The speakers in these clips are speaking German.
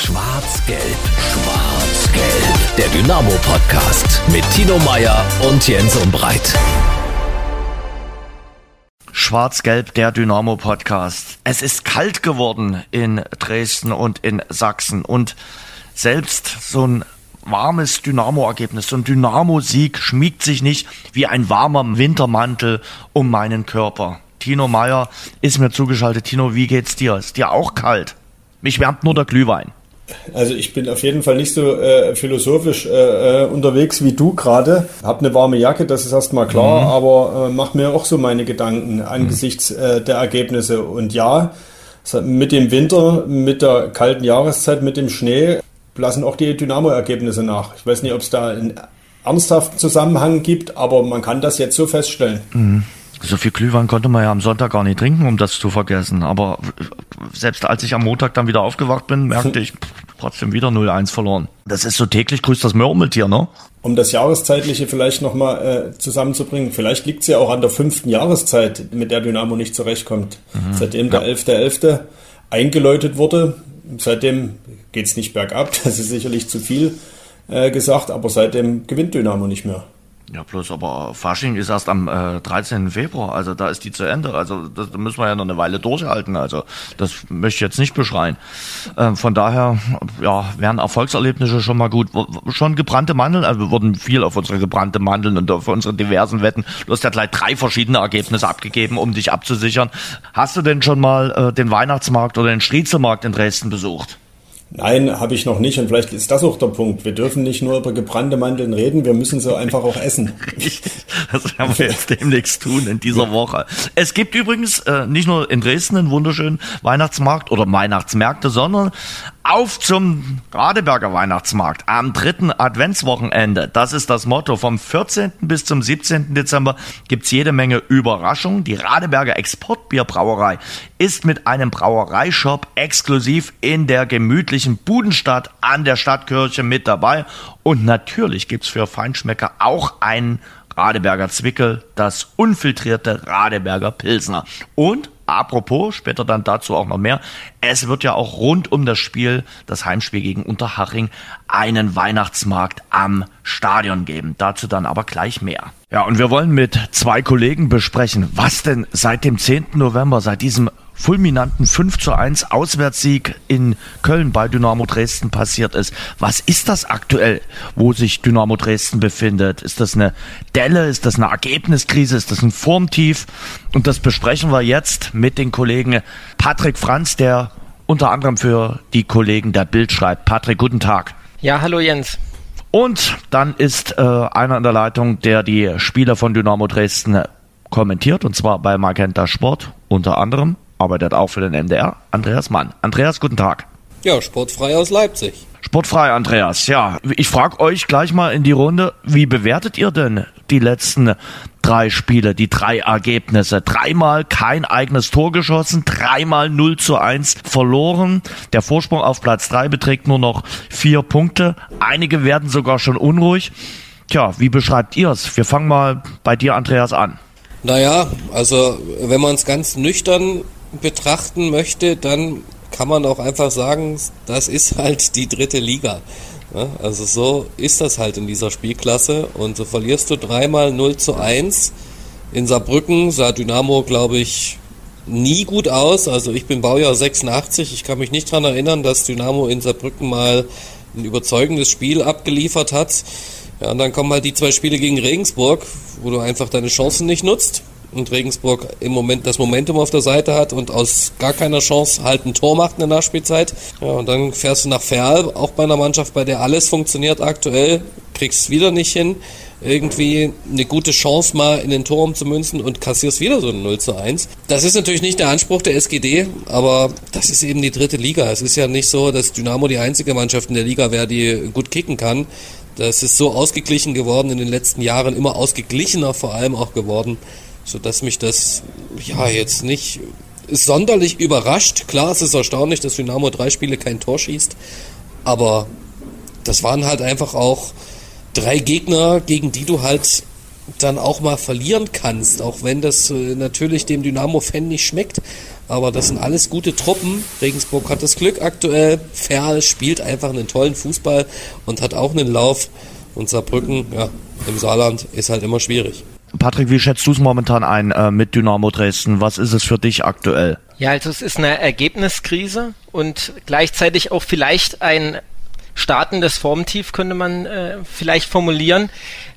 Schwarz-Gelb, Schwarz-Gelb. Der Dynamo-Podcast mit Tino Meyer und Jens Umbreit. Schwarz-Gelb, der Dynamo-Podcast. Es ist kalt geworden in Dresden und in Sachsen und selbst so ein warmes Dynamo-Ergebnis, so ein Dynamo-Sieg schmiegt sich nicht wie ein warmer Wintermantel um meinen Körper. Tino Meyer ist mir zugeschaltet. Tino, wie geht's dir? Ist dir auch kalt? Mich wärmt nur der Glühwein. Also ich bin auf jeden Fall nicht so äh, philosophisch äh, äh unterwegs wie du gerade. Hab eine warme Jacke, das ist erstmal klar, mhm. aber äh, mach mir auch so meine Gedanken angesichts äh, der Ergebnisse. Und ja, mit dem Winter, mit der kalten Jahreszeit, mit dem Schnee lassen auch die Dynamo-Ergebnisse nach. Ich weiß nicht, ob es da einen ernsthaften Zusammenhang gibt, aber man kann das jetzt so feststellen. Mhm. So viel Glühwein konnte man ja am Sonntag gar nicht trinken, um das zu vergessen. Aber selbst als ich am Montag dann wieder aufgewacht bin, merkte ich trotzdem wieder 0-1 verloren. Das ist so täglich grüßt das Murmeltier, ne? Um das Jahreszeitliche vielleicht nochmal äh, zusammenzubringen, vielleicht liegt es ja auch an der fünften Jahreszeit, mit der Dynamo nicht zurechtkommt. Mhm. Seitdem der 11.11. .11. eingeläutet wurde, seitdem geht es nicht bergab, das ist sicherlich zu viel äh, gesagt, aber seitdem gewinnt Dynamo nicht mehr. Ja, bloß aber Fasching ist erst am äh, 13. Februar, also da ist die zu Ende. Also das, da müssen wir ja noch eine Weile durchhalten. Also das möchte ich jetzt nicht beschreien. Ähm, von daher, ja, wären Erfolgserlebnisse schon mal gut. Schon gebrannte Mandeln, also wir wurden viel auf unsere gebrannte Mandeln und auf unsere diversen Wetten. Du hast ja gleich drei verschiedene Ergebnisse abgegeben, um dich abzusichern. Hast du denn schon mal äh, den Weihnachtsmarkt oder den Striezelmarkt in Dresden besucht? Nein, habe ich noch nicht. Und vielleicht ist das auch der Punkt. Wir dürfen nicht nur über gebrannte Mandeln reden, wir müssen sie einfach auch essen. das werden wir jetzt demnächst tun in dieser Woche. Es gibt übrigens äh, nicht nur in Dresden einen wunderschönen Weihnachtsmarkt oder Weihnachtsmärkte, sondern auf zum Radeberger Weihnachtsmarkt am dritten Adventswochenende. Das ist das Motto. Vom 14. bis zum 17. Dezember gibt's jede Menge Überraschungen. Die Radeberger Exportbierbrauerei ist mit einem Brauereishop exklusiv in der gemütlichen Budenstadt an der Stadtkirche mit dabei. Und natürlich gibt's für Feinschmecker auch einen Radeberger Zwickel, das unfiltrierte Radeberger Pilsner. Und Apropos, später dann dazu auch noch mehr. Es wird ja auch rund um das Spiel, das Heimspiel gegen Unterhaching, einen Weihnachtsmarkt am Stadion geben. Dazu dann aber gleich mehr. Ja, und wir wollen mit zwei Kollegen besprechen, was denn seit dem 10. November, seit diesem fulminanten 5 zu 1 Auswärtssieg in Köln bei Dynamo Dresden passiert ist. Was ist das aktuell, wo sich Dynamo Dresden befindet? Ist das eine Delle? Ist das eine Ergebniskrise? Ist das ein Formtief? Und das besprechen wir jetzt mit den Kollegen Patrick Franz, der unter anderem für die Kollegen der Bild schreibt. Patrick, guten Tag. Ja, hallo Jens. Und dann ist äh, einer in der Leitung, der die Spieler von Dynamo Dresden kommentiert, und zwar bei Magenta Sport unter anderem arbeitet auch für den MDR, Andreas Mann. Andreas, guten Tag. Ja, sportfrei aus Leipzig. Sportfrei, Andreas. Ja, ich frage euch gleich mal in die Runde, wie bewertet ihr denn die letzten drei Spiele, die drei Ergebnisse? Dreimal kein eigenes Tor geschossen, dreimal 0 zu 1 verloren. Der Vorsprung auf Platz drei beträgt nur noch vier Punkte. Einige werden sogar schon unruhig. Tja, wie beschreibt ihr es? Wir fangen mal bei dir, Andreas, an. Naja, also wenn man es ganz nüchtern betrachten möchte, dann kann man auch einfach sagen, das ist halt die dritte Liga. Also so ist das halt in dieser Spielklasse und so verlierst du dreimal 0 zu 1. In Saarbrücken sah Dynamo, glaube ich, nie gut aus. Also ich bin Baujahr 86, ich kann mich nicht daran erinnern, dass Dynamo in Saarbrücken mal ein überzeugendes Spiel abgeliefert hat. Ja, und dann kommen halt die zwei Spiele gegen Regensburg, wo du einfach deine Chancen nicht nutzt und Regensburg im Moment das Momentum auf der Seite hat und aus gar keiner Chance halt ein Tor macht in der Nachspielzeit. Ja, und dann fährst du nach Ferl, auch bei einer Mannschaft, bei der alles funktioniert aktuell, kriegst wieder nicht hin, irgendwie eine gute Chance mal in den Turm zu münzen und kassierst wieder so ein 0 zu 1. Das ist natürlich nicht der Anspruch der SGD, aber das ist eben die dritte Liga. Es ist ja nicht so, dass Dynamo die einzige Mannschaft in der Liga wäre, die gut kicken kann. Das ist so ausgeglichen geworden in den letzten Jahren, immer ausgeglichener vor allem auch geworden sodass mich das ja jetzt nicht sonderlich überrascht. Klar, es ist erstaunlich, dass Dynamo drei Spiele kein Tor schießt, aber das waren halt einfach auch drei Gegner, gegen die du halt dann auch mal verlieren kannst, auch wenn das äh, natürlich dem Dynamo-Fan nicht schmeckt. Aber das sind alles gute Truppen. Regensburg hat das Glück aktuell. Ferl spielt einfach einen tollen Fußball und hat auch einen Lauf. Und Saarbrücken, ja, im Saarland ist halt immer schwierig. Patrick, wie schätzt du es momentan ein äh, mit Dynamo Dresden? Was ist es für dich aktuell? Ja, also es ist eine Ergebniskrise und gleichzeitig auch vielleicht ein startendes Formtief, könnte man äh, vielleicht formulieren.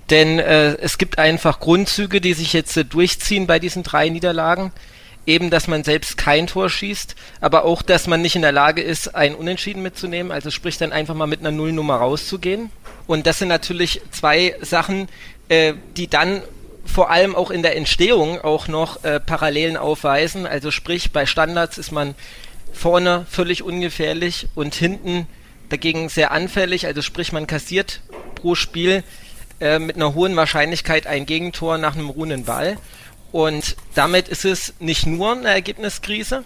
Denn äh, es gibt einfach Grundzüge, die sich jetzt äh, durchziehen bei diesen drei Niederlagen. Eben, dass man selbst kein Tor schießt, aber auch, dass man nicht in der Lage ist, ein Unentschieden mitzunehmen. Also sprich dann einfach mal mit einer Nullnummer rauszugehen. Und das sind natürlich zwei Sachen, äh, die dann vor allem auch in der Entstehung auch noch äh, Parallelen aufweisen. Also sprich, bei Standards ist man vorne völlig ungefährlich und hinten dagegen sehr anfällig. Also sprich, man kassiert pro Spiel äh, mit einer hohen Wahrscheinlichkeit ein Gegentor nach einem ruhenden Ball. Und damit ist es nicht nur eine Ergebniskrise,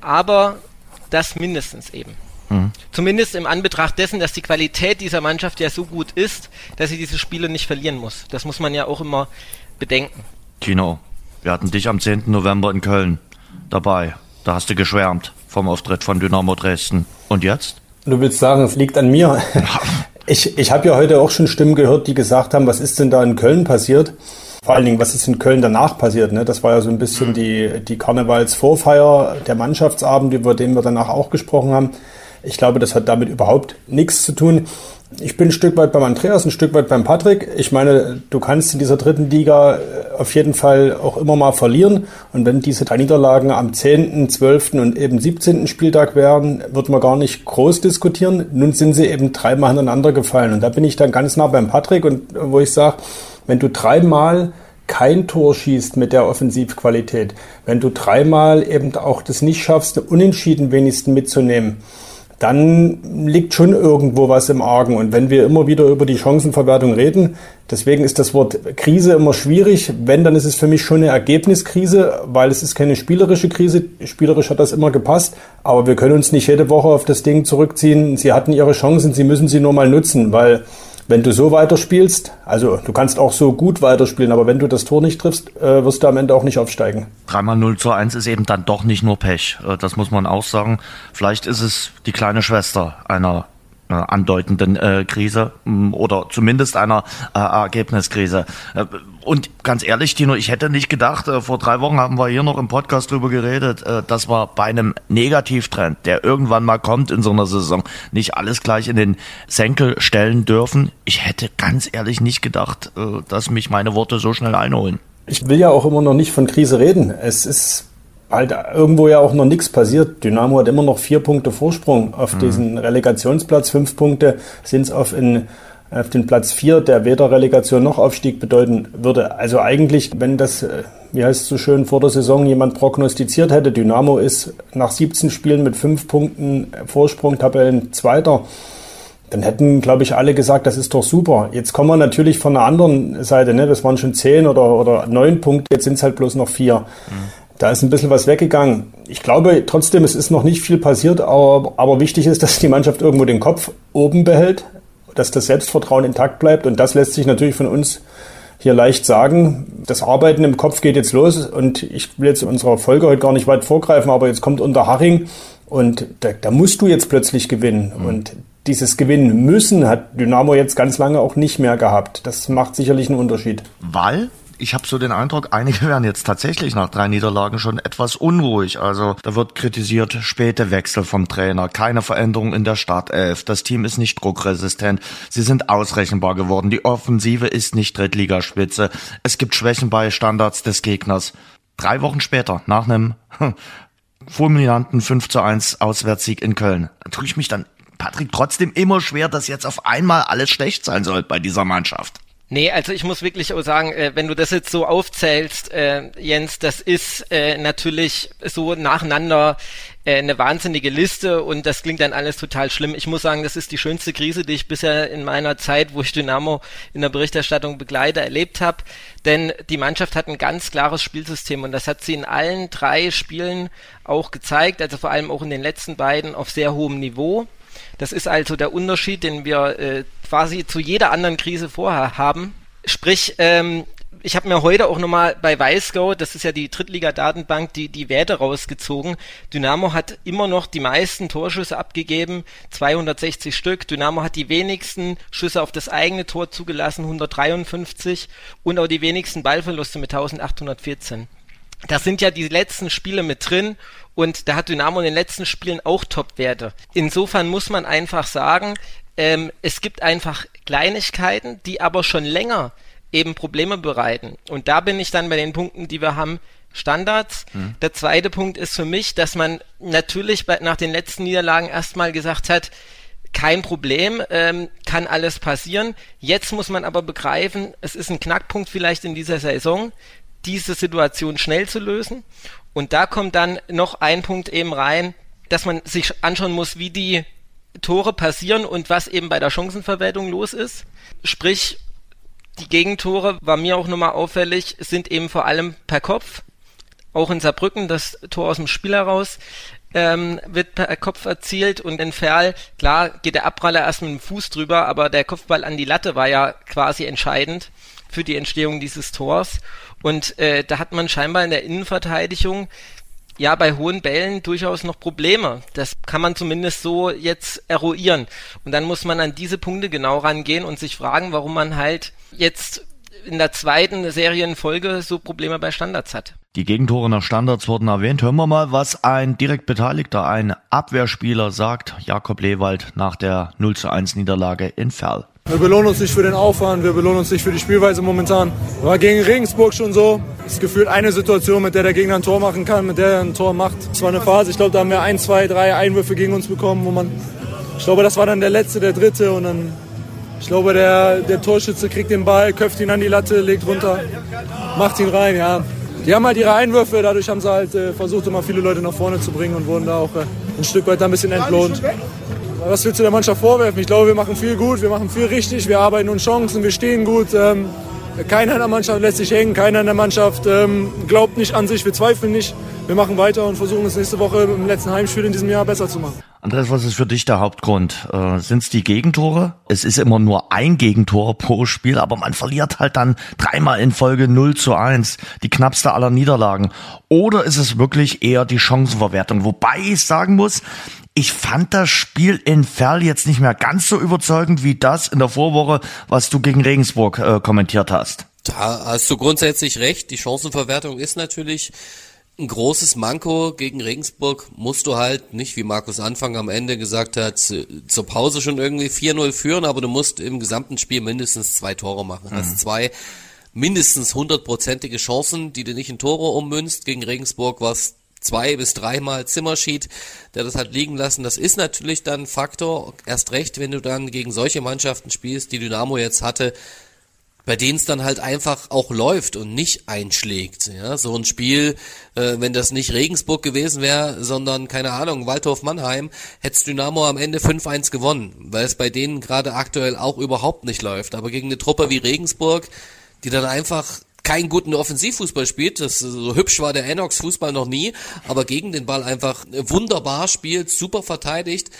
aber das mindestens eben. Mhm. Zumindest im Anbetracht dessen, dass die Qualität dieser Mannschaft ja so gut ist, dass sie diese Spiele nicht verlieren muss. Das muss man ja auch immer bedenken. Tino, wir hatten dich am 10. November in Köln dabei. Da hast du geschwärmt vom Auftritt von Dynamo Dresden. Und jetzt? Du willst sagen, es liegt an mir. Ich, ich habe ja heute auch schon Stimmen gehört, die gesagt haben, was ist denn da in Köln passiert? Vor allen Dingen, was ist in Köln danach passiert? Ne? Das war ja so ein bisschen die, die Karnevalsvorfeier, der Mannschaftsabend, über den wir danach auch gesprochen haben. Ich glaube, das hat damit überhaupt nichts zu tun. Ich bin ein Stück weit beim Andreas, ein Stück weit beim Patrick. Ich meine, du kannst in dieser dritten Liga äh, auf jeden Fall auch immer mal verlieren. Und wenn diese drei Niederlagen am 10., 12. und eben 17. Spieltag wären, wird man gar nicht groß diskutieren. Nun sind sie eben dreimal hintereinander gefallen. Und da bin ich dann ganz nah beim Patrick und wo ich sage, wenn du dreimal kein Tor schießt mit der Offensivqualität, wenn du dreimal eben auch das nicht schaffst, unentschieden wenigstens mitzunehmen, dann liegt schon irgendwo was im Argen. Und wenn wir immer wieder über die Chancenverwertung reden, deswegen ist das Wort Krise immer schwierig. Wenn, dann ist es für mich schon eine Ergebniskrise, weil es ist keine spielerische Krise. Spielerisch hat das immer gepasst. Aber wir können uns nicht jede Woche auf das Ding zurückziehen. Sie hatten ihre Chancen, sie müssen sie nur mal nutzen, weil wenn du so weiterspielst, also du kannst auch so gut weiterspielen, aber wenn du das Tor nicht triffst, äh, wirst du am Ende auch nicht aufsteigen. Dreimal 0 zu 1 ist eben dann doch nicht nur Pech. Äh, das muss man auch sagen. Vielleicht ist es die kleine Schwester einer äh, andeutenden äh, Krise mh, oder zumindest einer äh, Ergebniskrise. Und ganz ehrlich, Tino, ich hätte nicht gedacht, äh, vor drei Wochen haben wir hier noch im Podcast drüber geredet, äh, dass wir bei einem Negativtrend, der irgendwann mal kommt in so einer Saison, nicht alles gleich in den Senkel stellen dürfen. Ich hätte ganz ehrlich nicht gedacht, äh, dass mich meine Worte so schnell einholen. Ich will ja auch immer noch nicht von Krise reden. Es ist halt irgendwo ja auch noch nichts passiert. Dynamo hat immer noch vier Punkte Vorsprung auf mhm. diesen Relegationsplatz. Fünf Punkte sind es auf, auf den Platz vier, der weder Relegation noch Aufstieg bedeuten würde. Also eigentlich, wenn das, äh, wie heißt es so schön, vor der Saison jemand prognostiziert hätte, Dynamo ist nach 17 Spielen mit fünf Punkten Vorsprung Tabellen Zweiter dann hätten, glaube ich, alle gesagt, das ist doch super. Jetzt kommen wir natürlich von der anderen Seite, ne? das waren schon zehn oder, oder neun Punkte, jetzt sind es halt bloß noch vier. Mhm. Da ist ein bisschen was weggegangen. Ich glaube trotzdem, es ist noch nicht viel passiert, aber, aber wichtig ist, dass die Mannschaft irgendwo den Kopf oben behält, dass das Selbstvertrauen intakt bleibt. Und das lässt sich natürlich von uns hier leicht sagen. Das Arbeiten im Kopf geht jetzt los und ich will jetzt in unserer Folge heute gar nicht weit vorgreifen, aber jetzt kommt unter Haring und da, da musst du jetzt plötzlich gewinnen. Mhm. Und dieses Gewinnen müssen hat Dynamo jetzt ganz lange auch nicht mehr gehabt. Das macht sicherlich einen Unterschied. Weil ich habe so den Eindruck, einige werden jetzt tatsächlich nach drei Niederlagen schon etwas unruhig. Also da wird kritisiert, späte Wechsel vom Trainer, keine Veränderung in der Startelf, das Team ist nicht druckresistent, sie sind ausrechenbar geworden, die Offensive ist nicht Drittligaspitze, es gibt Schwächen bei Standards des Gegners. Drei Wochen später, nach einem fulminanten 5 zu 1 Auswärtssieg in Köln, tue ich mich dann Patrick trotzdem immer schwer, dass jetzt auf einmal alles schlecht sein soll bei dieser Mannschaft. Nee, also ich muss wirklich auch sagen, äh, wenn du das jetzt so aufzählst, äh, Jens, das ist äh, natürlich so nacheinander eine wahnsinnige Liste und das klingt dann alles total schlimm. Ich muss sagen, das ist die schönste Krise, die ich bisher in meiner Zeit, wo ich Dynamo in der Berichterstattung begleite, erlebt habe. Denn die Mannschaft hat ein ganz klares Spielsystem und das hat sie in allen drei Spielen auch gezeigt, also vor allem auch in den letzten beiden auf sehr hohem Niveau. Das ist also der Unterschied, den wir äh, quasi zu jeder anderen Krise vorher haben. Sprich, ähm, ich habe mir heute auch nochmal bei Weißgau, das ist ja die Drittliga-Datenbank, die, die Werte rausgezogen. Dynamo hat immer noch die meisten Torschüsse abgegeben, 260 Stück. Dynamo hat die wenigsten Schüsse auf das eigene Tor zugelassen, 153 und auch die wenigsten Ballverluste mit 1814. Das sind ja die letzten Spiele mit drin und da hat Dynamo in den letzten Spielen auch Top-Werte. Insofern muss man einfach sagen, ähm, es gibt einfach Kleinigkeiten, die aber schon länger eben Probleme bereiten. Und da bin ich dann bei den Punkten, die wir haben, Standards. Mhm. Der zweite Punkt ist für mich, dass man natürlich bei, nach den letzten Niederlagen erstmal gesagt hat, kein Problem, ähm, kann alles passieren. Jetzt muss man aber begreifen, es ist ein Knackpunkt vielleicht in dieser Saison, diese Situation schnell zu lösen. Und da kommt dann noch ein Punkt eben rein, dass man sich anschauen muss, wie die Tore passieren und was eben bei der Chancenverwertung los ist. Sprich, die Gegentore war mir auch nochmal auffällig, sind eben vor allem per Kopf. Auch in Saarbrücken, das Tor aus dem Spiel heraus, ähm, wird per Kopf erzielt und in Ferl, klar, geht der Abpraller erst mit dem Fuß drüber, aber der Kopfball an die Latte war ja quasi entscheidend für die Entstehung dieses Tors. Und äh, da hat man scheinbar in der Innenverteidigung ja bei hohen Bällen durchaus noch Probleme. Das kann man zumindest so jetzt eruieren. Und dann muss man an diese Punkte genau rangehen und sich fragen, warum man halt jetzt in der zweiten Serienfolge so Probleme bei Standards hat. Die Gegentore nach Standards wurden erwähnt. Hören wir mal, was ein direkt Beteiligter, ein Abwehrspieler sagt, Jakob Lewald nach der 0 zu 1 Niederlage in Ferl. Wir belohnen uns nicht für den Aufwand, wir belohnen uns nicht für die Spielweise momentan. War gegen Regensburg schon so. Es gefühlt eine Situation, mit der der Gegner ein Tor machen kann, mit der er ein Tor macht. Es war eine Phase, ich glaube, da haben wir ein, zwei, drei Einwürfe gegen uns bekommen, wo man, ich glaube, das war dann der letzte, der dritte und dann, ich glaube, der, der Torschütze kriegt den Ball, köpft ihn an die Latte, legt runter, macht ihn rein, ja. Die haben halt ihre Einwürfe, dadurch haben sie halt äh, versucht, immer viele Leute nach vorne zu bringen und wurden da auch äh, ein Stück weit ein bisschen entlohnt. Was willst du der Mannschaft vorwerfen? Ich glaube, wir machen viel gut, wir machen viel richtig, wir arbeiten uns Chancen, wir stehen gut. Ähm, keiner in der Mannschaft lässt sich hängen, keiner in der Mannschaft ähm, glaubt nicht an sich, wir zweifeln nicht. Wir machen weiter und versuchen es nächste Woche im letzten Heimspiel in diesem Jahr besser zu machen. Andreas, was ist für dich der Hauptgrund? Äh, Sind es die Gegentore? Es ist immer nur ein Gegentor pro Spiel, aber man verliert halt dann dreimal in Folge 0 zu 1, die knappste aller Niederlagen. Oder ist es wirklich eher die Chancenverwertung? Wobei ich sagen muss, ich fand das Spiel in Ferl jetzt nicht mehr ganz so überzeugend wie das in der Vorwoche, was du gegen Regensburg äh, kommentiert hast. Da hast du grundsätzlich recht. Die Chancenverwertung ist natürlich ein großes Manko gegen Regensburg musst du halt nicht, wie Markus Anfang am Ende gesagt hat, zur Pause schon irgendwie 4-0 führen, aber du musst im gesamten Spiel mindestens zwei Tore machen. Mhm. Hast zwei mindestens hundertprozentige Chancen, die du nicht in Tore ummünzt. Gegen Regensburg was zwei bis dreimal Zimmerschied, der das hat liegen lassen. Das ist natürlich dann ein Faktor, erst recht, wenn du dann gegen solche Mannschaften spielst, die Dynamo jetzt hatte, bei denen es dann halt einfach auch läuft und nicht einschlägt. Ja, so ein Spiel, äh, wenn das nicht Regensburg gewesen wäre, sondern keine Ahnung, Waldhof Mannheim, hätte Dynamo am Ende 5-1 gewonnen, weil es bei denen gerade aktuell auch überhaupt nicht läuft. Aber gegen eine Truppe wie Regensburg, die dann einfach keinen guten Offensivfußball spielt. Das so hübsch war der Enox Fußball noch nie, aber gegen den Ball einfach wunderbar spielt, super verteidigt.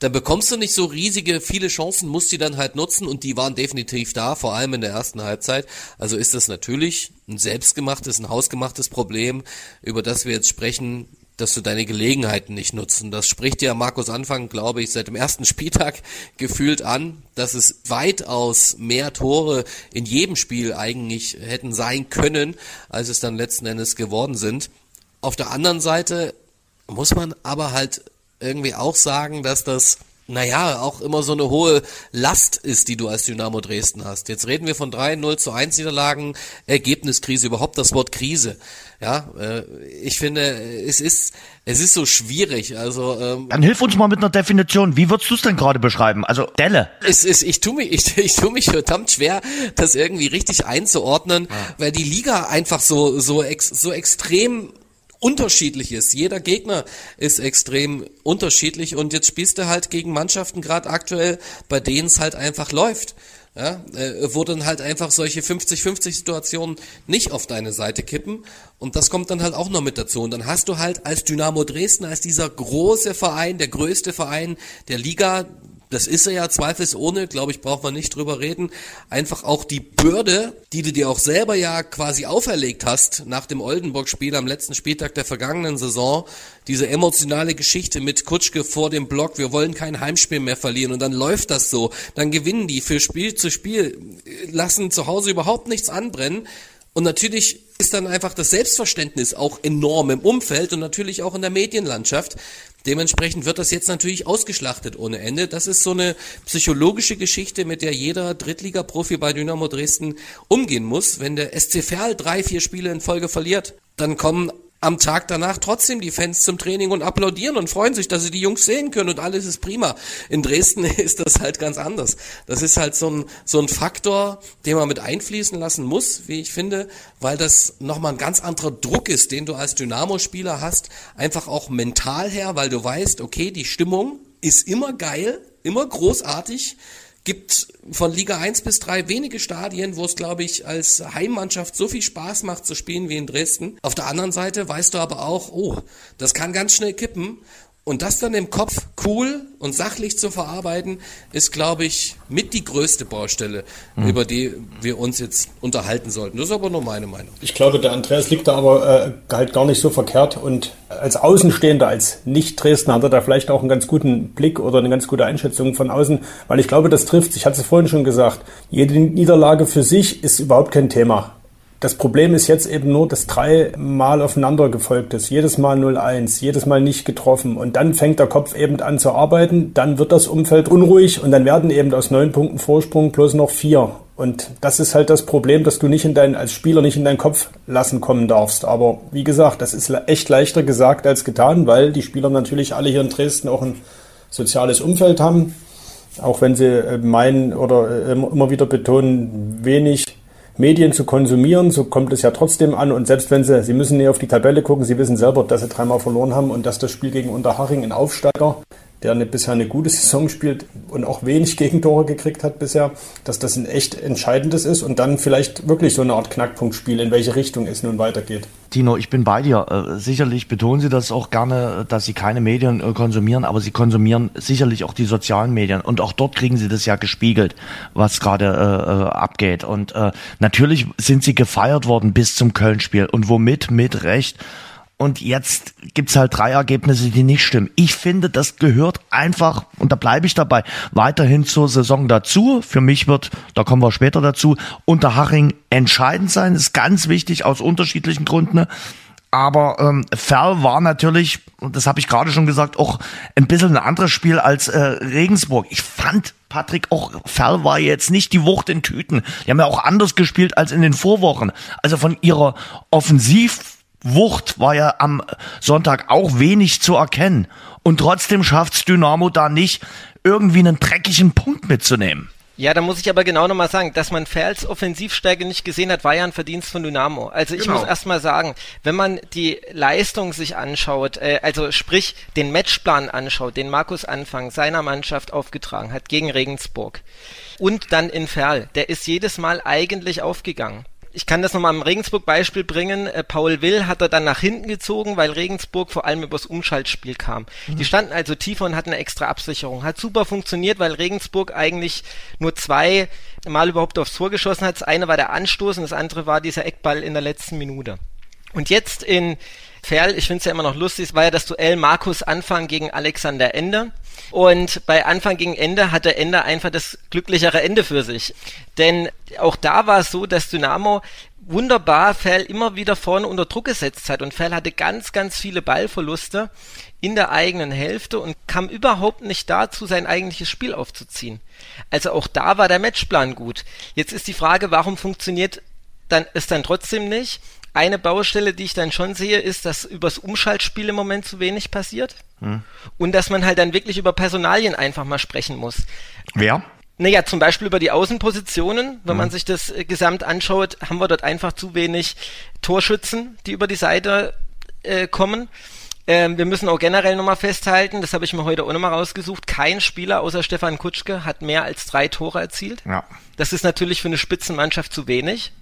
Dann bekommst du nicht so riesige, viele Chancen, musst die dann halt nutzen und die waren definitiv da, vor allem in der ersten Halbzeit. Also ist das natürlich ein selbstgemachtes, ein hausgemachtes Problem, über das wir jetzt sprechen, dass du deine Gelegenheiten nicht nutzen. Das spricht ja Markus Anfang, glaube ich, seit dem ersten Spieltag gefühlt an, dass es weitaus mehr Tore in jedem Spiel eigentlich hätten sein können, als es dann letzten Endes geworden sind. Auf der anderen Seite muss man aber halt irgendwie auch sagen, dass das naja, auch immer so eine hohe Last ist, die du als Dynamo Dresden hast. Jetzt reden wir von drei 0 zu 1 Niederlagen, Ergebniskrise, überhaupt das Wort Krise. Ja, äh, ich finde, es ist, es ist so schwierig. Also ähm, Dann hilf uns mal mit einer Definition. Wie würdest du es denn gerade beschreiben? Also Delle. Es ist, ich tue mich, ich, ich tue mich verdammt schwer, das irgendwie richtig einzuordnen, ah. weil die Liga einfach so, so, ex, so extrem unterschiedlich ist. Jeder Gegner ist extrem unterschiedlich und jetzt spielst du halt gegen Mannschaften gerade aktuell, bei denen es halt einfach läuft. Ja, äh, wo dann halt einfach solche 50-50 Situationen nicht auf deine Seite kippen und das kommt dann halt auch noch mit dazu und dann hast du halt als Dynamo Dresden, als dieser große Verein, der größte Verein der Liga, Das ist er ja zweifelsohne, glaube ich, braucht man nicht drüber reden. Einfach auch die Bürde, die du dir auch selber ja quasi auferlegt hast nach dem Oldenburg-Spiel am letzten Spieltag der vergangenen Saison. Diese emotionale Geschichte mit Kutschke vor dem Block, wir wollen kein Heimspiel mehr verlieren und dann läuft das so. Dann gewinnen die für Spiel zu Spiel, lassen zu Hause überhaupt nichts anbrennen. Und natürlich ist dann einfach das Selbstverständnis auch enorm im Umfeld und natürlich auch in der Medienlandschaft. Dementsprechend wird das jetzt natürlich ausgeschlachtet ohne Ende. Das ist so eine psychologische Geschichte, mit der jeder Drittliga-Profi bei Dynamo Dresden umgehen muss. Wenn der SC Verl drei, vier Spiele in Folge verliert, dann kommen am Tag danach trotzdem die Fans zum Training und applaudieren und freuen sich, dass sie die Jungs sehen können und alles ist prima. In Dresden ist das halt ganz anders. Das ist halt so ein, so ein Faktor, den man mit einfließen lassen muss, wie ich finde, weil das nochmal ein ganz anderer Druck ist, den du als Dynamo-Spieler hast, einfach auch mental her, weil du weißt, okay, die Stimmung ist immer geil, immer großartig, gibt von Liga 1 bis 3 wenige Stadien, wo es, glaube ich, als Heimmannschaft so viel Spaß macht zu spielen wie in Dresden. Auf der anderen Seite weißt du aber auch, oh, das kann ganz schnell kippen und das dann im Kopf cool und sachlich zu verarbeiten, ist, glaube ich, mit die größte Baustelle, mhm. über die wir uns jetzt unterhalten sollten. Das ist aber nur meine Meinung. Ich glaube, der Andreas liegt da aber äh, halt gar nicht so verkehrt. Und als Außenstehender, als Nicht-Dresden, hat er da vielleicht auch einen ganz guten Blick oder eine ganz gute Einschätzung von außen. Weil ich glaube, das trifft, ich hatte es vorhin schon gesagt, jede Niederlage für sich ist überhaupt kein Thema. Das Problem ist jetzt eben nur, dass dreimal aufeinander gefolgt ist. Jedes Mal 0-1, jedes Mal nicht getroffen. Und dann fängt der Kopf eben an zu arbeiten. Dann wird das Umfeld unruhig und dann werden eben aus neun Punkten Vorsprung bloß noch vier. Und das ist halt das Problem, dass du nicht in deinen, als Spieler nicht in deinen Kopf lassen kommen darfst. Aber wie gesagt, das ist echt leichter gesagt als getan, weil die Spieler natürlich alle hier in Dresden auch ein soziales Umfeld haben. Auch wenn sie äh, meinen oder äh, immer wieder betonen, wenig Medien zu konsumieren, so kommt es ja trotzdem an. Und selbst wenn sie, sie müssen nicht auf die Tabelle gucken, sie wissen selber, dass sie dreimal verloren haben und dass das Spiel gegen Unterhaching ein Aufsteiger der eine, bisher eine gute Saison spielt und auch wenig Gegentore gekriegt hat bisher, dass das ein echt entscheidendes ist und dann vielleicht wirklich so eine Art Knackpunktspiel, in welche Richtung es nun weitergeht. Tino, ich bin bei dir. Äh, sicherlich betonen Sie das auch gerne, dass Sie keine Medien äh, konsumieren, aber Sie konsumieren sicherlich auch die sozialen Medien und auch dort kriegen Sie das ja gespiegelt, was gerade äh, äh abgeht. Und äh, natürlich sind Sie gefeiert worden bis zum Köln-Spiel und womit? Mit Recht. Und jetzt gibt's halt drei Ergebnisse, die nicht stimmen. Ich finde, das gehört einfach, und da bleibe ich dabei, weiterhin zur Saison dazu. Für mich wird, da kommen wir später dazu, Unterhaching entscheidend sein. Das ist ganz wichtig aus unterschiedlichen Gründen. Aber ähm, Ferl war natürlich, und das habe ich gerade schon gesagt, auch ein bisschen ein anderes Spiel als äh, Regensburg. Ich fand, Patrick, auch Ferl war jetzt nicht die Wucht in Tüten. Die haben ja auch anders gespielt als in den Vorwochen. Also von ihrer Offensiv Wucht war ja am Sonntag auch wenig zu erkennen. Und trotzdem schafft's Dynamo da nicht, irgendwie einen dreckigen Punkt mitzunehmen. Ja, da muss ich aber genau nochmal sagen, dass man Ferls Offensivstärke nicht gesehen hat, war ja ein Verdienst von Dynamo. Also ich genau. muss erstmal sagen, wenn man die Leistung sich anschaut, äh, also sprich den Matchplan anschaut, den Markus Anfang seiner Mannschaft aufgetragen hat gegen Regensburg und dann in Ferl, der ist jedes Mal eigentlich aufgegangen ich kann das nochmal am Regensburg-Beispiel bringen. Äh, Paul Will hat er dann nach hinten gezogen, weil Regensburg vor allem übers Umschaltspiel kam. Mhm. Die standen also tiefer und hatten eine extra Absicherung. Hat super funktioniert, weil Regensburg eigentlich nur zwei Mal überhaupt aufs Tor geschossen hat. Das eine war der Anstoß und das andere war dieser Eckball in der letzten Minute. Und jetzt in Ferl, ich finde es ja immer noch lustig, war ja das Duell Markus Anfang gegen Alexander Ende. Und bei Anfang gegen Ende hatte Ende einfach das glücklichere Ende für sich. Denn auch da war es so, dass Dynamo wunderbar Fell immer wieder vorne unter Druck gesetzt hat und Fell hatte ganz, ganz viele Ballverluste in der eigenen Hälfte und kam überhaupt nicht dazu, sein eigentliches Spiel aufzuziehen. Also auch da war der Matchplan gut. Jetzt ist die Frage, warum funktioniert dann es dann trotzdem nicht? Eine Baustelle, die ich dann schon sehe, ist, dass übers Umschaltspiel im Moment zu wenig passiert. Hm. Und dass man halt dann wirklich über Personalien einfach mal sprechen muss. Wer? Naja, zum Beispiel über die Außenpositionen. Wenn mhm. man sich das äh, gesamt anschaut, haben wir dort einfach zu wenig Torschützen, die über die Seite äh, kommen. Ähm, wir müssen auch generell nochmal festhalten, das habe ich mir heute auch nochmal rausgesucht, kein Spieler außer Stefan Kutschke hat mehr als drei Tore erzielt. Ja. Das ist natürlich für eine Spitzenmannschaft zu wenig.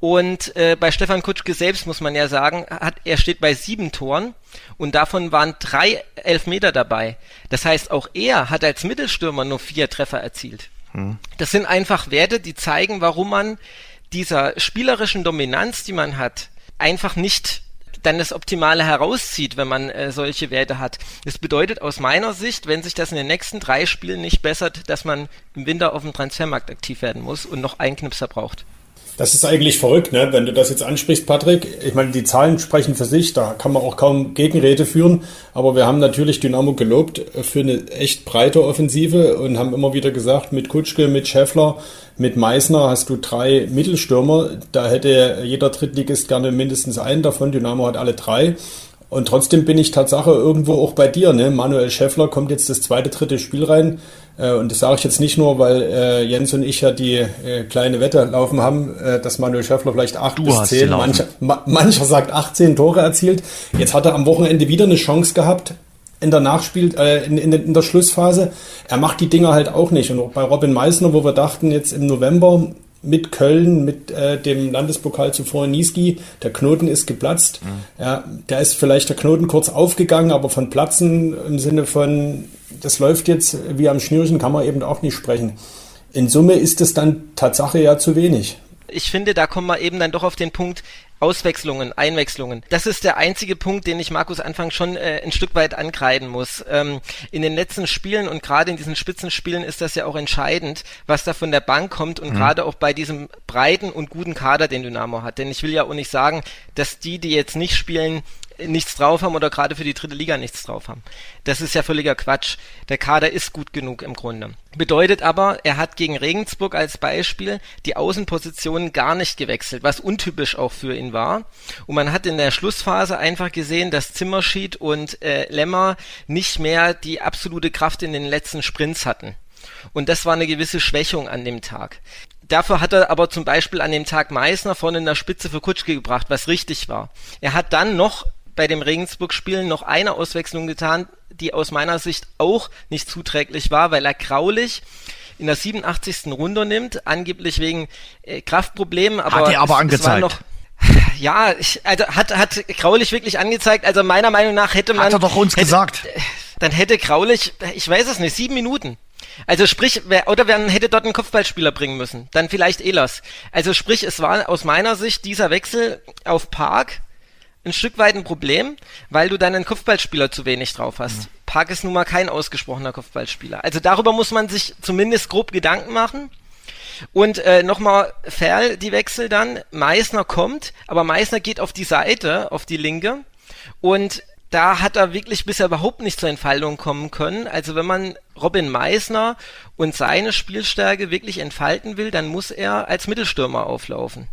Und äh, bei Stefan Kutschke selbst muss man ja sagen, hat, er steht bei sieben Toren und davon waren drei Elfmeter dabei. Das heißt, auch er hat als Mittelstürmer nur vier Treffer erzielt. Hm. Das sind einfach Werte, die zeigen, warum man dieser spielerischen Dominanz, die man hat, einfach nicht dann das Optimale herauszieht, wenn man äh, solche Werte hat. Das bedeutet aus meiner Sicht, wenn sich das in den nächsten drei Spielen nicht bessert, dass man im Winter auf dem Transfermarkt aktiv werden muss und noch einen Knipser braucht. Das ist eigentlich verrückt, ne? wenn du das jetzt ansprichst, Patrick. Ich meine, die Zahlen sprechen für sich, da kann man auch kaum Gegenrede führen. Aber wir haben natürlich Dynamo gelobt für eine echt breite Offensive und haben immer wieder gesagt, mit Kutschke, mit Schäffler, mit Meissner hast du drei Mittelstürmer. Da hätte jeder Drittligist gerne mindestens einen davon. Dynamo hat alle drei. Und trotzdem bin ich Tatsache irgendwo auch bei dir. Ne? Manuel Schäffler kommt jetzt das zweite, dritte Spiel rein. Äh, und das sage ich jetzt nicht nur, weil äh, Jens und ich ja die äh, kleine Wette laufen haben, äh, dass Manuel Schäffler vielleicht acht du bis zehn, mancher, ma, mancher sagt 18 Tore erzielt. Jetzt hat er am Wochenende wieder eine Chance gehabt in der Nachspiel, äh, in, in, in der Schlussphase. Er macht die Dinger halt auch nicht. Und auch bei Robin Meissner, wo wir dachten, jetzt im November, mit Köln, mit äh, dem Landespokal zuvor in Niesky. Der Knoten ist geplatzt. Mhm. Ja, da ist vielleicht der Knoten kurz aufgegangen, aber von Platzen im Sinne von, das läuft jetzt wie am Schnürchen, kann man eben auch nicht sprechen. In Summe ist es dann Tatsache ja zu wenig ich finde, da kommen wir eben dann doch auf den Punkt Auswechslungen, Einwechslungen. Das ist der einzige Punkt, den ich Markus Anfang schon äh, ein Stück weit ankreiden muss. Ähm, in den letzten Spielen und gerade in diesen Spitzenspielen ist das ja auch entscheidend, was da von der Bank kommt und mhm. gerade auch bei diesem breiten und guten Kader, den Dynamo hat. Denn ich will ja auch nicht sagen, dass die, die jetzt nicht spielen, nichts drauf haben oder gerade für die dritte Liga nichts drauf haben. Das ist ja völliger Quatsch. Der Kader ist gut genug im Grunde. Bedeutet aber, er hat gegen Regensburg als Beispiel die Außenpositionen gar nicht gewechselt, was untypisch auch für ihn war. Und man hat in der Schlussphase einfach gesehen, dass Zimmerschied und äh, Lemmer nicht mehr die absolute Kraft in den letzten Sprints hatten. Und das war eine gewisse Schwächung an dem Tag. Dafür hat er aber zum Beispiel an dem Tag Meißner vorne in der Spitze für Kutschke gebracht, was richtig war. Er hat dann noch bei dem Regensburg-Spiel noch eine Auswechslung getan, die aus meiner Sicht auch nicht zuträglich war, weil er Graulich in der 87. Runde nimmt, angeblich wegen äh, Kraftproblemen. Aber hat er aber es, angezeigt. Es noch, ja, ich, also hat, hat Graulich wirklich angezeigt. Also meiner Meinung nach hätte man. Hat er doch uns hätte, gesagt. Dann hätte Graulich, ich weiß es nicht, sieben Minuten. Also sprich, wer, oder wer hätte dort einen Kopfballspieler bringen müssen. Dann vielleicht Elas. Also sprich, es war aus meiner Sicht dieser Wechsel auf Park ein Stück weit ein Problem, weil du deinen Kopfballspieler zu wenig drauf hast. Mhm. Park ist nun mal kein ausgesprochener Kopfballspieler. Also darüber muss man sich zumindest grob Gedanken machen. Und äh, nochmal Ferl, die Wechsel dann. Meißner kommt, aber Meißner geht auf die Seite, auf die linke. Und da hat er wirklich bisher überhaupt nicht zur Entfaltung kommen können. Also wenn man Robin Meissner und seine Spielstärke wirklich entfalten will, dann muss er als Mittelstürmer auflaufen.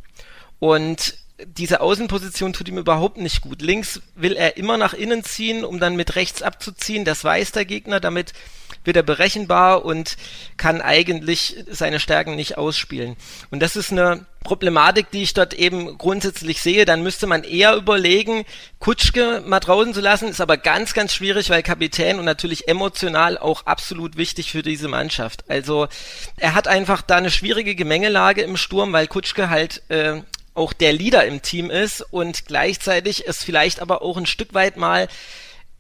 Und diese Außenposition tut ihm überhaupt nicht gut. Links will er immer nach innen ziehen, um dann mit rechts abzuziehen. Das weiß der Gegner. Damit wird er berechenbar und kann eigentlich seine Stärken nicht ausspielen. Und das ist eine Problematik, die ich dort eben grundsätzlich sehe. Dann müsste man eher überlegen, Kutschke mal draußen zu lassen. Ist aber ganz, ganz schwierig, weil Kapitän und natürlich emotional auch absolut wichtig für diese Mannschaft. Also er hat einfach da eine schwierige Gemengelage im Sturm, weil Kutschke halt äh, auch der Leader im Team ist und gleichzeitig es vielleicht aber auch ein Stück weit mal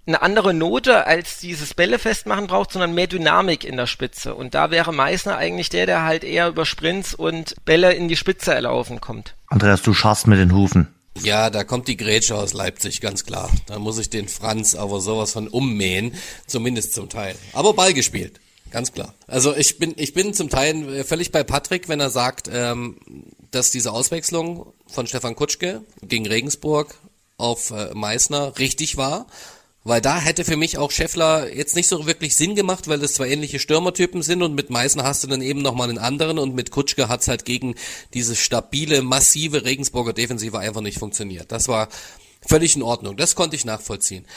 eine andere Note als dieses Bälle festmachen braucht, sondern mehr Dynamik in der Spitze. Und da wäre Meißner eigentlich der, der halt eher über Sprints und Bälle in die Spitze erlaufen kommt. Andreas, du schaust mit den Hufen. Ja, da kommt die Grätsche aus Leipzig, ganz klar. Da muss ich den Franz aber sowas von ummähen, zumindest zum Teil. Aber Ball gespielt. Ganz klar. Also ich bin, ich bin zum Teil völlig bei Patrick, wenn er sagt, ähm, dass diese Auswechslung von Stefan Kutschke gegen Regensburg auf äh, Meißner richtig war. Weil da hätte für mich auch Scheffler jetzt nicht so wirklich Sinn gemacht, weil das zwei ähnliche Stürmertypen sind und mit Meißner hast du dann eben nochmal einen anderen und mit Kutschke hat's halt gegen diese stabile, massive Regensburger Defensive einfach nicht funktioniert. Das war völlig in Ordnung. Das konnte ich nachvollziehen.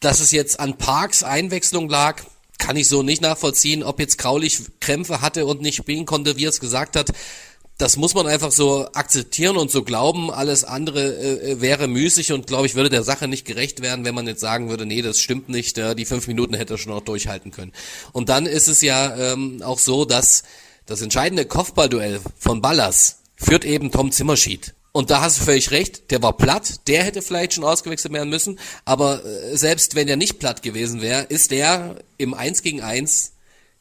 Dass es jetzt an Parks Einwechslung lag, kann ich so nicht nachvollziehen, ob jetzt Kraulich Krämpfe hatte und nicht spielen konnte, wie er es gesagt hat. Das muss man einfach so akzeptieren und so glauben. Alles andere äh, wäre müßig und glaube ich würde der Sache nicht gerecht werden, wenn man jetzt sagen würde, nee, das stimmt nicht. Äh, die fünf Minuten hätte er schon noch durchhalten können. Und dann ist es ja ähm, auch so, dass das entscheidende Kopfballduell von Ballas führt eben Tom Zimmerschied. Und da hast du völlig recht, der war platt, der hätte vielleicht schon ausgewechselt werden müssen, aber äh, selbst wenn er nicht platt gewesen wäre, ist der im 1 gegen 1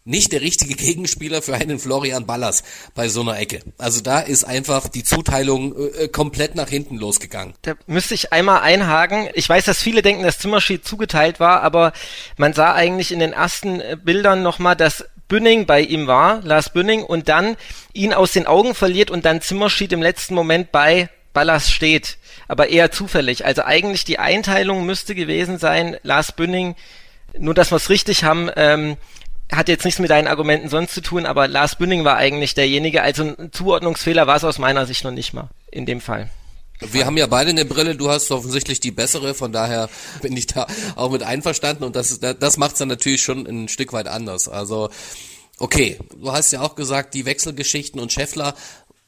nicht der richtige Gegenspieler für einen Florian Ballas bei so einer Ecke. Also da ist einfach die Zuteilung äh, komplett nach hinten losgegangen. Da müsste ich einmal einhaken. Ich weiß, dass viele denken, dass Zimmerschied zugeteilt war, aber man sah eigentlich in den ersten äh, Bildern nochmal, dass Bünning bei ihm war, Lars Bünning, und dann ihn aus den Augen verliert und dann Zimmerschied im letzten Moment bei Ballas steht. Aber eher zufällig. Also eigentlich die Einteilung müsste gewesen sein, Lars Bünning, nur dass wir es richtig haben, ähm, hat jetzt nichts mit deinen Argumenten sonst zu tun, aber Lars Bünding war eigentlich derjenige. Also ein Zuordnungsfehler war es aus meiner Sicht noch nicht mal in dem Fall. Wir haben ja beide eine Brille, du hast offensichtlich die bessere, von daher bin ich da auch mit einverstanden und das, das macht es dann natürlich schon ein Stück weit anders. Also, okay, du hast ja auch gesagt, die Wechselgeschichten und Scheffler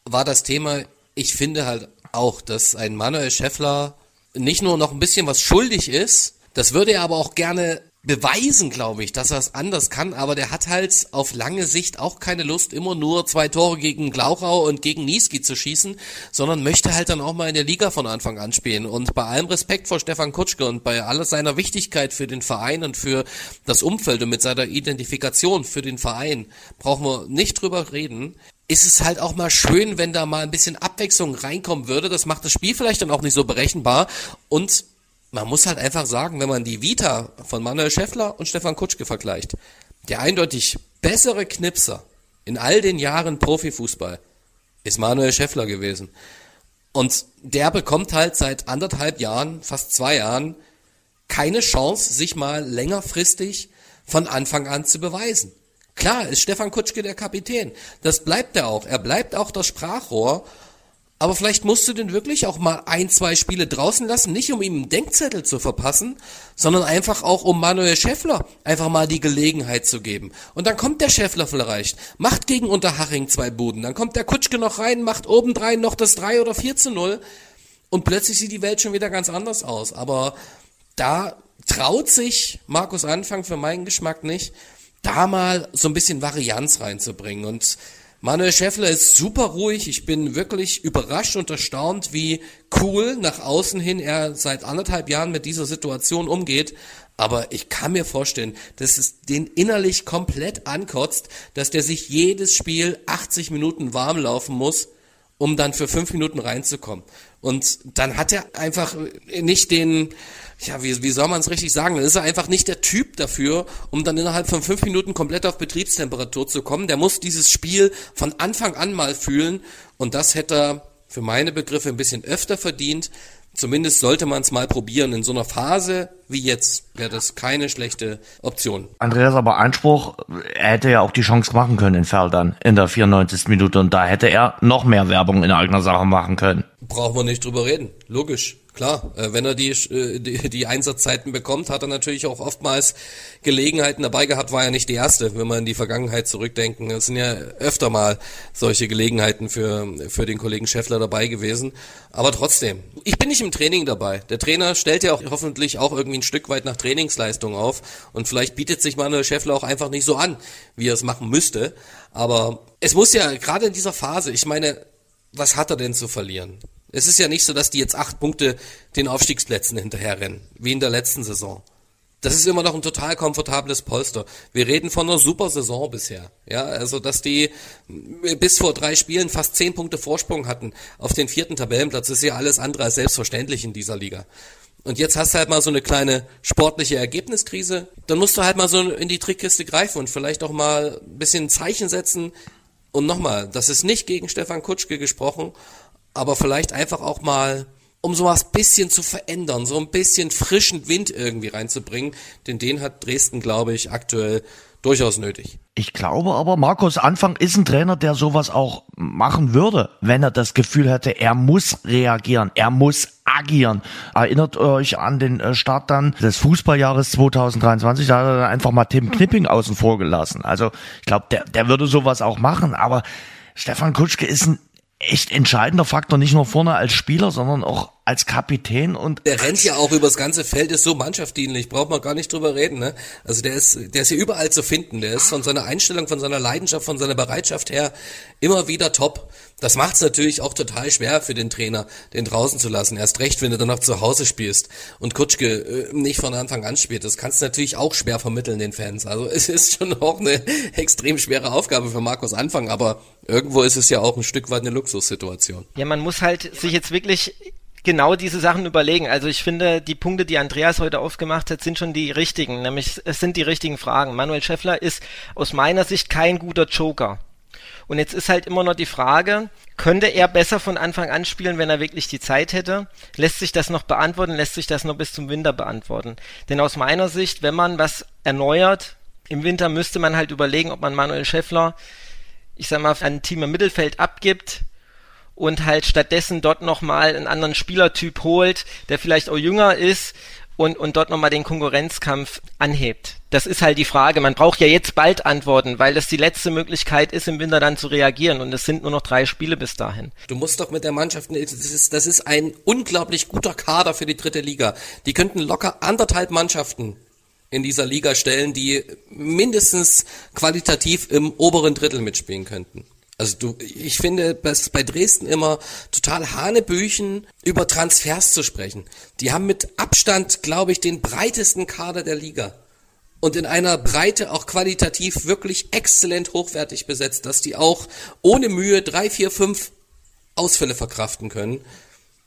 war das Thema. Ich finde halt auch, dass ein Manuel Scheffler nicht nur noch ein bisschen was schuldig ist, das würde er aber auch gerne beweisen, glaube ich, dass er es anders kann, aber der hat halt auf lange Sicht auch keine Lust, immer nur zwei Tore gegen Glauchau und gegen Niski zu schießen, sondern möchte halt dann auch mal in der Liga von Anfang an spielen. Und bei allem Respekt vor Stefan Kutschke und bei aller seiner Wichtigkeit für den Verein und für das Umfeld und mit seiner Identifikation für den Verein brauchen wir nicht drüber reden ist es halt auch mal schön, wenn da mal ein bisschen Abwechslung reinkommen würde. Das macht das Spiel vielleicht dann auch nicht so berechenbar und man muss halt einfach sagen, wenn man die Vita von Manuel Schäffler und Stefan Kutschke vergleicht, der eindeutig bessere Knipser in all den Jahren Profifußball ist Manuel Schäffler gewesen. Und der bekommt halt seit anderthalb Jahren, fast zwei Jahren, keine Chance, sich mal längerfristig von Anfang an zu beweisen. Klar ist Stefan Kutschke der Kapitän. Das bleibt er auch. Er bleibt auch das Sprachrohr aber vielleicht musst du den wirklich auch mal ein, zwei Spiele draußen lassen, nicht um ihm einen Denkzettel zu verpassen, sondern einfach auch um Manuel Schäffler einfach mal die Gelegenheit zu geben. Und dann kommt der Schäffler vielleicht, macht gegen Unterhaching zwei Buden, dann kommt der Kutschke noch rein, macht obendrein noch das 3 oder 4 zu 0 und plötzlich sieht die Welt schon wieder ganz anders aus. Aber da traut sich Markus Anfang für meinen Geschmack nicht, da mal so ein bisschen Varianz reinzubringen und Manuel Schäffler ist super ruhig. Ich bin wirklich überrascht und erstaunt, wie cool nach außen hin er seit anderthalb Jahren mit dieser Situation umgeht. Aber ich kann mir vorstellen, dass es den innerlich komplett ankotzt, dass der sich jedes Spiel 80 Minuten warm laufen muss, um dann für fünf Minuten reinzukommen. Und dann hat er einfach nicht den, ja, wie, wie soll man es richtig sagen? Dann ist er einfach nicht der Typ dafür, um dann innerhalb von fünf Minuten komplett auf Betriebstemperatur zu kommen. Der muss dieses Spiel von Anfang an mal fühlen und das hätte er für meine Begriffe ein bisschen öfter verdient. Zumindest sollte man es mal probieren. In so einer Phase wie jetzt wäre das keine schlechte Option. Andreas, aber Einspruch, er hätte ja auch die Chance machen können in Feldern in der 94. Minute und da hätte er noch mehr Werbung in eigener Sache machen können. Brauchen wir nicht drüber reden. Logisch. Klar, äh, wenn er die, äh, die, die Einsatzzeiten bekommt, hat er natürlich auch oftmals Gelegenheiten dabei gehabt, war ja nicht die erste, wenn wir in die Vergangenheit zurückdenken. Es sind ja öfter mal solche Gelegenheiten für, für den Kollegen Scheffler dabei gewesen. Aber trotzdem, ich bin nicht im Training dabei. Der Trainer stellt ja auch hoffentlich auch irgendwie ein Stück weit nach Trainingsleistung auf und vielleicht bietet sich Manuel Scheffler auch einfach nicht so an, wie er es machen müsste. Aber es muss ja gerade in dieser Phase, ich meine, was hat er denn zu verlieren? Es ist ja nicht so, dass die jetzt acht Punkte den Aufstiegsplätzen hinterherrennen, wie in der letzten Saison. Das ist immer noch ein total komfortables Polster. Wir reden von einer super Saison bisher. Ja, also, dass die bis vor drei Spielen fast zehn Punkte Vorsprung hatten auf den vierten Tabellenplatz, ist ja alles andere als selbstverständlich in dieser Liga. Und jetzt hast du halt mal so eine kleine sportliche Ergebniskrise. Dann musst du halt mal so in die Trickkiste greifen und vielleicht auch mal ein bisschen ein Zeichen setzen. Und nochmal, das ist nicht gegen Stefan Kutschke gesprochen, aber vielleicht einfach auch mal, um sowas bisschen zu verändern, so ein bisschen frischen Wind irgendwie reinzubringen, denn den hat Dresden, glaube ich, aktuell durchaus nötig. Ich glaube aber, Markus Anfang ist ein Trainer, der sowas auch machen würde, wenn er das Gefühl hätte, er muss reagieren, er muss agieren. Erinnert euch an den äh, Start dann des Fußballjahres 2023, da hat er dann einfach mal Tim Knipping außen vor gelassen. Also ich glaube, der, der würde sowas auch machen, aber Stefan Kutschke ist ein echt entscheidender Faktor, nicht nur vorne als Spieler, sondern auch als Kapitän und. Der rennt ja auch übers ganze Feld, ist so mannschaftsdienlich, braucht man gar nicht drüber reden, ne? Also der ist, der ist hier überall zu finden. Der ist von seiner Einstellung, von seiner Leidenschaft, von seiner Bereitschaft her immer wieder top. Das macht es natürlich auch total schwer für den Trainer, den draußen zu lassen. Erst recht, wenn du dann noch zu Hause spielst und Kutschke äh, nicht von Anfang an spielt. Das kannst du natürlich auch schwer vermitteln den Fans. Also es ist schon auch eine extrem schwere Aufgabe für Markus Anfang, aber irgendwo ist es ja auch ein Stück weit eine Luxussituation. Ja, man muss halt sich jetzt wirklich genau diese Sachen überlegen. Also ich finde, die Punkte, die Andreas heute aufgemacht hat, sind schon die richtigen. Nämlich es sind die richtigen Fragen. Manuel Schäffler ist aus meiner Sicht kein guter Joker. Und jetzt ist halt immer noch die Frage, könnte er besser von Anfang an spielen, wenn er wirklich die Zeit hätte? Lässt sich das noch beantworten? Lässt sich das noch bis zum Winter beantworten? Denn aus meiner Sicht, wenn man was erneuert, im Winter müsste man halt überlegen, ob man Manuel Schäffler, ich sag mal, ein Team im Mittelfeld abgibt und halt stattdessen dort nochmal einen anderen Spielertyp holt, der vielleicht auch jünger ist und, und dort nochmal den Konkurrenzkampf anhebt. Das ist halt die Frage. Man braucht ja jetzt bald Antworten, weil das die letzte Möglichkeit ist, im Winter dann zu reagieren. Und es sind nur noch drei Spiele bis dahin. Du musst doch mit der Mannschaft, das ist, das ist ein unglaublich guter Kader für die dritte Liga. Die könnten locker anderthalb Mannschaften in dieser Liga stellen, die mindestens qualitativ im oberen Drittel mitspielen könnten. Also du, ich finde, dass bei Dresden immer total Hanebüchen über Transfers zu sprechen. Die haben mit Abstand, glaube ich, den breitesten Kader der Liga. Und in einer Breite auch qualitativ wirklich exzellent hochwertig besetzt, dass die auch ohne Mühe drei, vier, fünf Ausfälle verkraften können.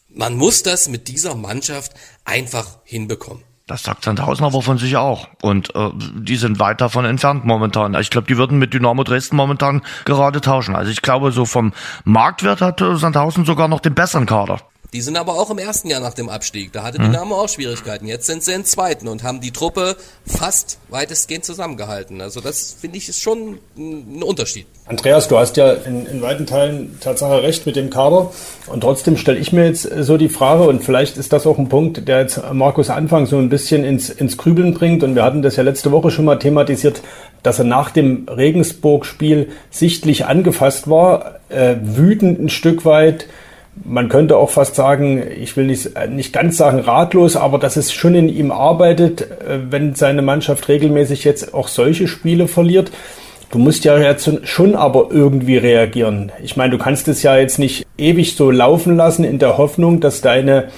Man muss das mit dieser Mannschaft einfach hinbekommen. Das sagt Sandhausen aber von sich auch. Und äh, die sind weit davon entfernt momentan. Ich glaube, die würden mit Dynamo Dresden momentan gerade tauschen. Also ich glaube, so vom Marktwert hat äh, Sandhausen sogar noch den besseren Kader. Die sind aber auch im ersten Jahr nach dem Abstieg. Da hatte Dynamo auch Schwierigkeiten. Jetzt sind sie im zweiten und haben die Truppe fast weitestgehend zusammengehalten. Also das finde ich ist schon ein Unterschied. Andreas, du hast ja in, in weiten Teilen Tatsache recht mit dem Kader. Und trotzdem stelle ich mir jetzt so die Frage, und vielleicht ist das auch ein Punkt, der jetzt Markus Anfang so ein bisschen ins, ins Grübeln bringt. Und wir hatten das ja letzte Woche schon mal thematisiert, dass er nach dem Regensburg-Spiel sichtlich angefasst war, äh, wütend ein Stück weit man könnte auch fast sagen, ich will nicht, nicht ganz sagen ratlos, aber dass es schon in ihm arbeitet, äh, wenn seine Mannschaft regelmäßig jetzt auch solche Spiele verliert. Du musst ja jetzt schon aber irgendwie reagieren. Ich meine, du kannst es ja jetzt nicht ewig so laufen lassen in der Hoffnung, dass deine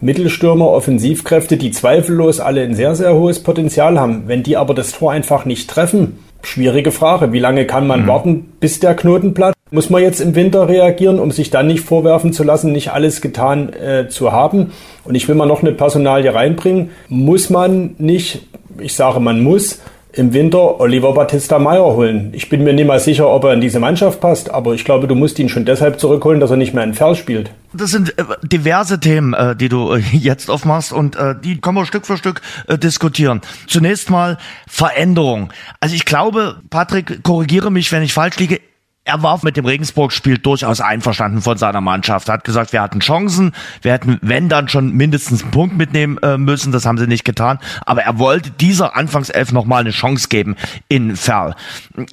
Mittelstürmer, Offensivkräfte, die zweifellos alle ein sehr, sehr hohes Potenzial haben, wenn die aber das Tor einfach nicht treffen, schwierige Frage. Wie lange kann man mhm. warten, bis der Knoten platzt? Muss man jetzt im Winter reagieren, um sich dann nicht vorwerfen zu lassen, nicht alles getan äh, zu haben? Und ich will mal noch eine Personalie reinbringen. Muss man nicht, ich sage, man muss im Winter Oliver Battista Meyer holen. Ich bin mir nicht mal sicher, ob er in diese Mannschaft passt, aber ich glaube, du musst ihn schon deshalb zurückholen, dass er nicht mehr in Ferl spielt. Das sind äh, diverse Themen, äh, die du äh, jetzt aufmachst und die können wir Stück für Stück diskutieren. Zunächst mal Veränderung. Also ich glaube, Patrick, korrigiere mich, wenn ich falsch liege er war mit dem Regensburg-Spiel durchaus einverstanden von seiner Mannschaft. Er hat gesagt, wir hatten Chancen, wir hätten, wenn dann schon mindestens einen Punkt mitnehmen äh, müssen, das haben sie nicht getan. Aber er wollte dieser Anfangself nochmal eine Chance geben in Ferl.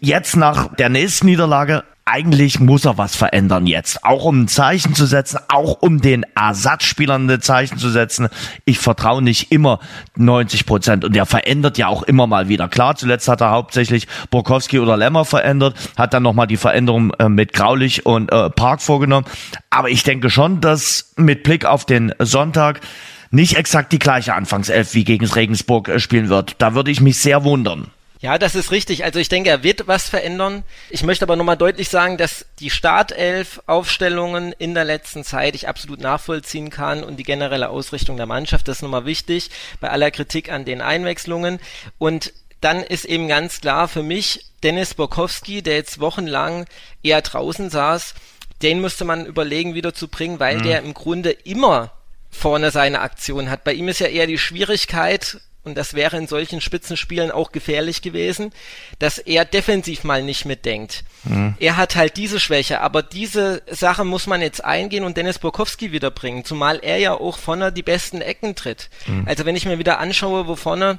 Jetzt nach der nächsten Niederlage eigentlich muss er was verändern jetzt. Auch um ein Zeichen zu setzen, auch um den Ersatzspielern ein Zeichen zu setzen. Ich vertraue nicht immer 90 Prozent. Und er verändert ja auch immer mal wieder. Klar, zuletzt hat er hauptsächlich Borkowski oder Lemmer verändert, hat dann nochmal die Veränderung äh, mit Graulich und äh, Park vorgenommen. Aber ich denke schon, dass mit Blick auf den Sonntag nicht exakt die gleiche Anfangself wie gegen Regensburg äh, spielen wird. Da würde ich mich sehr wundern. Ja, das ist richtig. Also ich denke, er wird was verändern. Ich möchte aber nochmal deutlich sagen, dass die Startelf-Aufstellungen in der letzten Zeit ich absolut nachvollziehen kann und die generelle Ausrichtung der Mannschaft, das ist nochmal wichtig bei aller Kritik an den Einwechslungen. Und dann ist eben ganz klar für mich Dennis Borkowski, der jetzt wochenlang eher draußen saß, den müsste man überlegen, wieder zu bringen, weil mhm. der im Grunde immer vorne seine Aktion hat. Bei ihm ist ja eher die Schwierigkeit, und das wäre in solchen Spitzenspielen auch gefährlich gewesen, dass er defensiv mal nicht mitdenkt. Mhm. Er hat halt diese Schwäche, aber diese Sache muss man jetzt eingehen und Dennis Borkowski wiederbringen, zumal er ja auch vorne die besten Ecken tritt. Mhm. Also wenn ich mir wieder anschaue, wo vorne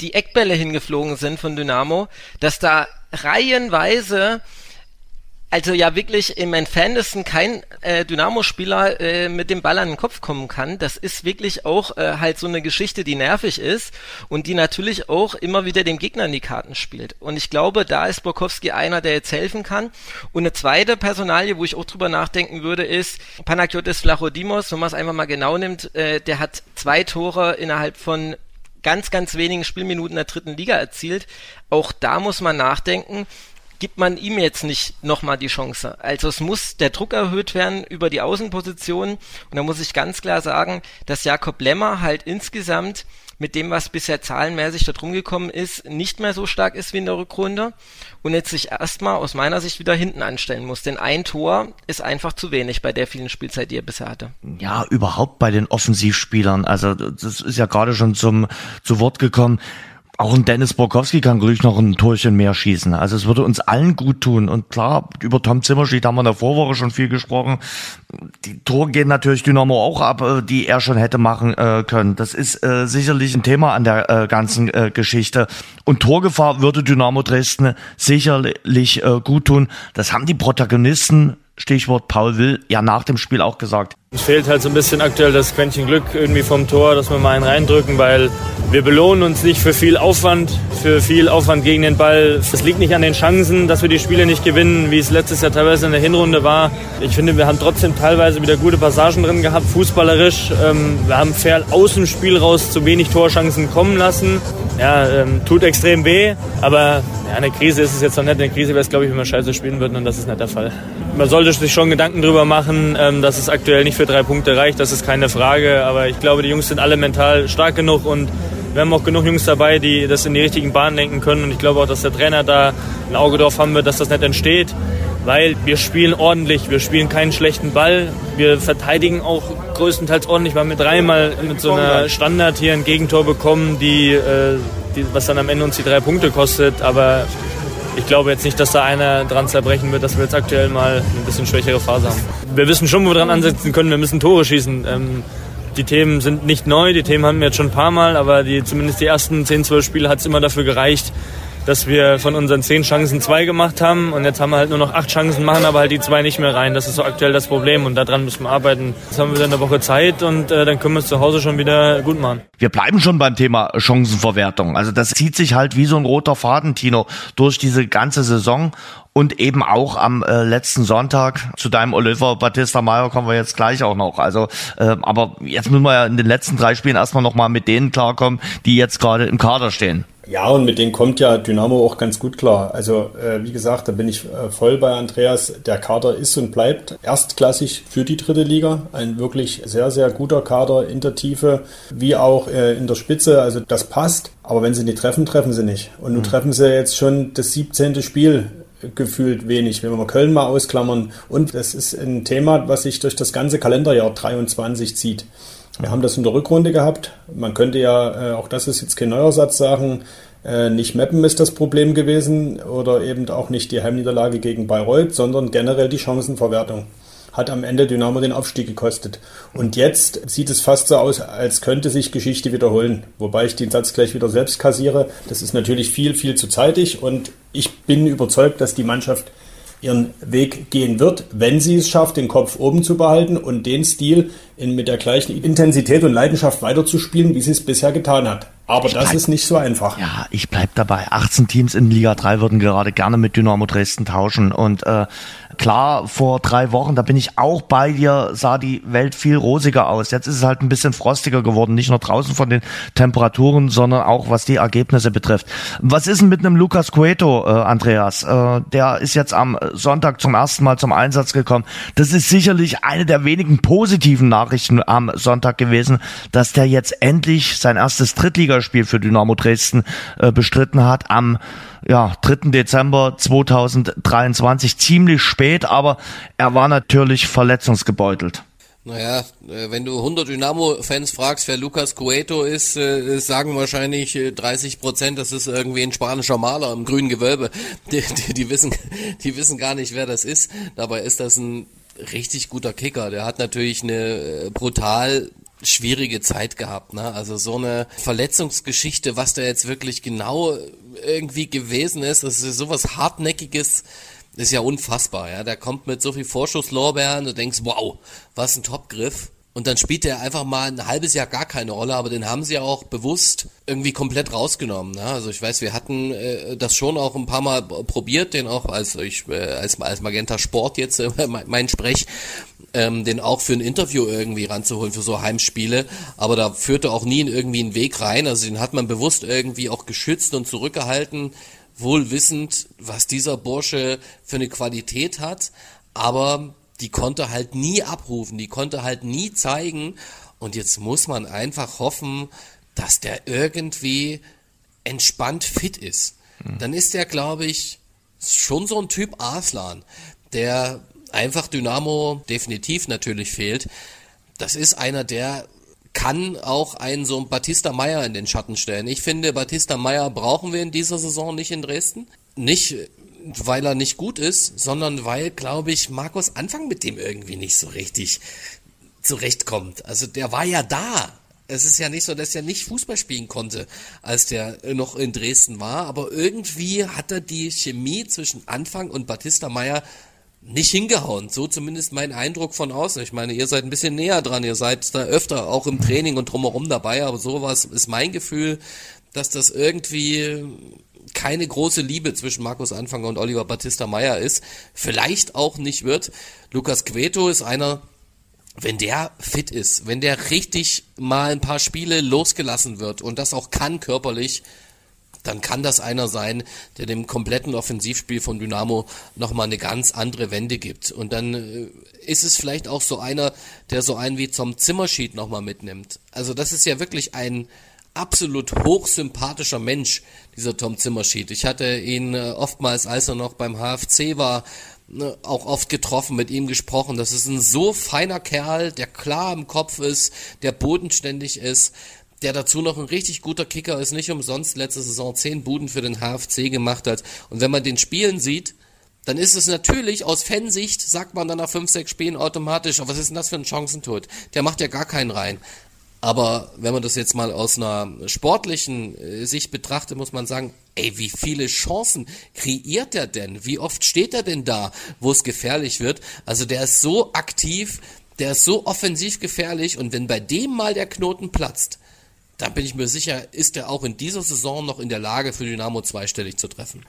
die Eckbälle hingeflogen sind von Dynamo, dass da reihenweise also ja wirklich im entferntesten kein äh, Dynamo-Spieler äh, mit dem Ball an den Kopf kommen kann. Das ist wirklich auch äh, halt so eine Geschichte, die nervig ist und die natürlich auch immer wieder dem Gegner in die Karten spielt. Und ich glaube, da ist Borkowski einer, der jetzt helfen kann. Und eine zweite Personalie, wo ich auch drüber nachdenken würde, ist Panagiotis Vlachodimos, wenn man es einfach mal genau nimmt, äh, der hat zwei Tore innerhalb von ganz, ganz wenigen Spielminuten der dritten Liga erzielt. Auch da muss man nachdenken, gibt man ihm jetzt nicht nochmal die Chance. Also es muss der Druck erhöht werden über die Außenpositionen. Und da muss ich ganz klar sagen, dass Jakob Lemmer halt insgesamt mit dem, was bisher zahlenmäßig da drum gekommen ist, nicht mehr so stark ist wie in der Rückrunde und jetzt sich erstmal aus meiner Sicht wieder hinten anstellen muss. Denn ein Tor ist einfach zu wenig bei der vielen Spielzeit, die er bisher hatte. Ja, überhaupt bei den Offensivspielern. Also das ist ja gerade schon zum zu Wort gekommen auch ein Dennis Borkowski kann ruhig noch ein Torchen mehr schießen. Also es würde uns allen gut tun. Und klar, über Tom Zimmerschied haben wir in der Vorwoche schon viel gesprochen. Die Tore gehen natürlich Dynamo auch ab, äh, die er schon hätte machen äh, können. Das ist äh, sicherlich ein Thema an der ganzen Geschichte. Und Torgefahr würde Dynamo Dresden sicherlich gut tun. Das haben die Protagonisten Stichwort Paul Will, ja nach dem Spiel auch gesagt. Es fehlt halt so ein bisschen aktuell das Quäntchen Glück irgendwie vom Tor, dass wir mal einen reindrücken, weil wir belohnen uns nicht für viel Aufwand, für viel Aufwand gegen den Ball. Es liegt nicht an den Chancen, dass wir die Spiele nicht gewinnen, wie es letztes Jahr teilweise in der Hinrunde war. Ich finde, wir haben trotzdem teilweise wieder gute Passagen drin gehabt, fußballerisch. Ähm, wir haben fair aus dem Spiel raus zu wenig Torchancen kommen lassen. Ja, ähm, tut extrem weh, aber eine Krise ist es jetzt noch nicht. Eine Krise wäre es, glaube ich, wenn wir scheiße spielen würden und das ist nicht der Fall. Man sollte sich schon Gedanken darüber machen, ähm, dass es aktuell nicht für drei Punkte reicht, das ist keine Frage. Aber ich glaube, die Jungs sind alle mental stark genug und wir haben auch genug Jungs dabei, die das in die richtigen Bahnen lenken können. Und ich glaube auch, dass der Trainer da ein Auge drauf haben wird, dass das nicht entsteht. Weil wir spielen ordentlich, wir spielen keinen schlechten Ball. Wir verteidigen auch größtenteils ordentlich, weil wir dreimal mit so einer Standard hier ein Gegentor bekommen, die, äh, die, was dann am Ende uns die drei Punkte kostet. Aber ich glaube jetzt nicht, dass da einer dran zerbrechen wird, dass wir jetzt aktuell mal ein bisschen schwächere Phase haben. Wir wissen schon, wo wir dran ansetzen können. Wir müssen Tore schießen. Ähm, die Themen sind nicht neu, die Themen haben wir jetzt schon ein paar Mal, aber die, zumindest die ersten 10, 12 Spiele hat es immer dafür gereicht, dass wir von unseren zehn Chancen zwei gemacht haben und jetzt haben wir halt nur noch acht Chancen, machen aber halt die zwei nicht mehr rein. Das ist so aktuell das Problem und daran müssen wir arbeiten. Jetzt haben wir wieder eine Woche Zeit und äh, dann können wir es zu Hause schon wieder gut machen. Wir bleiben schon beim Thema Chancenverwertung. Also das zieht sich halt wie so ein roter Faden, Tino, durch diese ganze Saison und eben auch am äh, letzten Sonntag zu deinem Oliver Battista Meyer kommen wir jetzt gleich auch noch. Also, äh, aber jetzt müssen wir ja in den letzten drei Spielen erstmal nochmal mit denen klarkommen, die jetzt gerade im Kader stehen. Ja, und mit denen kommt ja Dynamo auch ganz gut klar. Also, äh, wie gesagt, da bin ich äh, voll bei Andreas. Der Kader ist und bleibt erstklassig für die dritte Liga. Ein wirklich sehr, sehr guter Kader in der Tiefe, wie auch äh, in der Spitze. Also, das passt. Aber wenn sie nicht treffen, treffen sie nicht. Und nun mhm. treffen sie jetzt schon das 17. Spiel gefühlt wenig, wenn wir mal Köln mal ausklammern. Und das ist ein Thema, was sich durch das ganze Kalenderjahr 23 zieht. Wir haben das in der Rückrunde gehabt. Man könnte ja, äh, auch das ist jetzt kein neuer Satz sagen, äh, nicht Mappen ist das Problem gewesen oder eben auch nicht die Heimniederlage gegen Bayreuth, sondern generell die Chancenverwertung. Hat am Ende Dynamo den Aufstieg gekostet. Und jetzt sieht es fast so aus, als könnte sich Geschichte wiederholen. Wobei ich den Satz gleich wieder selbst kassiere. Das ist natürlich viel, viel zu zeitig und ich bin überzeugt, dass die Mannschaft ihren Weg gehen wird, wenn sie es schafft, den Kopf oben zu behalten und den Stil in, mit der gleichen Intensität und Leidenschaft weiterzuspielen, wie sie es bisher getan hat. Aber ich das bleib, ist nicht so einfach. Ja, ich bleib dabei. 18 Teams in Liga 3 würden gerade gerne mit Dynamo Dresden tauschen und äh, klar, vor drei Wochen, da bin ich auch bei dir, sah die Welt viel rosiger aus. Jetzt ist es halt ein bisschen frostiger geworden, nicht nur draußen von den Temperaturen, sondern auch was die Ergebnisse betrifft. Was ist denn mit einem Lucas Cueto, äh, Andreas? Äh, der ist jetzt am Sonntag zum ersten Mal zum Einsatz gekommen. Das ist sicherlich eine der wenigen positiven Nachrichten am Sonntag gewesen, dass der jetzt endlich sein erstes Drittligaspiel für Dynamo Dresden äh, bestritten hat am ja, 3. Dezember 2023, ziemlich spät, aber er war natürlich verletzungsgebeutelt. Naja, äh, wenn du 100 Dynamo-Fans fragst, wer Lucas Cueto ist, äh, sagen wahrscheinlich 30 äh, Prozent, das ist irgendwie ein spanischer Maler im grünen Gewölbe. Die, die, die, wissen, die wissen gar nicht, wer das ist. Dabei ist das ein richtig guter Kicker. Der hat natürlich eine brutal schwierige Zeit gehabt. Ne? Also so eine Verletzungsgeschichte, was da jetzt wirklich genau irgendwie gewesen ist, das ist sowas hartnäckiges ist ja unfassbar, ja. Der kommt mit so viel Vorschusslorbeeren, du denkst, wow, was ein Topgriff. Und dann spielt er einfach mal ein halbes Jahr gar keine Rolle, aber den haben sie ja auch bewusst irgendwie komplett rausgenommen. Ne? Also ich weiß, wir hatten äh, das schon auch ein paar Mal probiert, den auch als ich äh, als, als Magenta Sport jetzt äh, mein Sprech, ähm, den auch für ein Interview irgendwie ranzuholen für so Heimspiele. Aber da führte auch nie in irgendwie einen Weg rein. Also den hat man bewusst irgendwie auch geschützt und zurückgehalten, wohl wissend, was dieser Bursche für eine Qualität hat. Aber die konnte halt nie abrufen, die konnte halt nie zeigen. Und jetzt muss man einfach hoffen, dass der irgendwie entspannt fit ist. Mhm. Dann ist der, glaube ich, schon so ein Typ Arslan, der einfach Dynamo definitiv natürlich fehlt. Das ist einer, der kann auch einen so ein Batista Meyer in den Schatten stellen. Ich finde, Batista Meyer brauchen wir in dieser Saison nicht in Dresden. Nicht weil er nicht gut ist, sondern weil, glaube ich, Markus Anfang mit dem irgendwie nicht so richtig zurechtkommt. Also der war ja da. Es ist ja nicht so, dass er nicht Fußball spielen konnte, als der noch in Dresden war, aber irgendwie hat er die Chemie zwischen Anfang und Batista Meyer nicht hingehauen. So zumindest mein Eindruck von außen. Ich meine, ihr seid ein bisschen näher dran, ihr seid da öfter auch im Training und drumherum dabei, aber sowas ist mein Gefühl, dass das irgendwie keine große Liebe zwischen Markus Anfanger und Oliver Battista Meyer ist. Vielleicht auch nicht wird. Lukas Queto ist einer, wenn der fit ist, wenn der richtig mal ein paar Spiele losgelassen wird und das auch kann körperlich, dann kann das einer sein, der dem kompletten Offensivspiel von Dynamo nochmal eine ganz andere Wende gibt. Und dann äh, ist es vielleicht auch so einer, der so einen wie zum Zimmerschied nochmal mitnimmt. Also das ist ja wirklich ein, absolut hochsympathischer Mensch, dieser Tom Zimmerschied. Ich hatte ihn äh, oftmals, als er noch beim HFC war, ne, auch oft getroffen, mit ihm gesprochen. Das ist ein so feiner Kerl, der klar im Kopf ist, der bodenständig ist, der dazu noch ein richtig guter Kicker ist, nicht umsonst letzte Saison zehn Buden für den HFC gemacht hat. Und wenn man den spielen sieht, dann ist es natürlich aus Fansicht, sagt man dann nach fünf, sechs Spielen automatisch, oh, was ist denn das für ein Chancentod? Der macht ja gar keinen rein. Aber wenn man das jetzt mal aus einer sportlichen äh, Sicht betrachtet, muss man sagen, ey, wie viele Chancen kreiert er denn? Wie oft steht er denn da, wo es gefährlich wird? Also der ist so aktiv, der ist so offensiv gefährlich und wenn bei dem mal der Knoten platzt, dann bin ich mir sicher, ist er auch in dieser Saison noch in der Lage, für Dynamo zweistellig zu treffen.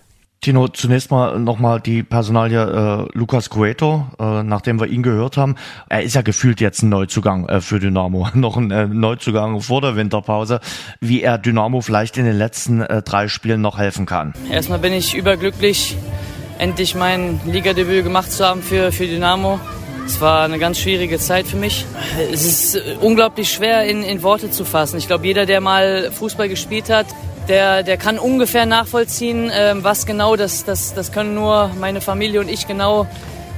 Tino, zunächst mal nochmal die Personalie äh, Lukas Cueto, äh, nachdem wir ihn gehört haben. Er ist ja gefühlt jetzt ein Neuzugang äh, für Dynamo, noch ein äh, Neuzugang vor der Winterpause, wie er Dynamo vielleicht in den letzten äh, drei Spielen noch helfen kann. Erstmal bin ich überglücklich, endlich mein Ligadebüt gemacht zu haben für, für Dynamo. Es war eine ganz schwierige Zeit für mich. Es ist unglaublich schwer in, in Worte zu fassen. Ich glaube, jeder, der mal Fußball gespielt hat, der, der kann ungefähr nachvollziehen, äh, was genau, das, das, das können nur meine Familie und ich genau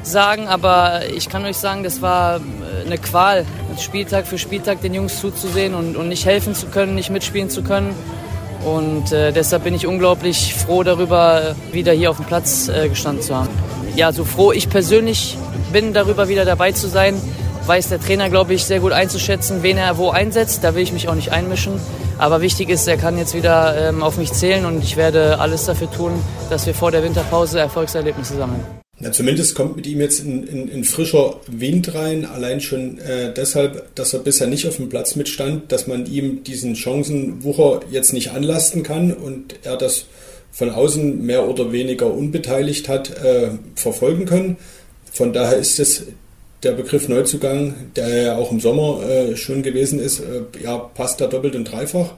sagen, aber ich kann euch sagen, das war äh, eine Qual, Spieltag für Spieltag den Jungs zuzusehen und, und nicht helfen zu können, nicht mitspielen zu können. Und äh, deshalb bin ich unglaublich froh darüber, wieder hier auf dem Platz äh, gestanden zu haben. Ja, so froh ich persönlich bin, darüber wieder dabei zu sein, weiß der Trainer, glaube ich, sehr gut einzuschätzen, wen er wo einsetzt. Da will ich mich auch nicht einmischen. Aber wichtig ist, er kann jetzt wieder ähm, auf mich zählen und ich werde alles dafür tun, dass wir vor der Winterpause Erfolgserlebnisse sammeln. Ja, zumindest kommt mit ihm jetzt ein, frischer Wind rein, allein schon äh, deshalb, dass er bisher nicht auf dem Platz mitstand, dass man ihm diesen Chancenwucher jetzt nicht anlasten kann und er das von außen mehr oder weniger unbeteiligt hat äh, verfolgen können. Von daher ist es der Begriff Neuzugang, der ja auch im Sommer äh, schon gewesen ist, äh, ja, passt da doppelt und dreifach.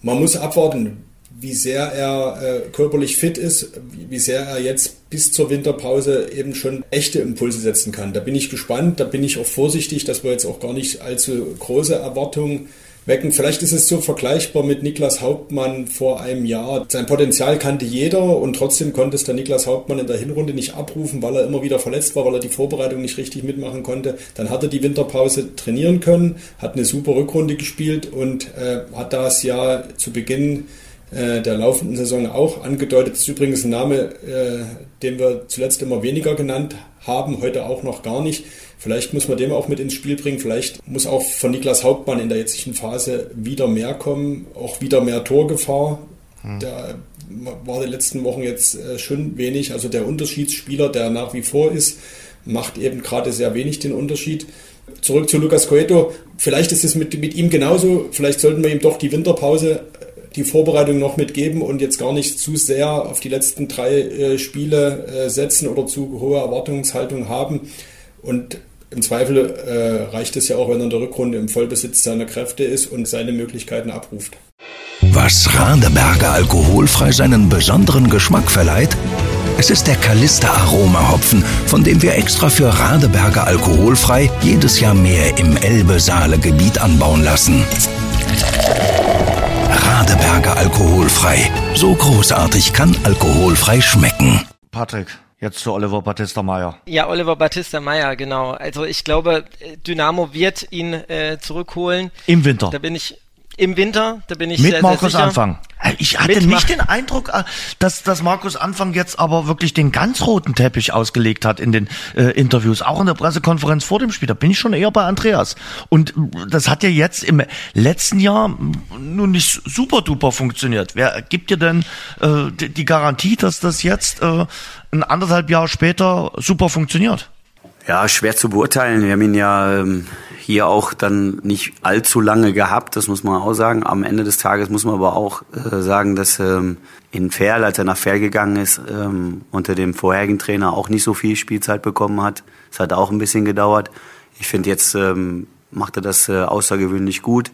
Man muss abwarten, wie sehr er äh, körperlich fit ist, wie, wie, sehr er jetzt bis zur Winterpause eben schon echte Impulse setzen kann. Da bin ich gespannt, da bin ich auch vorsichtig, dass wir jetzt auch gar nicht allzu große Erwartungen wecken. Vielleicht ist es so vergleichbar mit Niklas Hauptmann vor einem Jahr. Sein Potenzial kannte jeder und trotzdem konnte es der Niklas Hauptmann in der Hinrunde nicht abrufen, weil er immer wieder verletzt war, weil er die Vorbereitung nicht richtig mitmachen konnte. Dann hat er die Winterpause trainieren können, hat eine super Rückrunde gespielt und äh, hat das ja zu Beginn der laufenden Saison auch angedeutet. Das ist übrigens ein Name, äh, den wir zuletzt immer weniger genannt haben, heute auch noch gar nicht. Vielleicht muss man dem auch mit ins Spiel bringen. Vielleicht muss auch von Niklas Hauptmann in der jetzigen Phase wieder mehr kommen, auch wieder mehr Torgefahr. Hm. Da war die letzten Wochen jetzt äh, schon wenig. Also der Unterschiedsspieler, der nach wie vor ist, macht eben gerade sehr wenig den Unterschied. Zurück zu Lucas Coeto. Vielleicht ist es mit, mit ihm genauso. Vielleicht sollten wir ihm doch die Winterpause, äh, die Vorbereitung noch mitgeben und jetzt gar nicht zu sehr auf die letzten drei äh, Spiele äh, setzen oder zu hohe Erwartungshaltung haben. Und im Zweifel äh, reicht es ja auch, wenn er in der Rückrunde im Vollbesitz seiner Kräfte ist und seine Möglichkeiten abruft. Was Radeberger alkoholfrei seinen besonderen Geschmack verleiht? Es ist der Kalister Aroma Hopfen, von dem wir extra für Radeberger alkoholfrei jedes Jahr mehr im Elbe-Saale-Gebiet anbauen lassen. Radeberger alkoholfrei. So großartig kann alkoholfrei schmecken. Patrick, Jetzt zu Oliver Battista Meyer. Ja, Oliver Battista Meyer, genau. Also ich glaube, Dynamo wird ihn äh, zurückholen. Im Winter. Da bin ich im Winter, da bin ich Mit sehr, Markus sehr sicher. Anfang. Ich hatte Mit nicht den Eindruck, äh, dass, dass Markus Anfang jetzt aber wirklich den ganz roten Teppich ausgelegt hat in den äh, Interviews, auch in der Pressekonferenz vor dem Spiel. Da bin ich schon eher bei Andreas. Und äh, das hat ja jetzt im letzten Jahr mh, nun nicht super duper funktioniert. Wer gibt dir denn äh, die, Garantie, dass das jetzt äh, ein anderthalb Jahre später super funktioniert? Ja, schwer zu beurteilen. Wir haben ihn ja ähm, hier auch dann nicht allzu lange gehabt, das muss man auch sagen. Am Ende des Tages muss man aber auch äh, sagen, dass ähm, in Ferl, als er nach Ferl gegangen ist, ähm, unter dem vorherigen Trainer auch nicht so viel Spielzeit bekommen hat. Es hat auch ein bisschen gedauert. Ich finde, jetzt ähm, macht er das äh, außergewöhnlich gut.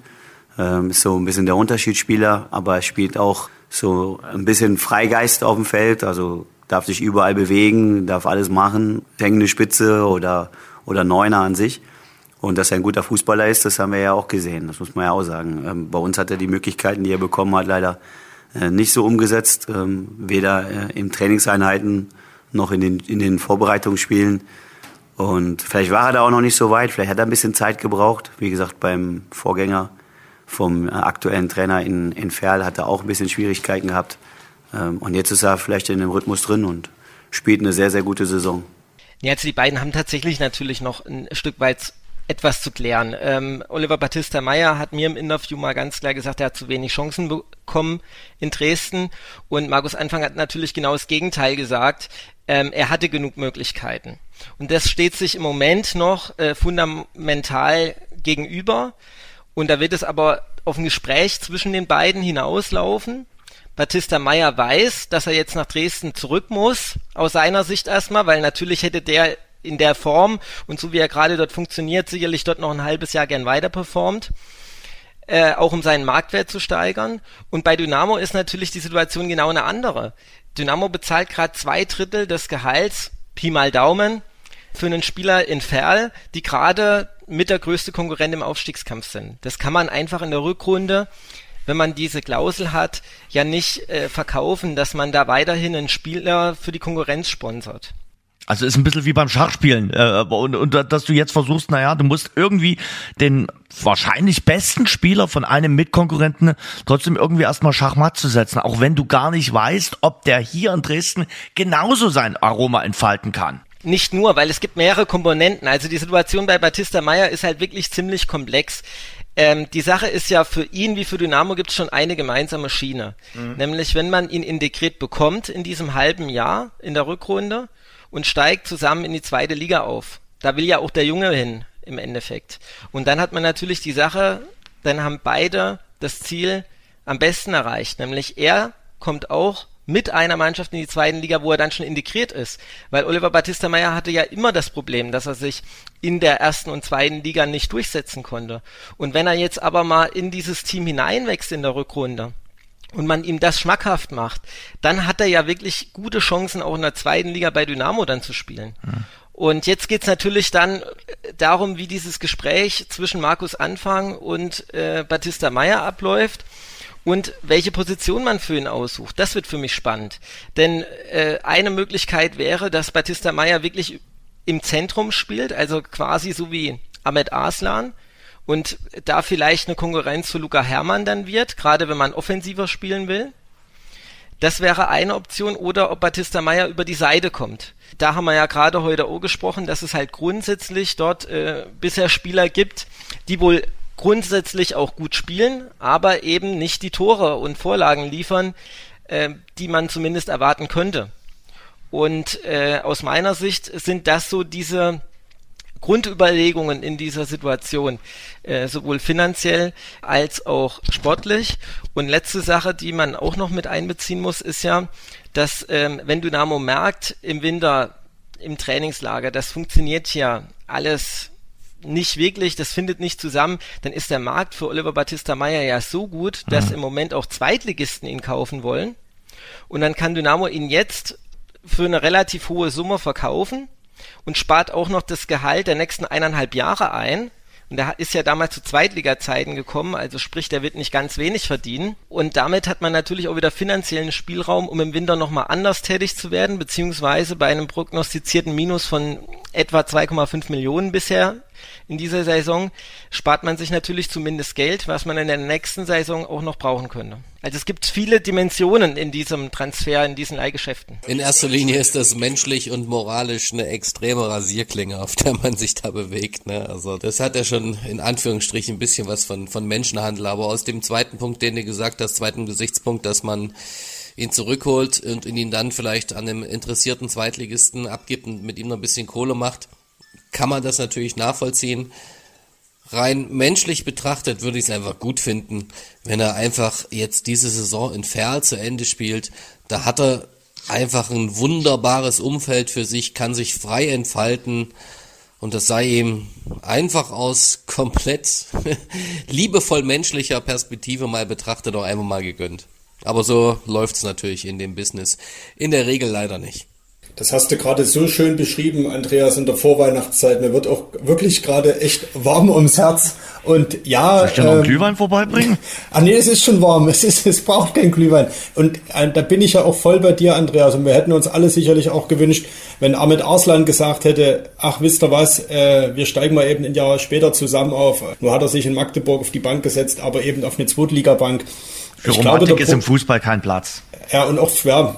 Ähm, ist so ein bisschen der Unterschiedsspieler, aber er spielt auch so ein bisschen Freigeist auf dem Feld, also darf sich überall bewegen, darf alles machen, hängende Spitze oder, oder Neuner an sich. Und dass er ein guter Fußballer ist, das haben wir ja auch gesehen, das muss man ja auch sagen. Ähm, bei uns hat er die Möglichkeiten, die er bekommen hat, leider äh, nicht so umgesetzt, ähm, weder äh, in Trainingseinheiten noch in den, in den Vorbereitungsspielen. Und vielleicht war er da auch noch nicht so weit, vielleicht hat er ein bisschen Zeit gebraucht. Wie gesagt, beim Vorgänger vom äh, aktuellen Trainer in, in Ferl hat er auch ein bisschen Schwierigkeiten gehabt. Ähm, und jetzt ist er vielleicht in dem Rhythmus drin und spielt eine sehr, sehr gute Saison. Ja, also die beiden haben tatsächlich natürlich noch ein Stück weit etwas zu klären. Ähm, Oliver Battista Meyer hat mir im Interview mal ganz klar gesagt, er hat zu wenig Chancen bekommen in Dresden. Und Markus Anfang hat natürlich genau das Gegenteil gesagt. Ähm, er hatte genug Möglichkeiten. Und das steht sich im Moment noch äh, fundamental gegenüber. Und da wird es aber auf ein Gespräch zwischen den beiden hinauslaufen. Batista Meyer weiß, dass er jetzt nach Dresden zurück muss, aus seiner Sicht erstmal, weil natürlich hätte der in der Form und so wie er gerade dort funktioniert, sicherlich dort noch ein halbes Jahr gern weiter performt. Äh, auch um seinen Marktwert zu steigern. Und bei Dynamo ist natürlich die Situation genau eine andere. Dynamo bezahlt gerade zwei Drittel des Gehalts, Pi mal Daumen, für einen Spieler in Ferl, die gerade mit der größte Konkurrent im Aufstiegskampf sind. Das kann man einfach in der Rückrunde wenn man diese Klausel hat, ja nicht äh, verkaufen, dass man da weiterhin einen Spieler für die Konkurrenz sponsert. Also ist ein bisschen wie beim Schachspielen. Äh, und, und dass du jetzt versuchst, naja, du musst irgendwie den wahrscheinlich besten Spieler von einem Mitkonkurrenten trotzdem irgendwie erstmal Schachmatt zu setzen, auch wenn du gar nicht weißt, ob der hier in Dresden genauso sein Aroma entfalten kann. Nicht nur, weil es gibt mehrere Komponenten. Also die Situation bei Batista Meyer ist halt wirklich ziemlich komplex. Ähm, die Sache ist ja, für ihn wie für Dynamo gibt es schon eine gemeinsame Schiene. Mhm. Nämlich, wenn man ihn integriert bekommt in diesem halben Jahr in der Rückrunde und steigt zusammen in die zweite Liga auf. Da will ja auch der Junge hin im Endeffekt. Und dann hat man natürlich die Sache, dann haben beide das Ziel am besten erreicht. Nämlich er kommt auch mit einer Mannschaft in die zweiten Liga, wo er dann schon integriert ist. Weil Oliver Battista Meyer hatte ja immer das Problem, dass er sich in der ersten und zweiten Liga nicht durchsetzen konnte. Und wenn er jetzt aber mal in dieses Team hineinwächst in der Rückrunde und man ihm das schmackhaft macht, dann hat er ja wirklich gute Chancen, auch in der zweiten Liga bei Dynamo dann zu spielen. Mhm. Und jetzt geht's natürlich dann darum, wie dieses Gespräch zwischen Markus Anfang und äh, Battista Meyer abläuft und welche Position man für ihn aussucht. Das wird für mich spannend. Denn äh, eine Möglichkeit wäre, dass Batista Meyer wirklich im Zentrum spielt, also quasi so wie Ahmed Arslan und da vielleicht eine Konkurrenz zu Luca Hermann dann wird, gerade wenn man offensiver spielen will. Das wäre eine Option oder ob Batista Meyer über die Seite kommt. Da haben wir ja gerade heute auch gesprochen, dass es halt grundsätzlich dort äh, bisher Spieler gibt, die wohl grundsätzlich auch gut spielen, aber eben nicht die Tore und Vorlagen liefern, äh, die man zumindest erwarten könnte. Und äh, aus meiner Sicht sind das so diese Grundüberlegungen in dieser Situation, äh, sowohl finanziell als auch sportlich. Und letzte Sache, die man auch noch mit einbeziehen muss, ist ja, dass ähm, wenn Dynamo merkt im Winter im Trainingslager, das funktioniert ja alles nicht wirklich, das findet nicht zusammen, dann ist der Markt für Oliver Battista Meyer ja so gut, dass mhm. im Moment auch Zweitligisten ihn kaufen wollen. Und dann kann Dynamo ihn jetzt für eine relativ hohe Summe verkaufen und spart auch noch das Gehalt der nächsten eineinhalb Jahre ein. Und der ist ja damals zu Zweitliga-Zeiten gekommen, also sprich, der wird nicht ganz wenig verdienen. Und damit hat man natürlich auch wieder finanziellen Spielraum, um im Winter nochmal anders tätig zu werden, beziehungsweise bei einem prognostizierten Minus von etwa 2,5 Millionen bisher in dieser Saison spart man sich natürlich zumindest Geld, was man in der nächsten Saison auch noch brauchen könnte. Also es gibt viele Dimensionen in diesem Transfer, in diesen Leihgeschäften. In erster Linie ist das menschlich und moralisch eine extreme Rasierklinge, auf der man sich da bewegt. Ne? Also das hat ja schon in Anführungsstrichen ein bisschen was von, von Menschenhandel. Aber aus dem zweiten Punkt, den du gesagt hast, zweiten Gesichtspunkt, dass man ihn zurückholt und ihn dann vielleicht an einem interessierten Zweitligisten abgibt und mit ihm noch ein bisschen Kohle macht, kann man das natürlich nachvollziehen. Rein menschlich betrachtet würde ich es einfach gut finden, wenn er einfach jetzt diese Saison in Ferl zu Ende spielt. Da hat er einfach ein wunderbares Umfeld für sich, kann sich frei entfalten und das sei ihm einfach aus komplett liebevoll menschlicher Perspektive mal betrachtet auch einfach mal gegönnt. Aber so läuft es natürlich in dem Business in der Regel leider nicht. Das hast du gerade so schön beschrieben, Andreas, in der Vorweihnachtszeit. Mir wird auch wirklich gerade echt warm ums Herz. Und ja. Soll ich dir noch einen ähm, Glühwein vorbeibringen? Ah nee, es ist schon warm. Es, ist, es braucht kein Glühwein. Und äh, da bin ich ja auch voll bei dir, Andreas. Und wir hätten uns alle sicherlich auch gewünscht, wenn Ahmed Arslan gesagt hätte, ach, wisst ihr was, äh, wir steigen mal eben ein Jahr später zusammen auf. Nur hat er sich in Magdeburg auf die Bank gesetzt, aber eben auf eine Zweitligabank. Für ich Romantik glaube, ist im Fußball kein Platz. Ja, und auch, ja,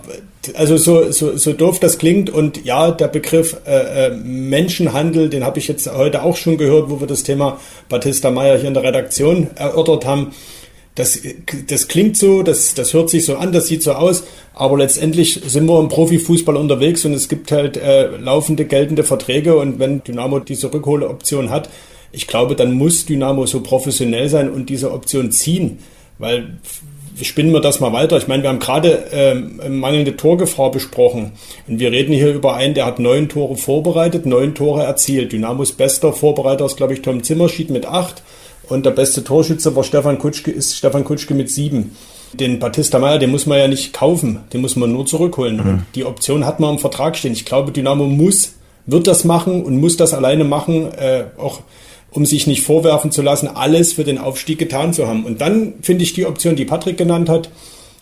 also so, so, so doof das klingt und ja, der Begriff äh, äh, Menschenhandel, den habe ich jetzt heute auch schon gehört, wo wir das Thema Batista Meyer hier in der Redaktion erörtert haben. Das, das klingt so, das, das hört sich so an, das sieht so aus, aber letztendlich sind wir im Profifußball unterwegs und es gibt halt äh, laufende, geltende Verträge und wenn Dynamo diese Rückholeoption hat, ich glaube, dann muss Dynamo so professionell sein und diese Option ziehen, weil spinnen wir das mal weiter. Ich meine, wir haben gerade ähm, mangelnde Torgefahr besprochen. Und wir reden hier über einen, der hat neun Tore vorbereitet, neun Tore erzielt. Dynamos bester Vorbereiter ist, glaube ich, Tom Zimmerschied mit acht. Und der beste Torschütze war Stefan Kutschke, ist Stefan Kutschke mit sieben. Den Batista Meyer, den muss man ja nicht kaufen, den muss man nur zurückholen. Mhm. Die Option hat man im Vertrag stehen. Ich glaube, Dynamo muss, wird das machen und muss das alleine machen, äh, auch um sich nicht vorwerfen zu lassen, alles für den Aufstieg getan zu haben. Und dann finde ich die Option, die Patrick genannt hat,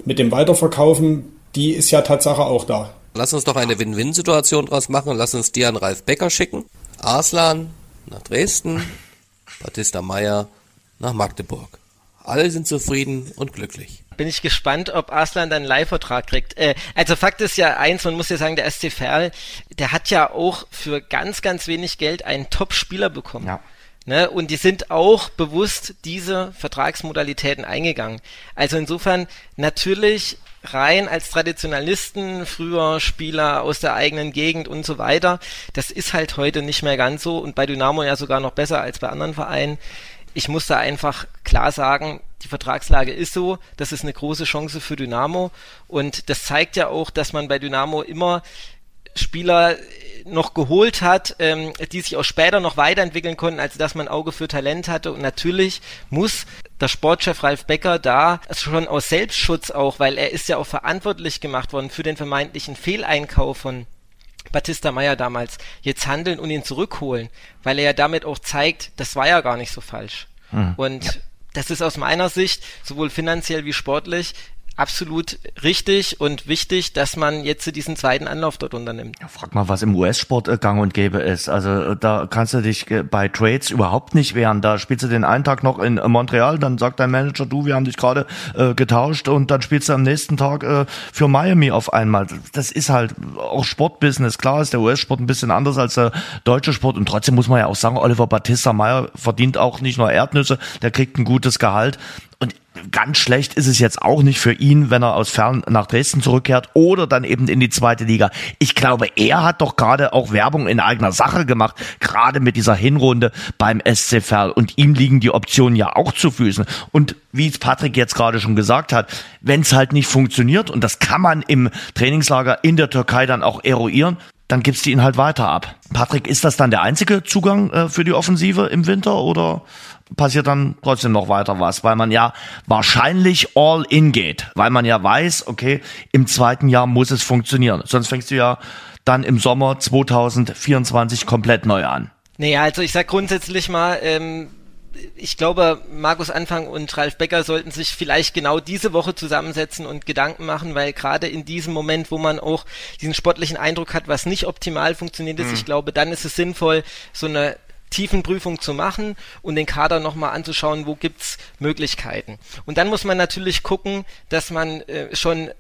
mit dem Weiterverkaufen, die ist ja Tatsache auch da. Lass uns doch eine Win-Win-Situation draus machen. Lass uns die an Ralf Becker schicken. Arslan nach Dresden, Batista Meyer nach Magdeburg. Alle sind zufrieden und glücklich. Bin ich gespannt, ob Arslan dann einen Leihvertrag kriegt. Äh, also Fakt ist ja eins, man muss ja sagen, der SC Verl, der hat ja auch für ganz, ganz wenig Geld einen Top-Spieler bekommen. Ja. Ne? Und die sind auch bewusst diese Vertragsmodalitäten eingegangen. Also insofern natürlich rein als Traditionalisten, früher Spieler aus der eigenen Gegend und so weiter. Das ist halt heute nicht mehr ganz so und bei Dynamo ja sogar noch besser als bei anderen Vereinen. Ich muss da einfach klar sagen, die Vertragslage ist so, das ist eine große Chance für Dynamo und das zeigt ja auch, dass man bei Dynamo immer Spieler noch geholt hat, ähm, die sich auch später noch weiterentwickeln konnten, als dass man Auge für Talent hatte. Und natürlich muss der Sportchef Ralf Becker da schon aus Selbstschutz auch, weil er ist ja auch verantwortlich gemacht worden für den vermeintlichen Fehleinkauf von Batista Meyer damals, jetzt handeln und ihn zurückholen, weil er ja damit auch zeigt, das war ja gar nicht so falsch. Mhm. Und ja. das ist aus meiner Sicht, sowohl finanziell wie sportlich, absolut richtig und wichtig, dass man jetzt diesen zweiten Anlauf dort unternimmt. Ja, frag mal, was im US-Sport äh, gang und gäbe ist. Also äh, da kannst du dich äh, bei Trades überhaupt nicht wehren. Da spielst du den einen Tag noch in Montreal, dann sagt dein Manager, du, wir haben dich gerade äh, getauscht und dann spielst du am nächsten Tag äh, für Miami auf einmal. Das ist halt auch Sportbusiness. Klar ist der US-Sport ein bisschen anders als der deutsche Sport und trotzdem muss man ja auch sagen, Oliver Battista Meyer verdient auch nicht nur Erdnüsse, der kriegt ein gutes Gehalt. Und ganz schlecht ist es jetzt auch nicht für ihn, wenn er aus Fern nach Dresden zurückkehrt oder dann eben in die zweite Liga. Ich glaube, er hat doch gerade auch Werbung in eigener Sache gemacht, gerade mit dieser Hinrunde beim SC Verl. Und ihm liegen die Optionen ja auch zu Füßen. Und wie es Patrick jetzt gerade schon gesagt hat, wenn es halt nicht funktioniert, und das kann man im Trainingslager in der Türkei dann auch eruieren, dann gibst du ihn halt weiter ab. Patrick, ist das dann der einzige Zugang äh, für die Offensive im Winter oder passiert dann trotzdem noch weiter was, weil man ja wahrscheinlich all in geht, weil man ja weiß, okay, im zweiten Jahr muss es funktionieren. Sonst fängst du ja dann im Sommer 2024 komplett neu an. Naja, also ich sag grundsätzlich mal, ähm, ich glaube, Markus Anfang und Ralf Becker sollten sich vielleicht genau diese Woche zusammensetzen und Gedanken machen, weil gerade in diesem Moment, wo man auch diesen sportlichen Eindruck hat, was nicht optimal funktioniert ist, mhm. ich glaube, dann ist es sinnvoll, so eine Tiefenprüfung zu machen und den Kader nochmal anzuschauen, wo gibt's Möglichkeiten. Und dann muss man natürlich gucken, dass man äh, schon äh,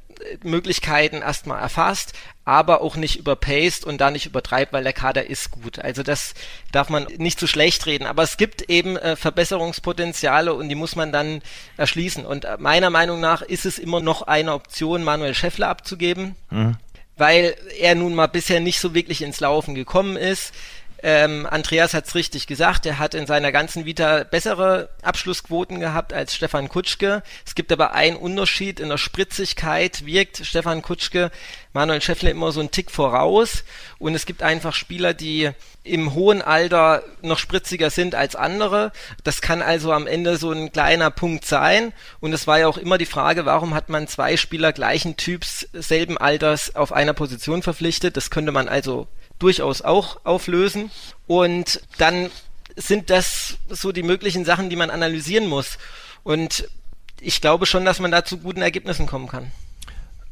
Möglichkeiten erstmal erfasst, aber auch nicht überpaced und da nicht übertreibt, weil der Kader ist gut. Also das darf man nicht zu schlecht reden. Aber es gibt eben äh, Verbesserungspotenziale und die muss man dann erschließen. Und äh, meiner Meinung nach ist es immer noch eine Option, Manuel Scheffler abzugeben. Mhm. Weil er nun mal bisher nicht so wirklich ins Laufen gekommen ist. Ähm, Andreas hat es richtig gesagt, er hat in seiner ganzen Vita bessere Abschlussquoten gehabt als Stefan Kutschke. Es gibt aber einen Unterschied in der Spritzigkeit, wirkt Stefan Kutschke Manuel Schäffler immer so einen Tick voraus und es gibt einfach Spieler, die im hohen Alter noch spritziger sind als andere. Das kann also am Ende so ein kleiner Punkt sein und es war ja auch immer die Frage, warum hat man zwei Spieler gleichen Typs, selben Alters auf einer Position verpflichtet? Das könnte man also durchaus auch auflösen. Und dann sind das so die möglichen Sachen, die man analysieren muss. Und ich glaube schon, dass man da zu guten Ergebnissen kommen kann.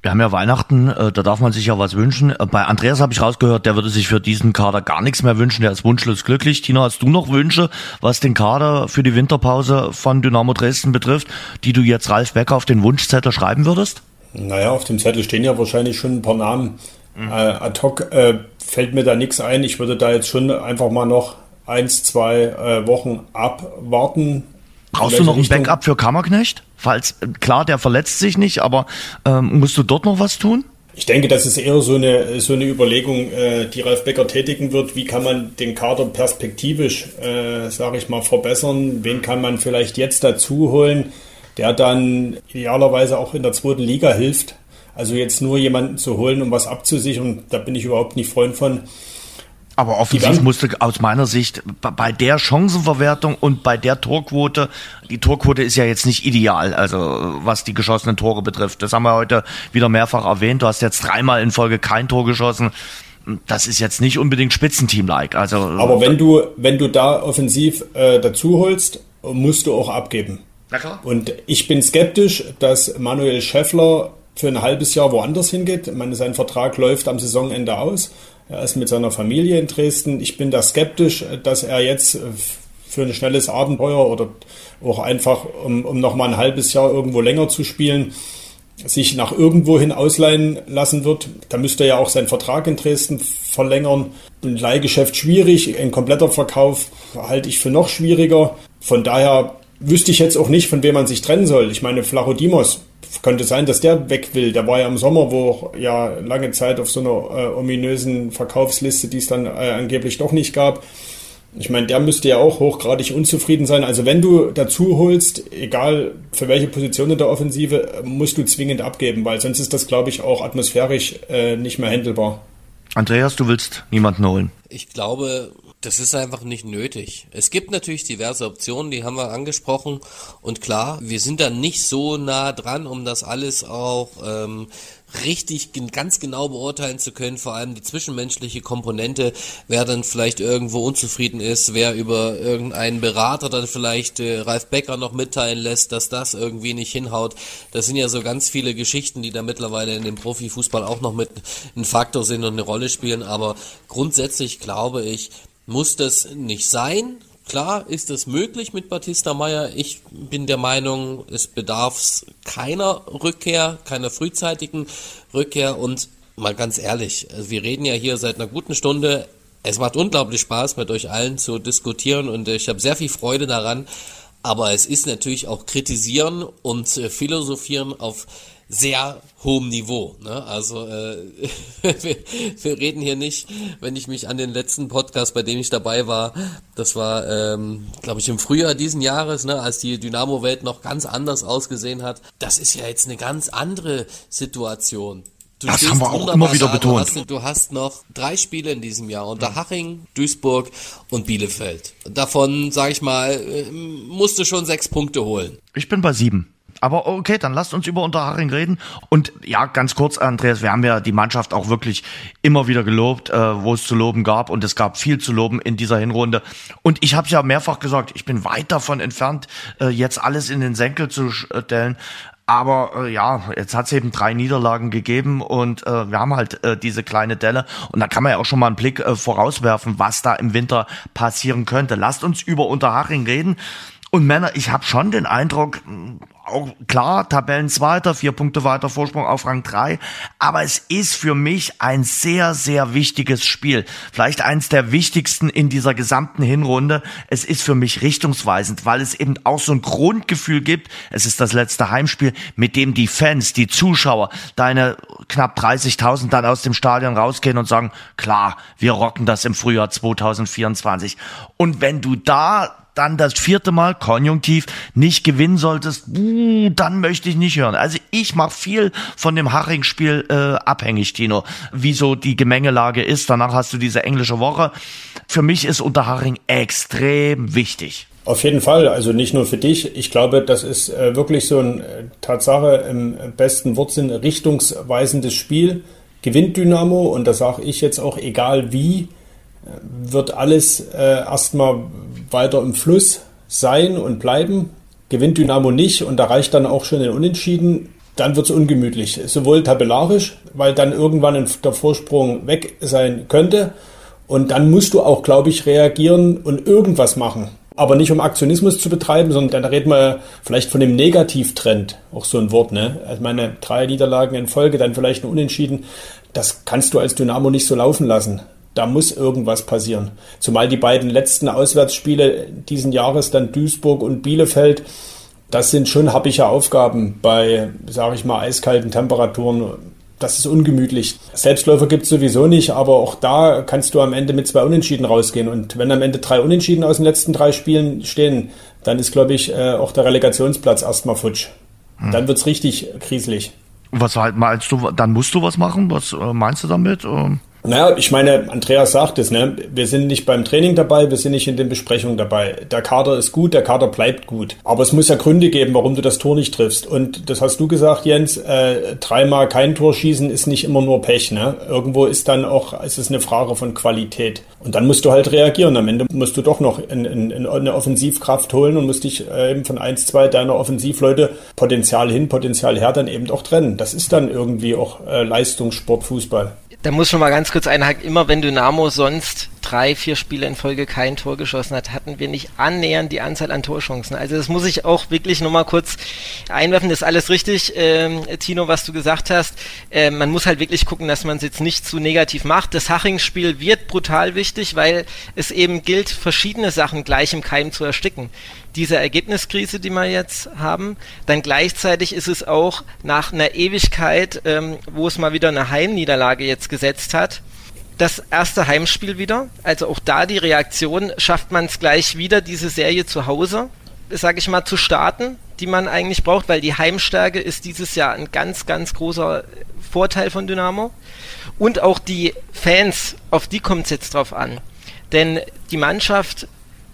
Wir haben ja Weihnachten, äh, da darf man sich ja was wünschen. Äh, bei Andreas habe ich rausgehört, der würde sich für diesen Kader gar nichts mehr wünschen. Der ist wunschlos glücklich. Tina, hast du noch Wünsche, was den Kader für die Winterpause von Dynamo Dresden betrifft, die du jetzt Ralf Becker auf den Wunschzettel schreiben würdest? Naja, auf dem Zettel stehen ja wahrscheinlich schon ein paar Namen. Mhm. Äh, ad hoc äh, fällt mir da nichts ein. Ich würde da jetzt schon einfach mal noch eins, zwei äh, Wochen abwarten. Brauchst du noch ein Backup für Kammerknecht? Falls, klar, der verletzt sich nicht, aber ähm, musst du dort noch was tun? Ich denke, das ist eher so eine, so eine Überlegung, äh, die Ralf Becker tätigen wird. Wie kann man den Kader perspektivisch, äh, sage ich mal, verbessern? Wen kann man vielleicht jetzt dazu holen, der dann idealerweise auch in der zweiten Liga hilft? Also jetzt nur jemanden zu holen, um was abzusichern, da bin ich überhaupt nicht Freund von. Aber offensiv musste aus meiner Sicht bei der Chancenverwertung und bei der Torquote, die Torquote ist ja jetzt nicht ideal, also was die geschossenen Tore betrifft. Das haben wir heute wieder mehrfach erwähnt. Du hast jetzt dreimal in Folge kein Tor geschossen. Das ist jetzt nicht unbedingt Spitzenteam-like. Also, Aber wenn du, wenn du da offensiv äh, dazu holst, musst du auch abgeben. Na klar. Und ich bin skeptisch, dass Manuel Schäffler für ein halbes Jahr woanders hingeht. Ich meine, sein Vertrag läuft am Saisonende aus. Er ist mit seiner Familie in Dresden. Ich bin da skeptisch, dass er jetzt für ein schnelles Abenteuer oder auch einfach, um, um nochmal ein halbes Jahr irgendwo länger zu spielen, sich nach irgendwo hin ausleihen lassen wird. Da müsste er ja auch seinen Vertrag in Dresden verlängern. Ein Leihgeschäft schwierig, ein kompletter Verkauf halte ich für noch schwieriger. Von daher wüsste ich jetzt auch nicht, von wem man sich trennen soll. Ich meine, Flachodimos könnte sein, dass der weg will. Der war ja im Sommer, wo ja lange Zeit auf so einer äh, ominösen Verkaufsliste, die es dann äh, angeblich doch nicht gab. Ich meine, der müsste ja auch hochgradig unzufrieden sein. Also wenn du dazu holst, egal für welche Position in der Offensive, musst du zwingend abgeben, weil sonst ist das, glaube ich, auch atmosphärisch äh, nicht mehr handelbar. Andreas, du willst niemanden holen. Ich glaube, Das ist einfach nicht nötig. Es gibt natürlich diverse Optionen, die haben wir angesprochen. Und klar, wir sind da nicht so nah dran, um das alles auch ähm, richtig ganz genau beurteilen zu können. Vor allem die zwischenmenschliche Komponente, wer dann vielleicht irgendwo unzufrieden ist, wer über irgendeinen Berater dann vielleicht äh, Ralf Becker noch mitteilen lässt, dass das irgendwie nicht hinhaut. Das sind ja so ganz viele Geschichten, die da mittlerweile in dem Profifußball auch noch mit ein Faktor sind und eine Rolle spielen. Aber grundsätzlich glaube ich, muss das nicht sein. Klar ist es möglich mit Batista Meyer. Ich bin der Meinung, es bedarf keiner Rückkehr, keiner frühzeitigen Rückkehr. Und mal ganz ehrlich, wir reden ja hier seit einer guten Stunde. Es macht unglaublich Spaß, mit euch allen zu diskutieren und ich habe sehr viel Freude daran. Aber es ist natürlich auch kritisieren und philosophieren auf sehr hohem Niveau. Ne? Also äh, wir, wir reden hier nicht, wenn ich mich an den letzten Podcast, bei dem ich dabei war, das war, ähm, glaube ich, im Frühjahr diesen Jahres, ne, als die Dynamo-Welt noch ganz anders ausgesehen hat. Das ist ja jetzt eine ganz andere Situation. Du das haben wir auch immer wieder betont. Du hast, du hast, noch drei Spiele in diesem Jahr unter Haching, Duisburg und Bielefeld. Davon, sage ich mal, äh, musst du schon sechs Punkte holen. Ich bin bei sieben. Aber okay, dann lasst uns über Unterhaching reden. Und ja, ganz kurz, Andreas, wir haben ja die Mannschaft auch wirklich immer wieder gelobt, äh, wo es zu loben gab. Und es gab viel zu loben in dieser Hinrunde. Und ich habe ja mehrfach gesagt, ich bin weit davon entfernt, äh, jetzt alles in den Senkel zu stellen. Aber äh, ja, jetzt hat es eben drei Niederlagen gegeben und äh, wir haben halt äh, diese kleine Delle. Und da kann man ja auch schon mal einen Blick äh, vorauswerfen, was da im Winter passieren könnte. Lasst uns über Unterhaching reden. Und Männer, ich habe schon den Eindruck, auch klar, Tabellenzweiter, vier Punkte weiter Vorsprung auf Rang drei, aber es ist für mich ein sehr, sehr wichtiges Spiel. Vielleicht eins der wichtigsten in dieser gesamten Hinrunde. Es ist für mich richtungsweisend, weil es eben auch so ein Grundgefühl gibt. Es ist das letzte Heimspiel, mit dem die Fans, die Zuschauer, deine knapp 30.000 dann aus dem Stadion rausgehen und sagen, klar, wir rocken das im Frühjahr 2024. Und wenn du da dann das vierte Mal Konjunktiv nicht gewinnen solltest, dann möchte ich nicht hören. Also ich mache viel von dem Haching-Spiel äh, abhängig, Tino, wie so die Gemengelage ist. Danach hast du diese englische Woche. Für mich ist Unterhaching extrem wichtig. Auf jeden Fall, also nicht nur für dich. Ich glaube, das ist äh, wirklich so eine äh, Tatsache im besten Wortsinn richtungsweisendes Spiel. Gewinnt Dynamo und das sage ich jetzt auch, egal wie, wird alles äh, erstmal weiter im Fluss sein und bleiben. Gewinnt Dynamo nicht und da reicht dann auch schon ein Unentschieden, dann wird es ungemütlich. Sowohl tabellarisch, weil dann irgendwann der Vorsprung weg sein könnte. Und dann musst du auch, glaube ich, reagieren und irgendwas machen. Aber nicht um Aktionismus zu betreiben, sondern dann reden wir vielleicht von dem Negativtrend, auch so ein Wort, ne? Also meine drei Niederlagen in Folge, dann vielleicht ein Unentschieden. Das kannst du als Dynamo nicht so laufen lassen da muss irgendwas passieren. Zumal die beiden letzten Auswärtsspiele diesen Jahres, dann Duisburg und Bielefeld, das sind schon happige Aufgaben bei, sage ich mal, eiskalten Temperaturen. Das ist ungemütlich. Selbstläufer gibt es sowieso nicht, aber auch da kannst du am Ende mit zwei Unentschieden rausgehen. Und wenn am Ende drei Unentschieden aus den letzten drei Spielen stehen, dann ist, glaube ich, äh, auch der Relegationsplatz erstmal futsch. Hm. Dann es richtig kriselig. Was halt meinst du, dann musst du was machen? Was äh, meinst du damit? Ähm naja, ich meine, Andreas sagt es, ne? wir sind nicht beim Training dabei, wir sind nicht in den Besprechungen dabei. Der Kader ist gut, der Kader bleibt gut. Aber es muss ja Gründe geben, warum du das Tor nicht triffst. Und das hast du gesagt, Jens, äh, dreimal kein Tor schießen ist nicht immer nur Pech. Ne? Irgendwo ist dann auch, es ist eine Frage von Qualität. Und dann musst du halt reagieren. Am Ende musst du doch noch in, in, in eine Offensivkraft holen und musst dich äh, eben von eins, zwei deiner Offensivleute Potenzial hin, Potenzial her dann eben auch trennen. Das ist dann irgendwie auch äh, Leistungssport, Fußball. Da muss schon mal ganz kurz einhaken. Immer wenn Dynamo sonst drei, vier Spiele in Folge kein Tor geschossen hat, hatten wir nicht annähernd die Anzahl an Torchancen. Also das muss ich auch wirklich nochmal kurz einwerfen. Das ist alles richtig, ähm, Tino, was du gesagt hast. Ähm, man muss halt wirklich gucken, dass man es jetzt nicht zu negativ macht. Das Haching-Spiel wird brutal wichtig, weil es eben gilt, verschiedene Sachen gleich im Keim zu ersticken diese Ergebniskrise, die wir jetzt haben. Dann gleichzeitig ist es auch nach einer Ewigkeit, ähm, wo es mal wieder eine Heimniederlage jetzt gesetzt hat, das erste Heimspiel wieder. Also auch da die Reaktion, schafft man es gleich wieder, diese Serie zu Hause, sage ich mal, zu starten, die man eigentlich braucht, weil die Heimstärke ist dieses Jahr ein ganz, ganz großer Vorteil von Dynamo. Und auch die Fans, auf die kommt es jetzt drauf an Denn die Mannschaft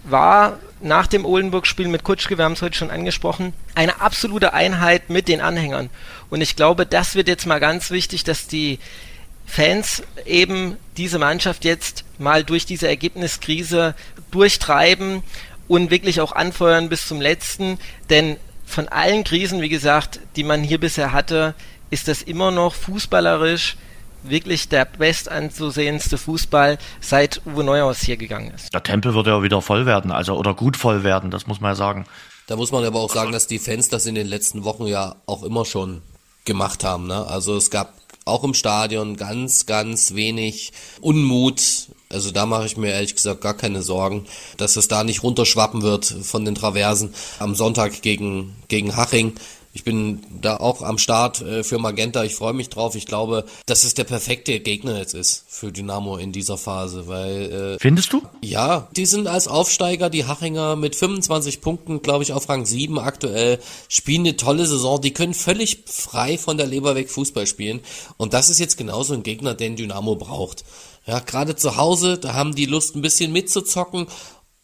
war nach dem Ohlenburg-Spiel mit Kutschke, wir haben es heute schon angesprochen, eine absolute Einheit mit den Anhängern. Und ich glaube, das wird jetzt mal ganz wichtig, dass die Fans eben diese Mannschaft jetzt mal durch diese Ergebniskrise durchtreiben und wirklich auch anfeuern bis zum letzten. Denn von allen Krisen, wie gesagt, die man hier bisher hatte, ist das immer noch fußballerisch wirklich der best anzusehendste Fußball seit Uwe Neuhaus hier gegangen ist. Der Tempel wird ja wieder voll werden, also oder gut voll werden, das muss man ja sagen. Da muss man aber auch sagen, dass die Fans das in den letzten Wochen ja auch immer schon gemacht haben. Ne? Also es gab auch im Stadion ganz, ganz wenig Unmut. Also da mache ich mir ehrlich gesagt gar keine Sorgen, dass es da nicht runterschwappen wird von den Traversen am Sonntag gegen, gegen Haching. Ich bin da auch am Start äh, für Magenta. Ich freue mich drauf. Ich glaube, dass es der perfekte Gegner jetzt ist für Dynamo in dieser Phase, weil äh, Findest du? Ja, die sind als Aufsteiger, die Hachinger mit 25 Punkten, glaube ich, auf Rang 7 aktuell, spielen eine tolle Saison. Die können völlig frei von der Leber weg Fußball spielen. Und das ist jetzt genauso ein Gegner, den Dynamo braucht. Ja, gerade zu Hause, da haben die Lust ein bisschen mitzuzocken.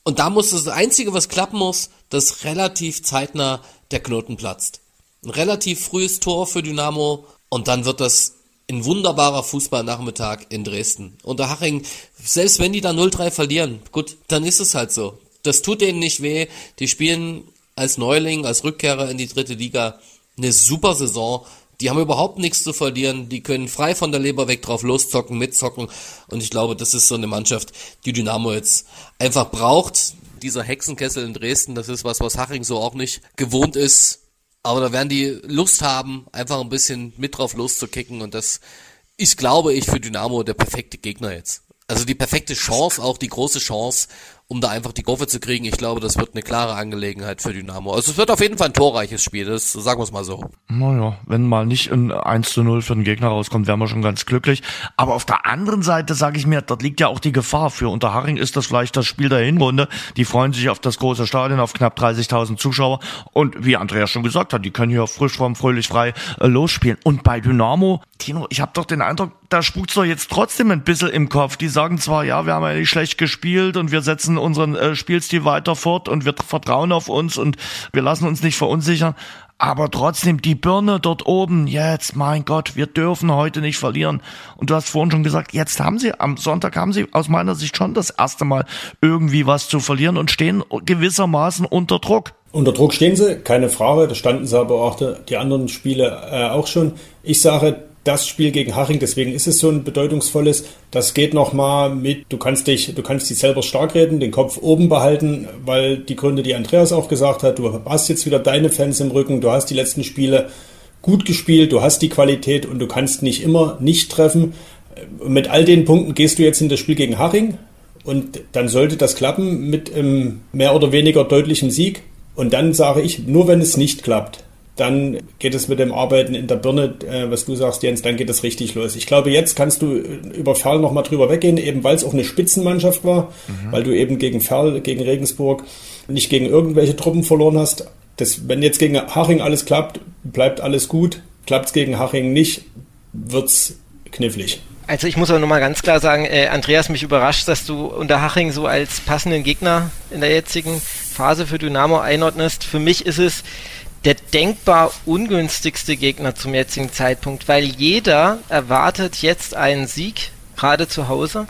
Und da muss das Einzige, was klappen muss, dass relativ zeitnah der Knoten platzt. Ein relativ frühes Tor für Dynamo und dann wird das ein wunderbarer Fußballnachmittag in Dresden. Und der Haching, selbst wenn die da 0-3 verlieren, gut, dann ist es halt so. Das tut denen nicht weh. Die spielen als Neuling, als Rückkehrer in die dritte Liga eine super Saison. Die haben überhaupt nichts zu verlieren. Die können frei von der Leber weg drauf loszocken, mitzocken. Und ich glaube, das ist so eine Mannschaft, die Dynamo jetzt einfach braucht. Dieser Hexenkessel in Dresden, das ist was, was Haching so auch nicht gewohnt ist. Aber da werden die Lust haben, einfach ein bisschen mit drauf loszukicken und das ist, glaube ich, für Dynamo der perfekte Gegner jetzt. Also die perfekte Chance, auch die große Chance, um da einfach die Kurve zu kriegen. Ich glaube, das wird eine klare Angelegenheit für Dynamo. Also es wird auf jeden Fall ein torreiches Spiel, das sagen wir es mal so. Naja, wenn mal nicht ein 1 zu 0 für den Gegner rauskommt, wären wir schon ganz glücklich. Aber auf der anderen Seite sage ich mir, dort liegt ja auch die Gefahr. Für Unterhaching ist das vielleicht das Spiel der Hinrunde. Die freuen sich auf das große Stadion, auf knapp 30.000 Zuschauer. Und wie Andreas schon gesagt hat, die können hier frisch vom fröhlich frei äh, losspielen. Und bei Dynamo, Tino, ich habe doch den Eindruck, da spukt's doch jetzt trotzdem ein bisschen im Kopf. Die sagen zwar, ja, wir haben ja nicht schlecht gespielt und wir setzen unseren äh, Spielstil weiter fort und wir vertrauen auf uns und wir lassen uns nicht verunsichern. Aber trotzdem, die Birne dort oben, jetzt, mein Gott, wir dürfen heute nicht verlieren. Und du hast vorhin schon gesagt, jetzt haben sie, am Sonntag haben sie aus meiner Sicht schon das erste Mal irgendwie was zu verlieren und stehen gewissermaßen unter Druck. Unter Druck stehen sie, keine Frage. Da standen sie aber auch die anderen Spiele äh, auch schon. Ich sage, das Spiel gegen Haching, deswegen ist es so ein bedeutungsvolles. Das geht nochmal mit, du kannst dich, du kannst dich selber stark reden, den Kopf oben behalten, weil die Gründe, die Andreas auch gesagt hat, du hast jetzt wieder deine Fans im Rücken, du hast die letzten Spiele gut gespielt, du hast die Qualität und du kannst nicht immer nicht treffen. Mit all den Punkten gehst du jetzt in das Spiel gegen Haching und dann sollte das klappen mit einem mehr oder weniger deutlichen Sieg. Und dann sage ich, nur wenn es nicht klappt, dann geht es mit dem Arbeiten in der Birne, äh, was du sagst, Jens, dann geht es richtig los. Ich glaube, jetzt kannst du über Ferl nochmal drüber weggehen, eben weil es auch eine Spitzenmannschaft war, mhm. weil du eben gegen Ferl, gegen Regensburg nicht gegen irgendwelche Truppen verloren hast. Das, wenn jetzt gegen Haching alles klappt, bleibt alles gut. Klappt es gegen Haching nicht, wird's knifflig. Also ich muss auch nochmal ganz klar sagen, äh, Andreas, mich überrascht, dass du unter Haching so als passenden Gegner in der jetzigen Phase für Dynamo einordnest. Für mich ist es der denkbar ungünstigste Gegner zum jetzigen Zeitpunkt, weil jeder erwartet jetzt einen Sieg, gerade zu Hause.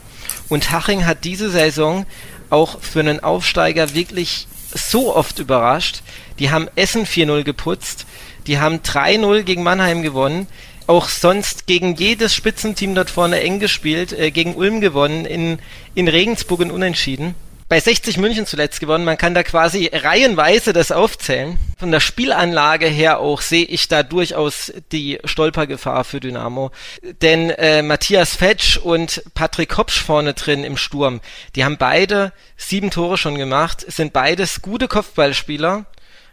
Und Haching hat diese Saison auch für einen Aufsteiger wirklich so oft überrascht. Die haben Essen 4-0 geputzt, die haben 3-0 gegen Mannheim gewonnen, auch sonst gegen jedes Spitzenteam dort vorne eng gespielt, äh, gegen Ulm gewonnen, in, in Regensburg und unentschieden bei 60 München zuletzt gewonnen. Man kann da quasi reihenweise das aufzählen. Von der Spielanlage her auch sehe ich da durchaus die Stolpergefahr für Dynamo. Denn äh, Matthias Fetsch und Patrick Hopsch vorne drin im Sturm, die haben beide sieben Tore schon gemacht, sind beides gute Kopfballspieler.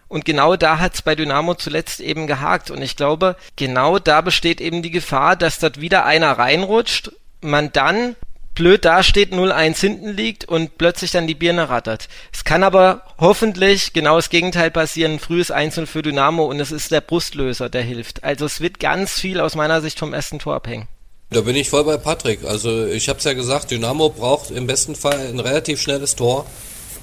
Und genau da hat es bei Dynamo zuletzt eben gehakt. Und ich glaube, genau da besteht eben die Gefahr, dass dort wieder einer reinrutscht, man dann blöd dasteht, 0-1 hinten liegt und plötzlich dann die Birne rattert. Es kann aber hoffentlich genau das Gegenteil passieren, frühes 1 für Dynamo und es ist der Brustlöser, der hilft. Also es wird ganz viel aus meiner Sicht vom ersten Tor abhängen. Da bin ich voll bei Patrick. Also ich habe es ja gesagt, Dynamo braucht im besten Fall ein relativ schnelles Tor.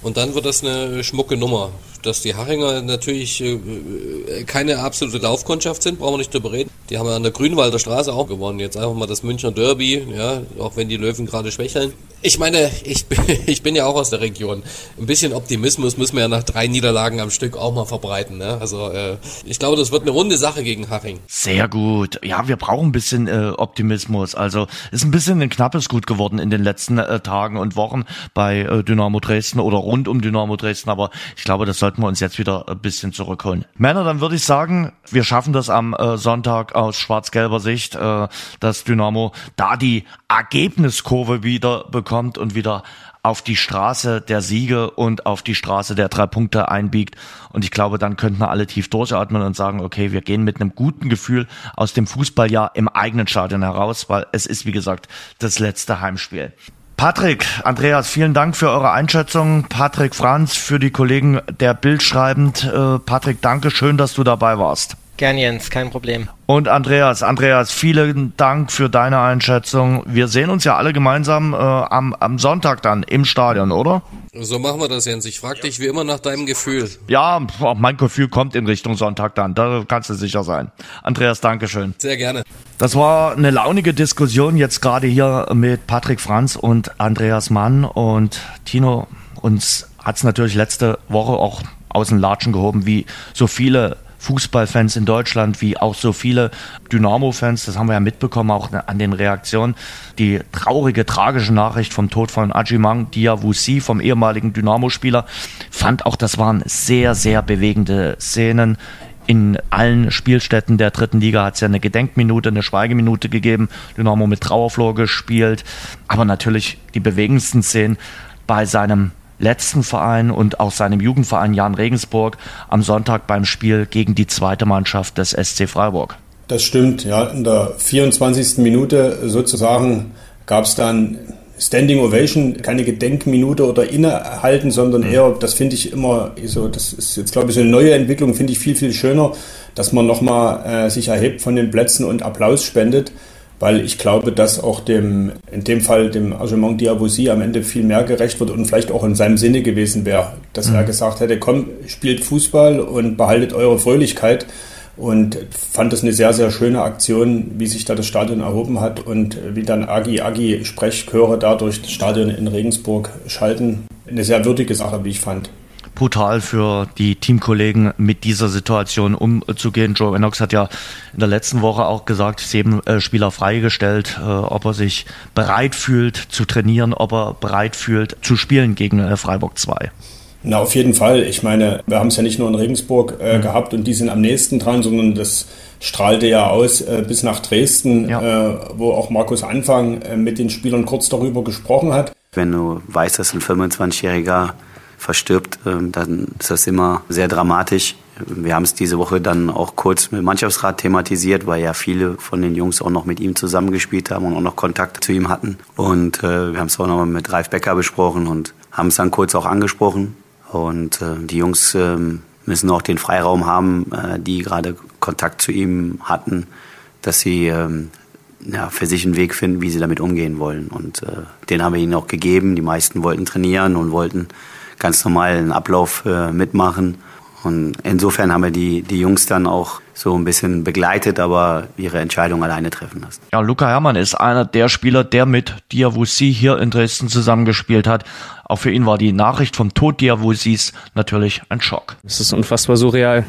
Und dann wird das eine schmucke Nummer. Dass die Haringer natürlich äh, keine absolute Laufkundschaft sind, brauchen wir nicht drüber reden. Die haben an der Grünwalder Straße auch gewonnen. Jetzt einfach mal das Münchner Derby, ja, auch wenn die Löwen gerade schwächeln. Ich meine, ich, ich bin ja auch aus der Region. Ein bisschen Optimismus müssen wir ja nach drei Niederlagen am Stück auch mal verbreiten. Ne? Also äh, ich glaube, das wird eine runde Sache gegen Haching. Sehr gut. Ja, wir brauchen ein bisschen äh, Optimismus. Also ist ein bisschen ein knappes Gut geworden in den letzten äh, Tagen und Wochen bei äh, Dynamo Dresden oder rund um Dynamo Dresden. Aber ich glaube, das sollten wir uns jetzt wieder ein bisschen zurückholen. Männer, dann würde ich sagen, wir schaffen das am äh, Sonntag aus schwarz-gelber Sicht, äh, dass Dynamo da die Ergebniskurve wieder bekommt und wieder auf die Straße der Siege und auf die Straße der drei Punkte einbiegt. Und ich glaube, dann könnten wir alle tief durchatmen und sagen, okay, wir gehen mit einem guten Gefühl aus dem Fußballjahr im eigenen Stadion heraus, weil es ist, wie gesagt, das letzte Heimspiel. Patrick, Andreas, vielen Dank für eure Einschätzung. Patrick Franz für die Kollegen der Bild schreibend. Äh, Patrick, danke schön, dass du dabei warst. Gern, Jens, kein Problem. Und Andreas, Andreas, vielen Dank für deine Einschätzung. Wir sehen uns ja alle gemeinsam äh, am, am Sonntag dann im Stadion, oder? So machen wir das, Jens. Ich frage dich wie immer nach deinem Gefühl. Ja, mein Gefühl kommt in Richtung Sonntag dann. Da kannst du sicher sein. Andreas, Dankeschön. Sehr gerne. Das war eine launige Diskussion jetzt gerade hier mit Patrick Franz und Andreas Mann. Und Tino, uns hat's natürlich letzte Woche auch aus den Latschen gehoben, wie so viele Fußballfans in Deutschland wie auch so viele Dynamo-Fans, das haben wir ja mitbekommen, auch an den Reaktionen. Die traurige, tragische Nachricht vom Tod von Ajimang Diawusi, vom ehemaligen Dynamo-Spieler, fand auch, das waren sehr, sehr bewegende Szenen. In allen Spielstätten der dritten Liga hat es ja eine Gedenkminute, eine Schweigeminute gegeben. Dynamo mit Trauerflor gespielt. Aber natürlich die bewegendsten Szenen bei seinem letzten Verein und auch seinem Jugendverein Jan Regensburg am Sonntag beim Spiel gegen die zweite Mannschaft des SC Freiburg. Das stimmt, ja. In der 24. Minute sozusagen gab es dann Standing Ovation, keine Gedenkminute oder innehalten, sondern mhm. eher, das finde ich immer so, das ist jetzt glaube ich so eine neue Entwicklung, finde ich viel, viel schöner, dass man nochmal äh, sich erhebt von den Plätzen und Applaus spendet weil ich glaube, dass auch dem, in dem Fall dem Argement Diabosi am Ende viel mehr gerecht wird und vielleicht auch in seinem Sinne gewesen wäre, dass mhm. er gesagt hätte, komm, spielt Fußball und behaltet eure Fröhlichkeit und fand es eine sehr, sehr schöne Aktion, wie sich da das Stadion erhoben hat und wie dann Agi Agi Sprechchöre da durch das Stadion in Regensburg schalten. Eine sehr würdige Sache, wie ich fand brutal für die Teamkollegen mit dieser Situation umzugehen. Joe Enox hat ja in der letzten Woche auch gesagt, sieben äh, Spieler freigestellt, äh, ob er sich bereit fühlt zu trainieren, ob er bereit fühlt zu spielen gegen äh, Freiburg 2. Na, auf jeden Fall. Ich meine, wir haben es ja nicht nur in Regensburg äh, mhm. gehabt und die sind am nächsten dran, sondern das strahlte ja aus äh, bis nach Dresden, ja. äh, wo auch Markus Anfang äh, mit den Spielern kurz darüber gesprochen hat. Wenn du weißt, dass ein 25-Jähriger verstirbt, ähm, dann ist das immer sehr dramatisch. Wir haben es diese Woche dann auch kurz mit Mannschaftsrat thematisiert, weil ja viele von den Jungs auch noch mit ihm zusammengespielt haben und auch noch Kontakt zu ihm hatten. Und äh, wir haben es auch nochmal mit Ralf Becker besprochen und haben es dann kurz auch angesprochen. Und äh, die Jungs äh, müssen auch den Freiraum haben, äh, die gerade Kontakt zu ihm hatten, dass sie ähm, ja, für sich einen Weg finden, wie sie damit umgehen wollen. Und äh, den haben wir ihnen auch gegeben. Die meisten wollten trainieren und wollten ganz normal einen Ablauf äh, mitmachen. Und insofern haben wir die, die Jungs dann auch so ein bisschen begleitet, aber ihre Entscheidung alleine treffen lassen. Ja, Luca Herrmann ist einer der Spieler, der mit Diawusi hier in Dresden zusammengespielt hat. Auch für ihn war die Nachricht vom Tod Diawusis natürlich ein Schock. Es ist unfassbar surreal.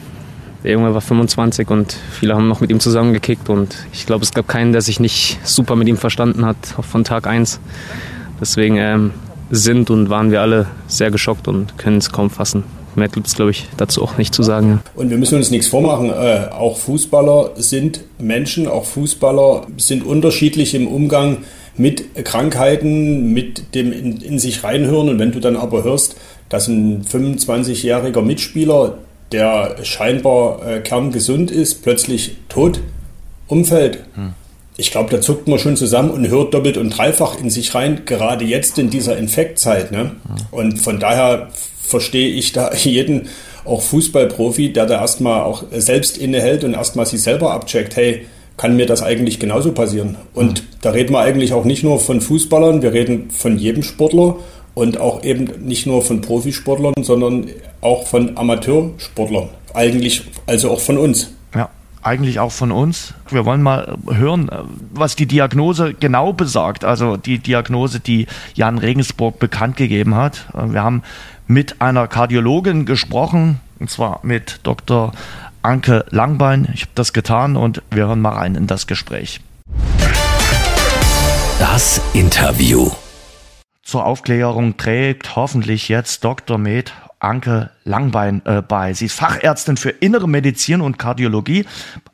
Der Junge war 25 und viele haben noch mit ihm zusammengekickt und ich glaube, es gab keinen, der sich nicht super mit ihm verstanden hat, auch von Tag 1. Deswegen ähm, sind und waren wir alle sehr geschockt und können es kaum fassen. Mehr gibt es, glaube ich, dazu auch nicht zu sagen. Ja. Und wir müssen uns nichts vormachen. Äh, auch Fußballer sind Menschen, auch Fußballer sind unterschiedlich im Umgang mit Krankheiten, mit dem in, in sich reinhören. Und wenn du dann aber hörst, dass ein 25-jähriger Mitspieler, der scheinbar äh, kerngesund ist, plötzlich tot umfällt. Hm ich glaube, da zuckt man schon zusammen und hört doppelt und dreifach in sich rein, gerade jetzt in dieser Infektzeit. Ne? Und von daher verstehe ich da jeden, auch Fußballprofi, der da erstmal auch selbst innehält und erstmal sich selber abcheckt, hey, kann mir das eigentlich genauso passieren? Und da reden wir eigentlich auch nicht nur von Fußballern, wir reden von jedem Sportler und auch eben nicht nur von Profisportlern, sondern auch von Amateursportlern. Eigentlich also auch von uns. Eigentlich auch von uns. Wir wollen mal hören, was die Diagnose genau besagt. Also die Diagnose, die Jan Regensburg bekannt gegeben hat. Wir haben mit einer Kardiologin gesprochen, und zwar mit Dr. Anke Langbein. Ich habe das getan und wir hören mal rein in das Gespräch. Das Interview. Zur Aufklärung trägt hoffentlich jetzt Dr. Med Anke Langbein äh, bei. Sie ist Fachärztin für Innere Medizin und Kardiologie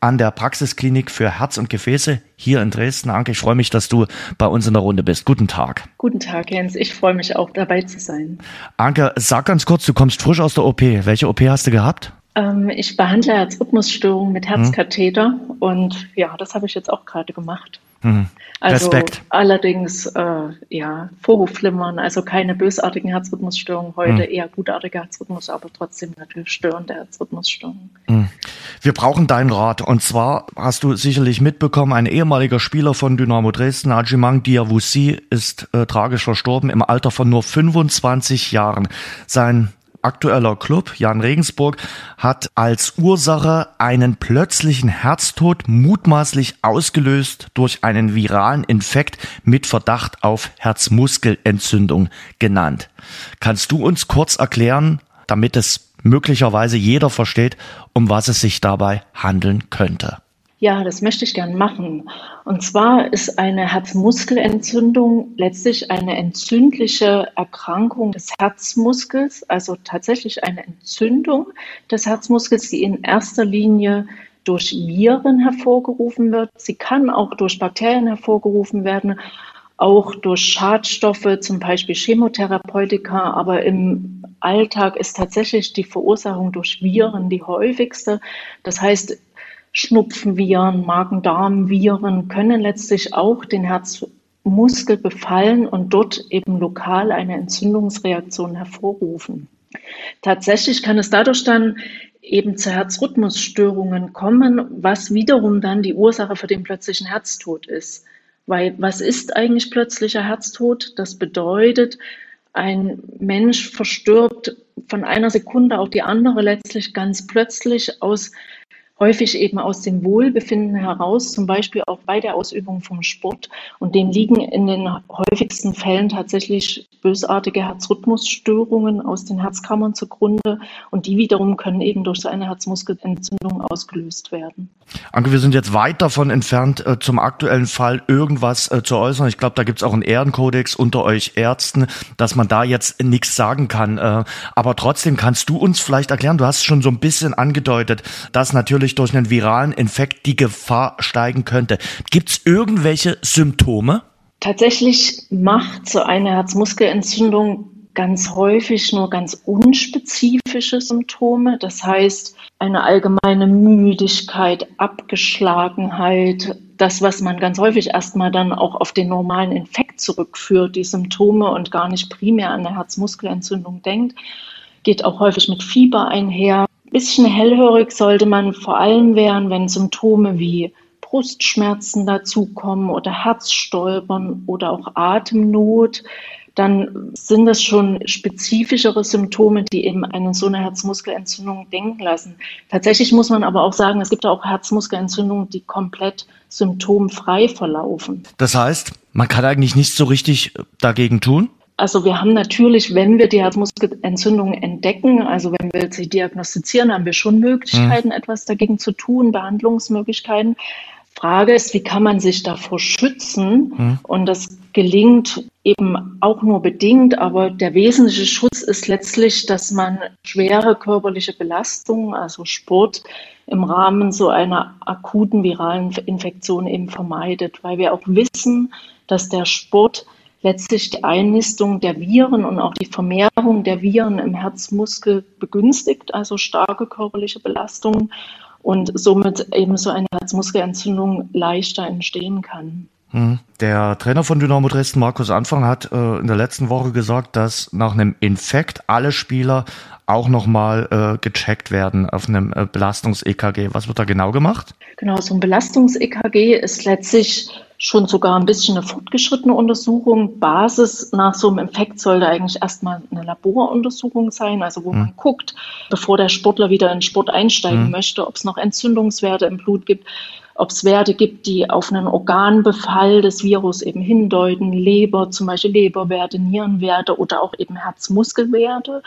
an der Praxisklinik für Herz und Gefäße hier in Dresden. Anke, ich freue mich, dass du bei uns in der Runde bist. Guten Tag. Guten Tag, Jens. Ich freue mich auch dabei zu sein. Anke, sag ganz kurz, du kommst frisch aus der OP. Welche OP hast du gehabt? Ähm, ich behandle Herzrhythmusstörungen mit Herzkatheter hm. und ja, das habe ich jetzt auch gerade gemacht. Mhm. Also Respekt. allerdings äh, ja Vorhofflimmern, also keine bösartigen Herzrhythmusstörungen heute, mhm. eher gutartige Herzrhythmus, aber trotzdem natürlich störende Herzrhythmusstörungen. Mhm. Wir brauchen deinen Rat und zwar hast du sicherlich mitbekommen, ein ehemaliger Spieler von Dynamo Dresden, Ajimang Diawusi, ist äh, tragisch verstorben im Alter von nur 25 Jahren. Sein aktueller Club, Jan Regensburg, hat als Ursache einen plötzlichen Herztod mutmaßlich ausgelöst durch einen viralen Infekt mit Verdacht auf Herzmuskelentzündung genannt. Kannst du uns kurz erklären, damit es möglicherweise jeder versteht, um was es sich dabei handeln könnte? Ja, das möchte ich gern machen. Und zwar ist eine Herzmuskelentzündung letztlich eine entzündliche Erkrankung des Herzmuskels, also tatsächlich eine Entzündung des Herzmuskels, die in erster Linie durch Viren hervorgerufen wird. Sie kann auch durch Bakterien hervorgerufen werden, auch durch Schadstoffe, zum Beispiel Chemotherapeutika, aber im Alltag ist tatsächlich die Verursachung durch Viren die häufigste. Das heißt, Schnupfenviren, Magen-Darm-Viren können letztlich auch den Herzmuskel befallen und dort eben lokal eine Entzündungsreaktion hervorrufen. Tatsächlich kann es dadurch dann eben zu Herzrhythmusstörungen kommen, was wiederum dann die Ursache für den plötzlichen Herztod ist. Weil was ist eigentlich plötzlicher Herztod? Das bedeutet, ein Mensch verstirbt von einer Sekunde auf die andere letztlich ganz plötzlich aus häufig eben aus dem Wohlbefinden heraus, zum Beispiel auch bei der Ausübung vom Sport. Und dem liegen in den häufigsten Fällen tatsächlich bösartige Herzrhythmusstörungen aus den Herzkammern zugrunde. Und die wiederum können eben durch so eine Herzmuskelentzündung ausgelöst werden. Anke, wir sind jetzt weit davon entfernt, äh, zum aktuellen Fall irgendwas äh, zu äußern. Ich glaube, da gibt es auch einen Ehrenkodex unter euch Ärzten, dass man da jetzt nichts sagen kann. Äh, aber trotzdem kannst du uns vielleicht erklären, du hast schon so ein bisschen angedeutet, dass natürlich natürlich durch einen viralen Infekt die Gefahr steigen könnte. Gibt es irgendwelche Symptome? Tatsächlich macht so eine Herzmuskelentzündung ganz häufig nur ganz unspezifische Symptome. Das heißt, eine allgemeine Müdigkeit, Abgeschlagenheit, das, was man ganz häufig erstmal dann auch auf den normalen Infekt zurückführt, die Symptome und gar nicht primär an eine Herzmuskelentzündung denkt, geht auch häufig mit Fieber einher bisschen hellhörig sollte man vor allem werden, wenn Symptome wie Brustschmerzen dazukommen oder Herzstolpern oder auch Atemnot. Dann sind das schon spezifischere Symptome, die eben eine so eine Herzmuskelentzündung denken lassen. Tatsächlich muss man aber auch sagen, es gibt auch Herzmuskelentzündungen, die komplett symptomfrei verlaufen. Das heißt, man kann eigentlich nichts so richtig dagegen tun? Also wir haben natürlich, wenn wir die Herzmuskelentzündung entdecken, also wenn wir sie diagnostizieren, haben wir schon Möglichkeiten, mhm. etwas dagegen zu tun, Behandlungsmöglichkeiten. Frage ist, wie kann man sich davor schützen? Mhm. Und das gelingt eben auch nur bedingt, aber der wesentliche Schutz ist letztlich, dass man schwere körperliche Belastungen, also Sport, im Rahmen so einer akuten viralen Infektion eben vermeidet, weil wir auch wissen, dass der Sport letztlich die Einnistung der Viren und auch die Vermehrung der Viren im Herzmuskel begünstigt, also starke körperliche Belastungen und somit eben so eine Herzmuskelentzündung leichter entstehen kann. Hm. Der Trainer von Dynamo Dresden, Markus Anfang, hat äh, in der letzten Woche gesagt, dass nach einem Infekt alle Spieler auch nochmal äh, gecheckt werden auf einem äh, Belastungs-EKG. Was wird da genau gemacht? Genau, so ein Belastungs-EKG ist letztlich schon sogar ein bisschen eine fortgeschrittene Untersuchung. Basis nach so einem Infekt sollte eigentlich erstmal eine Laboruntersuchung sein, also wo mhm. man guckt, bevor der Sportler wieder in Sport einsteigen mhm. möchte, ob es noch Entzündungswerte im Blut gibt, ob es Werte gibt, die auf einen Organbefall des Virus eben hindeuten, Leber, zum Beispiel Leberwerte, Nierenwerte oder auch eben Herzmuskelwerte.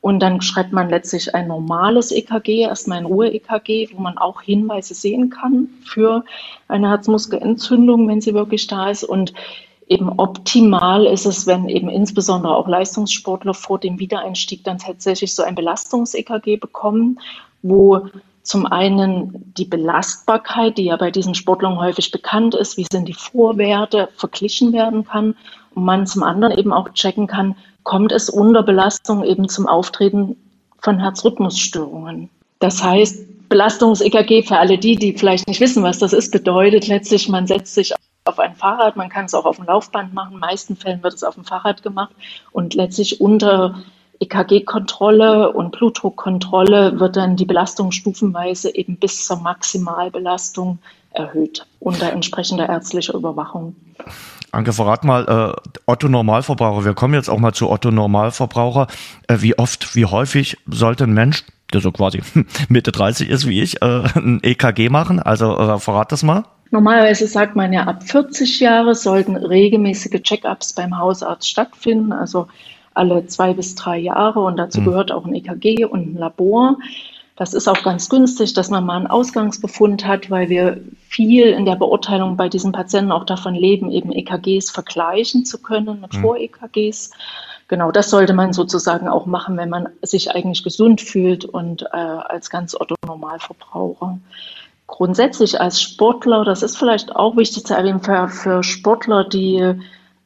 Und dann schreibt man letztlich ein normales EKG, erstmal ein Ruhe-EKG, wo man auch Hinweise sehen kann für eine Herzmuskelentzündung, wenn sie wirklich da ist. Und eben optimal ist es, wenn eben insbesondere auch Leistungssportler vor dem Wiedereinstieg dann tatsächlich so ein Belastungs-EKG bekommen, wo zum einen die Belastbarkeit, die ja bei diesen Sportlern häufig bekannt ist, wie sind die Vorwerte, verglichen werden kann und man zum anderen eben auch checken kann, kommt es unter Belastung eben zum Auftreten von Herzrhythmusstörungen. Das heißt, Belastungs-EKG für alle die, die vielleicht nicht wissen, was das ist, bedeutet letztlich, man setzt sich auf ein Fahrrad, man kann es auch auf dem Laufband machen. In meisten Fällen wird es auf dem Fahrrad gemacht und letztlich unter EKG-Kontrolle und Blutdruckkontrolle wird dann die Belastung stufenweise eben bis zur Maximalbelastung erhöht unter entsprechender ärztlicher Überwachung. Anke, verrat mal, äh, Otto Normalverbraucher, wir kommen jetzt auch mal zu Otto Normalverbraucher. Äh, wie oft, wie häufig sollte ein Mensch, der so quasi Mitte 30 ist wie ich, äh, ein EKG machen? Also äh, verrat das mal. Normalerweise sagt man ja, ab 40 Jahre sollten regelmäßige Check-ups beim Hausarzt stattfinden, also alle zwei bis drei Jahre und dazu mhm. gehört auch ein EKG und ein Labor. Das ist auch ganz günstig, dass man mal einen Ausgangsbefund hat, weil wir viel in der Beurteilung bei diesen Patienten auch davon leben, eben EKGs vergleichen zu können mit mhm. Vor-EKGs. Genau, das sollte man sozusagen auch machen, wenn man sich eigentlich gesund fühlt und äh, als ganz Otto-Normalverbraucher. Grundsätzlich als Sportler, das ist vielleicht auch wichtig zu erwähnen, für, für Sportler, die,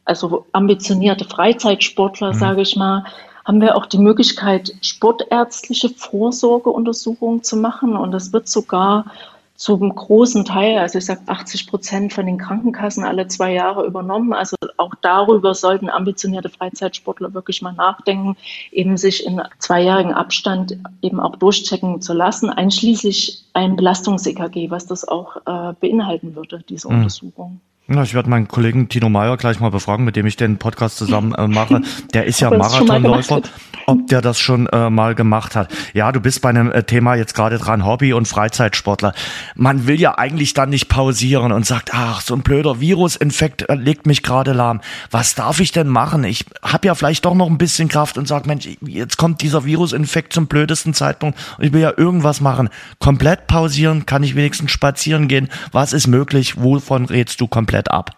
also ambitionierte Freizeitsportler, mhm. sage ich mal, haben wir auch die Möglichkeit, sportärztliche Vorsorgeuntersuchungen zu machen. Und das wird sogar zum großen Teil, also ich sage 80 Prozent von den Krankenkassen alle zwei Jahre übernommen. Also auch darüber sollten ambitionierte Freizeitsportler wirklich mal nachdenken, eben sich in zweijährigen Abstand eben auch durchchecken zu lassen, einschließlich ein Belastungs-EKG, was das auch äh, beinhalten würde, diese mhm. Untersuchung. Ja, ich werde meinen Kollegen Tino Meyer gleich mal befragen, mit dem ich den Podcast zusammen äh, mache. Der ist ja Marathonläufer, ob der das schon äh, mal gemacht hat. Ja, du bist bei einem äh, Thema jetzt gerade dran, Hobby- und Freizeitsportler. Man will ja eigentlich dann nicht pausieren und sagt, ach, so ein blöder Virusinfekt äh, legt mich gerade lahm. Was darf ich denn machen? Ich habe ja vielleicht doch noch ein bisschen Kraft und sag, Mensch, jetzt kommt dieser Virusinfekt zum blödesten Zeitpunkt und ich will ja irgendwas machen. Komplett pausieren, kann ich wenigstens spazieren gehen? Was ist möglich? Wovon redst du komplett? Komplett ab?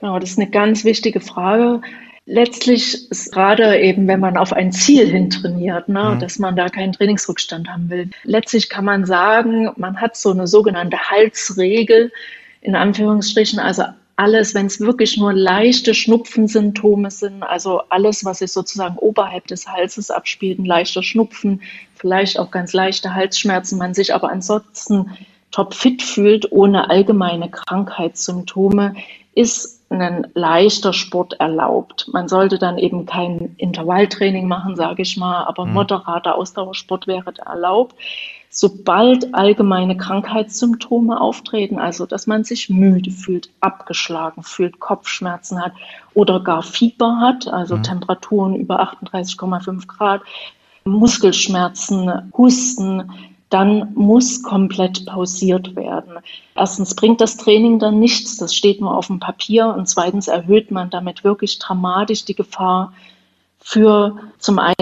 Genau, das ist eine ganz wichtige Frage. Letztlich ist gerade eben, wenn man auf ein Ziel hin trainiert, ne, mhm. dass man da keinen Trainingsrückstand haben will. Letztlich kann man sagen, man hat so eine sogenannte Halsregel, in Anführungsstrichen, also alles, wenn es wirklich nur leichte Schnupfensymptome sind, also alles, was sich sozusagen oberhalb des Halses abspielt, ein leichter Schnupfen, vielleicht auch ganz leichte Halsschmerzen, man sich aber ansonsten topfit fühlt, ohne allgemeine Krankheitssymptome, ist ein leichter Sport erlaubt. Man sollte dann eben kein Intervalltraining machen, sage ich mal, aber mhm. moderater Ausdauersport wäre erlaubt. Sobald allgemeine Krankheitssymptome auftreten, also dass man sich müde fühlt, abgeschlagen fühlt, Kopfschmerzen hat oder gar Fieber hat, also mhm. Temperaturen über 38,5 Grad, Muskelschmerzen, Husten, dann muss komplett pausiert werden. Erstens bringt das Training dann nichts, das steht nur auf dem Papier und zweitens erhöht man damit wirklich dramatisch die Gefahr für zum einen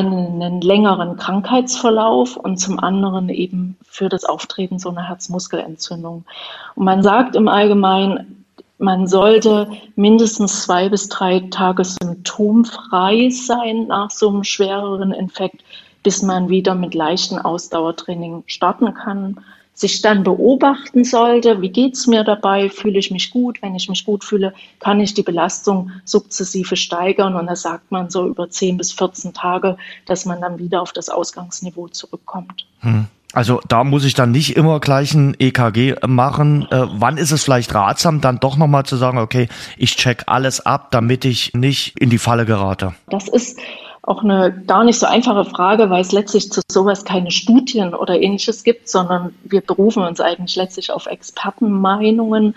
einen längeren Krankheitsverlauf und zum anderen eben für das Auftreten so einer Herzmuskelentzündung. Und man sagt im Allgemeinen, man sollte mindestens zwei bis drei Tage symptomfrei sein nach so einem schwereren Infekt bis man wieder mit leichten Ausdauertraining starten kann, sich dann beobachten sollte, wie geht's mir dabei, fühle ich mich gut, wenn ich mich gut fühle, kann ich die Belastung sukzessive steigern und da sagt man so über 10 bis 14 Tage, dass man dann wieder auf das Ausgangsniveau zurückkommt. Hm. Also da muss ich dann nicht immer gleich ein EKG machen. Äh, wann ist es vielleicht ratsam, dann doch nochmal zu sagen, okay, ich check alles ab, damit ich nicht in die Falle gerate? Das ist auch eine gar nicht so einfache Frage, weil es letztlich zu sowas keine Studien oder ähnliches gibt, sondern wir berufen uns eigentlich letztlich auf Expertenmeinungen.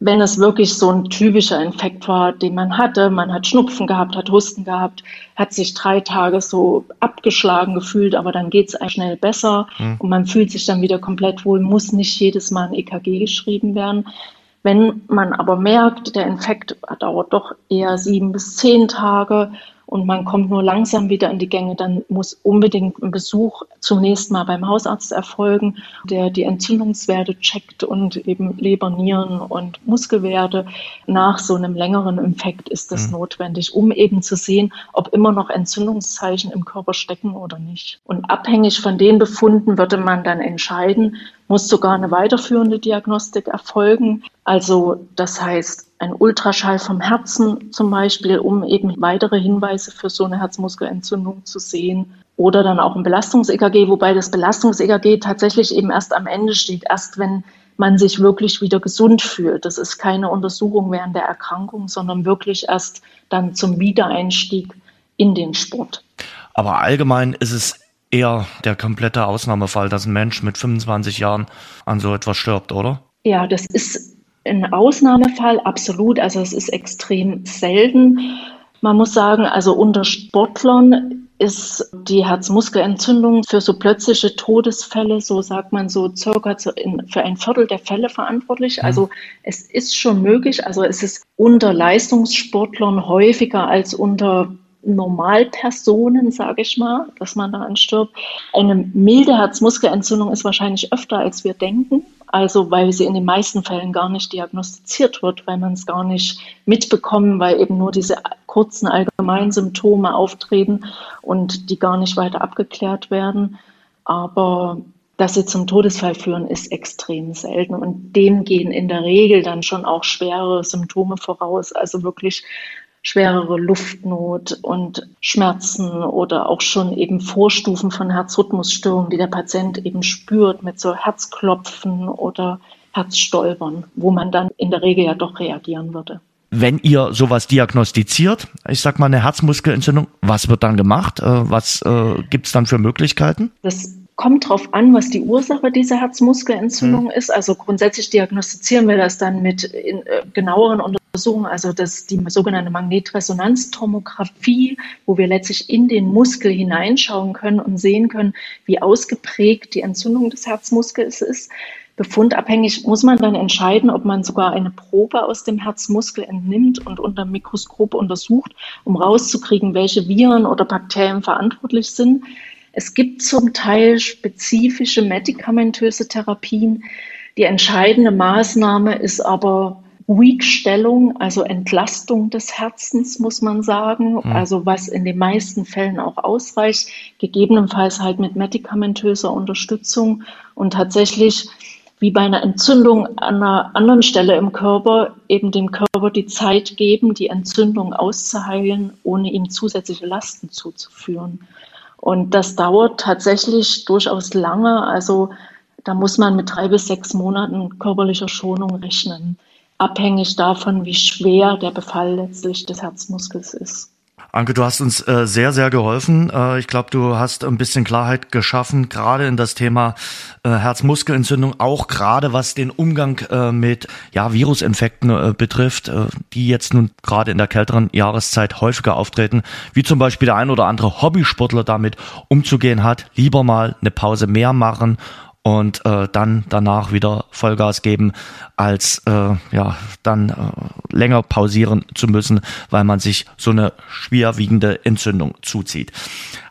wenn es wirklich so ein typischer Infekt war, den man hatte, man hat Schnupfen gehabt, hat Husten gehabt, hat sich drei Tage so abgeschlagen gefühlt, aber dann geht es schnell besser mhm. und man fühlt sich dann wieder komplett wohl, muss nicht jedes Mal ein EKG geschrieben werden. Wenn man aber merkt, der Infekt dauert doch eher sieben bis zehn Tage und man kommt nur langsam wieder in die Gänge, dann muss unbedingt ein Besuch zunächst mal beim Hausarzt erfolgen, der die Entzündungswerte checkt und eben Leber, Nieren und Muskelwerte. Nach so einem längeren Infekt ist das mhm. notwendig, um eben zu sehen, ob immer noch Entzündungszeichen im Körper stecken oder nicht. Und abhängig von den Befunden würde man dann entscheiden, muss sogar eine weiterführende Diagnostik erfolgen. Also das heißt, ein Ultraschall vom Herzen zum Beispiel, um eben weitere Hinweise für so eine Herzmuskelentzündung zu sehen. Oder dann auch ein Belastungs-EKG, wobei das Belastungs-EKG tatsächlich eben erst am Ende steht, erst wenn man sich wirklich wieder gesund fühlt. Das ist keine Untersuchung während der Erkrankung, sondern wirklich erst dann zum Wiedereinstieg in den Sport. Aber allgemein ist es eher der komplette Ausnahmefall, dass ein Mensch mit 25 Jahren an so etwas stirbt, oder? Ja, das ist ein Ausnahmefall, absolut. Also es ist extrem selten. Man muss sagen, also unter Sportlern ist die Herzmuskelentzündung für so plötzliche Todesfälle, so sagt man so circa für ein Viertel der Fälle verantwortlich. Mhm. Also es ist schon möglich. Also es ist unter Leistungssportlern häufiger als unter Normalpersonen, sage ich mal, dass man daran stirbt. Eine milde Herzmuskelentzündung ist wahrscheinlich öfter, als wir denken. Also weil sie in den meisten Fällen gar nicht diagnostiziert wird, weil man es gar nicht mitbekommt, weil eben nur diese kurzen Allgemeinsymptome auftreten und die gar nicht weiter abgeklärt werden. Aber dass sie zum Todesfall führen, ist extrem selten. Und dem gehen in der Regel dann schon auch schwere Symptome voraus. Also wirklich schwerere Luftnot und Schmerzen oder auch schon eben Vorstufen von Herzrhythmusstörungen, die der Patient eben spürt mit so Herzklopfen oder Herzstolpern, wo man dann in der Regel ja doch reagieren würde. Wenn ihr sowas diagnostiziert, ich sag mal eine Herzmuskelentzündung, was wird dann gemacht? Äh, was äh, gibt es dann für Möglichkeiten? Das kommt darauf an, was die Ursache dieser Herzmuskelentzündung mhm. ist. Also grundsätzlich diagnostizieren wir das dann mit in, äh, genaueren Untersuchungen, also das, die sogenannte Magnetresonanztomographie, wo wir letztlich in den Muskel hineinschauen können und sehen können, wie ausgeprägt die Entzündung des Herzmuskels ist. Befundabhängig muss man dann entscheiden, ob man sogar eine Probe aus dem Herzmuskel entnimmt und unter Mikroskop untersucht, um rauszukriegen, welche Viren oder Bakterien verantwortlich sind. Es gibt zum Teil spezifische medikamentöse Therapien. Die entscheidende Maßnahme ist aber Ruhigstellung, also Entlastung des Herzens, muss man sagen. Mhm. Also was in den meisten Fällen auch ausreicht, gegebenenfalls halt mit medikamentöser Unterstützung und tatsächlich wie bei einer Entzündung an einer anderen Stelle im Körper eben dem Körper die Zeit geben, die Entzündung auszuheilen, ohne ihm zusätzliche Lasten zuzuführen. Und das dauert tatsächlich durchaus lange. Also da muss man mit drei bis sechs Monaten körperlicher Schonung rechnen, abhängig davon, wie schwer der Befall letztlich des Herzmuskels ist. Anke, du hast uns äh, sehr, sehr geholfen. Äh, ich glaube, du hast ein bisschen Klarheit geschaffen, gerade in das Thema äh, Herzmuskelentzündung, auch gerade was den Umgang äh, mit ja, Virusinfekten äh, betrifft, äh, die jetzt nun gerade in der kälteren Jahreszeit häufiger auftreten, wie zum Beispiel der ein oder andere Hobbysportler damit umzugehen hat. Lieber mal eine Pause mehr machen und äh, dann danach wieder Vollgas geben, als äh, ja dann äh, länger pausieren zu müssen, weil man sich so eine schwerwiegende Entzündung zuzieht.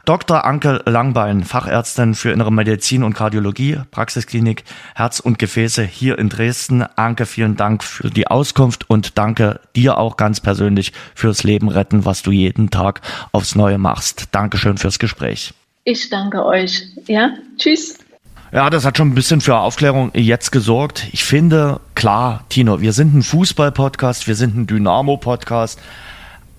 Dr. Anke Langbein, Fachärztin für Innere Medizin und Kardiologie, Praxisklinik Herz und Gefäße hier in Dresden. Anke, vielen Dank für die Auskunft und danke dir auch ganz persönlich fürs Leben retten, was du jeden Tag aufs Neue machst. Dankeschön fürs Gespräch. Ich danke euch. Ja, tschüss. Ja, das hat schon ein bisschen für Aufklärung jetzt gesorgt. Ich finde, klar, Tino, wir sind ein Fußball-Podcast, wir sind ein Dynamo-Podcast,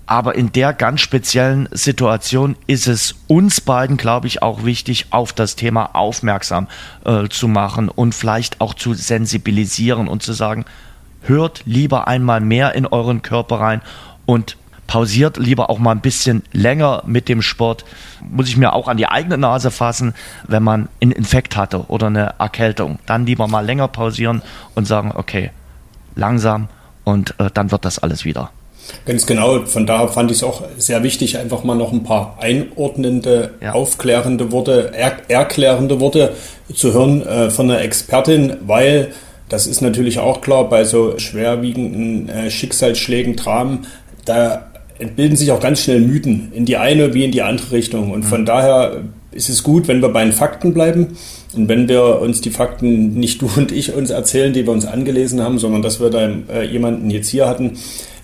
aber in der ganz speziellen Situation ist es uns beiden, glaube ich, auch wichtig, auf das Thema aufmerksam äh, zu machen und vielleicht auch zu sensibilisieren und zu sagen, hört lieber einmal mehr in euren Körper rein und pausiert lieber auch mal ein bisschen länger mit dem Sport. Muss ich mir auch an die eigene Nase fassen, wenn man einen Infekt hatte oder eine Erkältung. Dann lieber mal länger pausieren und sagen, okay, langsam und äh, dann wird das alles wieder. Ganz genau. Von daher fand ich es auch sehr wichtig, einfach mal noch ein paar einordnende, ja. aufklärende Worte, er, erklärende Worte zu hören äh, von einer Expertin, weil das ist natürlich auch klar, bei so schwerwiegenden äh, Schicksalsschlägen, Dramen, da entbilden sich auch ganz schnell Mythen in die eine wie in die andere Richtung. Und von mhm. daher ist es gut, wenn wir bei den Fakten bleiben und wenn wir uns die Fakten nicht du und ich uns erzählen, die wir uns angelesen haben, sondern dass wir da äh, jemanden jetzt hier hatten,